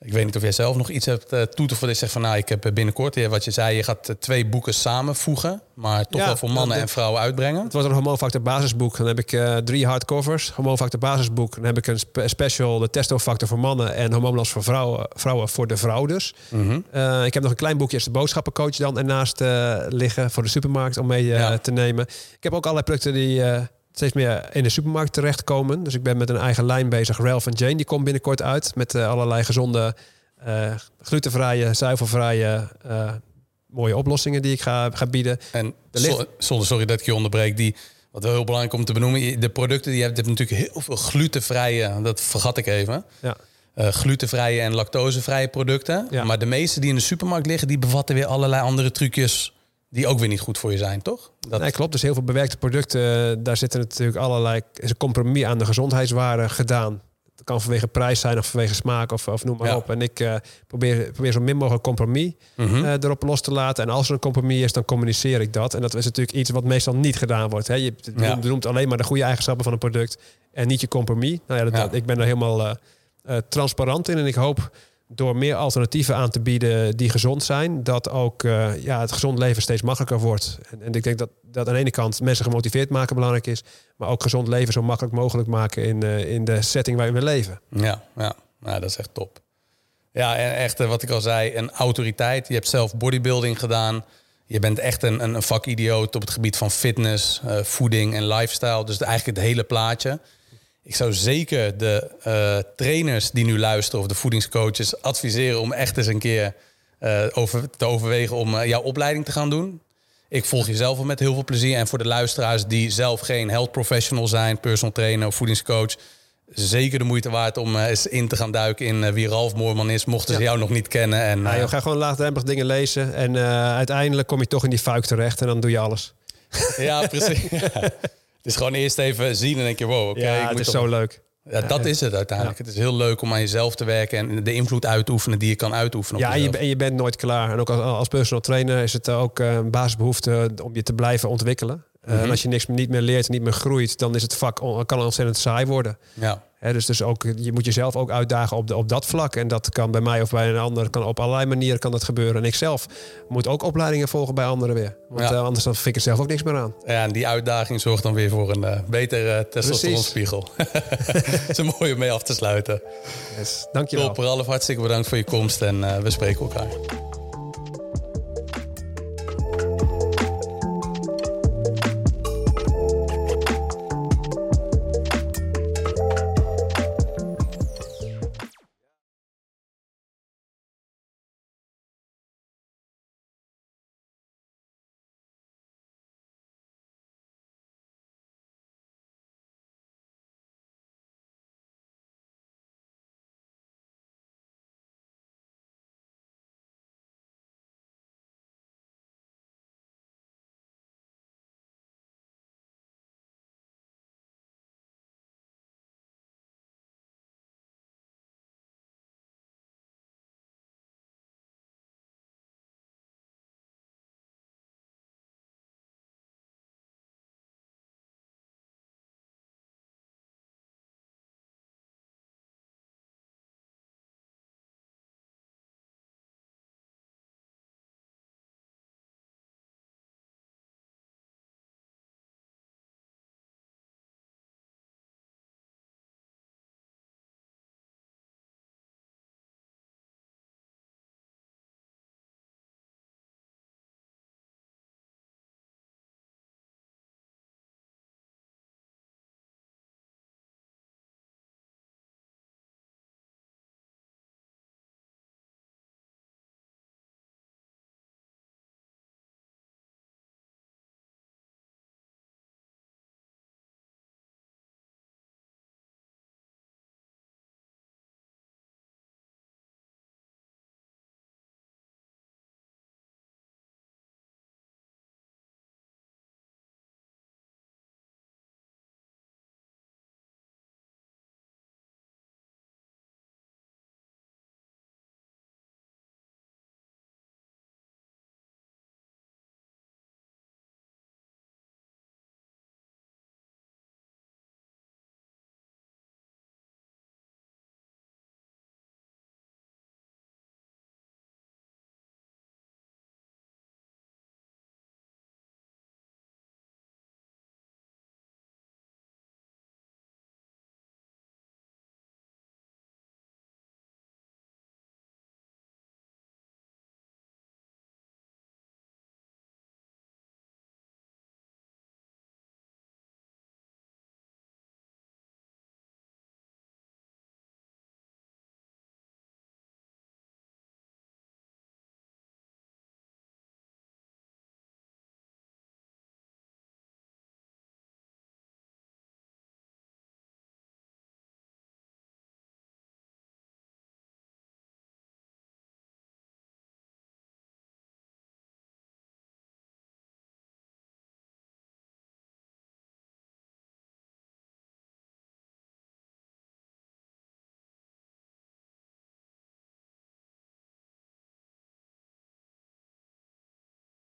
Ik weet niet of jij zelf nog iets hebt eh, toe te voegen. Ik zeg van, nou, ik heb binnenkort, eh, wat je zei, je gaat eh, twee boeken samenvoegen. Maar toch Ja, wel voor mannen en vrouwen uitbrengen. Het wordt een hormoonfactor basisboek. Dan heb ik eh, drie hardcovers. Hormoonfactor basisboek. Dan heb ik een spe- special, de testofactor voor mannen en hormoonlast voor vrouwen, vrouwen voor de vrouw dus. Mhm. Eh, ik heb nog een klein boekje, is de boodschappencoach dan ernaast eh, liggen voor de supermarkt om mee eh, Ja. te nemen. Ik heb ook allerlei producten die eh, steeds meer in de supermarkt terechtkomen. Dus ik ben met een eigen lijn bezig. Ralph Jane, die komt binnenkort uit met eh, allerlei gezonde, eh, glutenvrije, zuivelvrije, eh, mooie oplossingen die ik ga, ga bieden. En ligt- zonder, sorry dat ik je onderbreek, die, wat wel heel belangrijk om te benoemen, de producten die je hebt, je hebt natuurlijk heel veel glutenvrije, dat vergat ik even. Ja. glutenvrije en lactosevrije producten. Ja. Maar de meeste die in de supermarkt liggen, die bevatten weer allerlei andere trucjes die ook weer niet goed voor je zijn, toch? Dat, Nee, klopt. Dus heel veel bewerkte producten, eh, daar zitten natuurlijk allerlei is een compromis aan de gezondheidswaarde gedaan. Het kan vanwege prijs zijn of vanwege smaak of, of noem maar Ja. op. En ik eh, probeer, probeer zo min mogelijk compromis Mhm. eh, erop los te laten. En als er een compromis is, dan communiceer ik dat. En dat is natuurlijk iets wat meestal niet gedaan wordt. Hè. Je Ja. benoemt alleen maar de goede eigenschappen van een product en niet je compromis. Nou ja, dat, Ja. dat- ik ben daar helemaal transparant in. En ik hoop door meer alternatieven aan te bieden die gezond zijn, dat ook eh, ja, het gezond leven steeds makkelijker wordt. En, en ik denk dat, dat aan de ene kant mensen gemotiveerd maken belangrijk is, maar ook gezond leven zo makkelijk mogelijk maken in, eh, in de setting waarin we leven. Ja, ja. dat is echt top. Ja, en echt eh, wat ik al zei, een autoriteit. Je hebt zelf bodybuilding gedaan. Je bent echt een, een, vakidioot op het gebied van fitness, voeding en lifestyle. Dus eigenlijk het hele plaatje. Ik zou zeker de eh, trainers die nu luisteren of de voedingscoaches adviseren om echt eens een keer eh, over, te overwegen om eh, jouw opleiding te gaan doen. Ik volg je zelf al met heel veel plezier. En voor de luisteraars die zelf geen health professional zijn, personal trainer of voedingscoach, zeker de moeite waard om eens in te gaan duiken in wie Ralf Moorman is, mochten ze Ja. jou nog niet kennen. En, eh, joh, ga gewoon laagdrempelig dingen lezen en uiteindelijk kom je toch in die fuik terecht en dan doe je alles. [laughs] ja, precies. [laughs] is gewoon eerst even zien en denk je, wow, oké. ja, ik het is toch- zo leuk. Ja, dat is het uiteindelijk. Het is heel leuk om aan jezelf te werken en de invloed uit te oefenen die je kan uitoefenen. Ja, en je, en je bent nooit klaar. En ook als, als personal trainer is het ook eh, een basisbehoefte om je te blijven ontwikkelen. Uh, En als je niks niet meer leert, niet meer groeit, dan is het vak kan ontzettend saai worden. Ja. dus, dus ook, je moet jezelf ook uitdagen op, de, op dat vlak. En dat kan bij mij of bij een ander, kan op allerlei manieren kan dat gebeuren. En ik zelf moet ook opleidingen volgen bij anderen weer. Want ja. anders dan vind ik er zelf ook niks meer aan. Ja, en die uitdaging zorgt dan weer voor een uh, betere testosteronspiegel. [laughs] dat is een mooie om mee af te sluiten. Yes, dankjewel. Top, Ralf, hartstikke bedankt voor je komst en we spreken elkaar.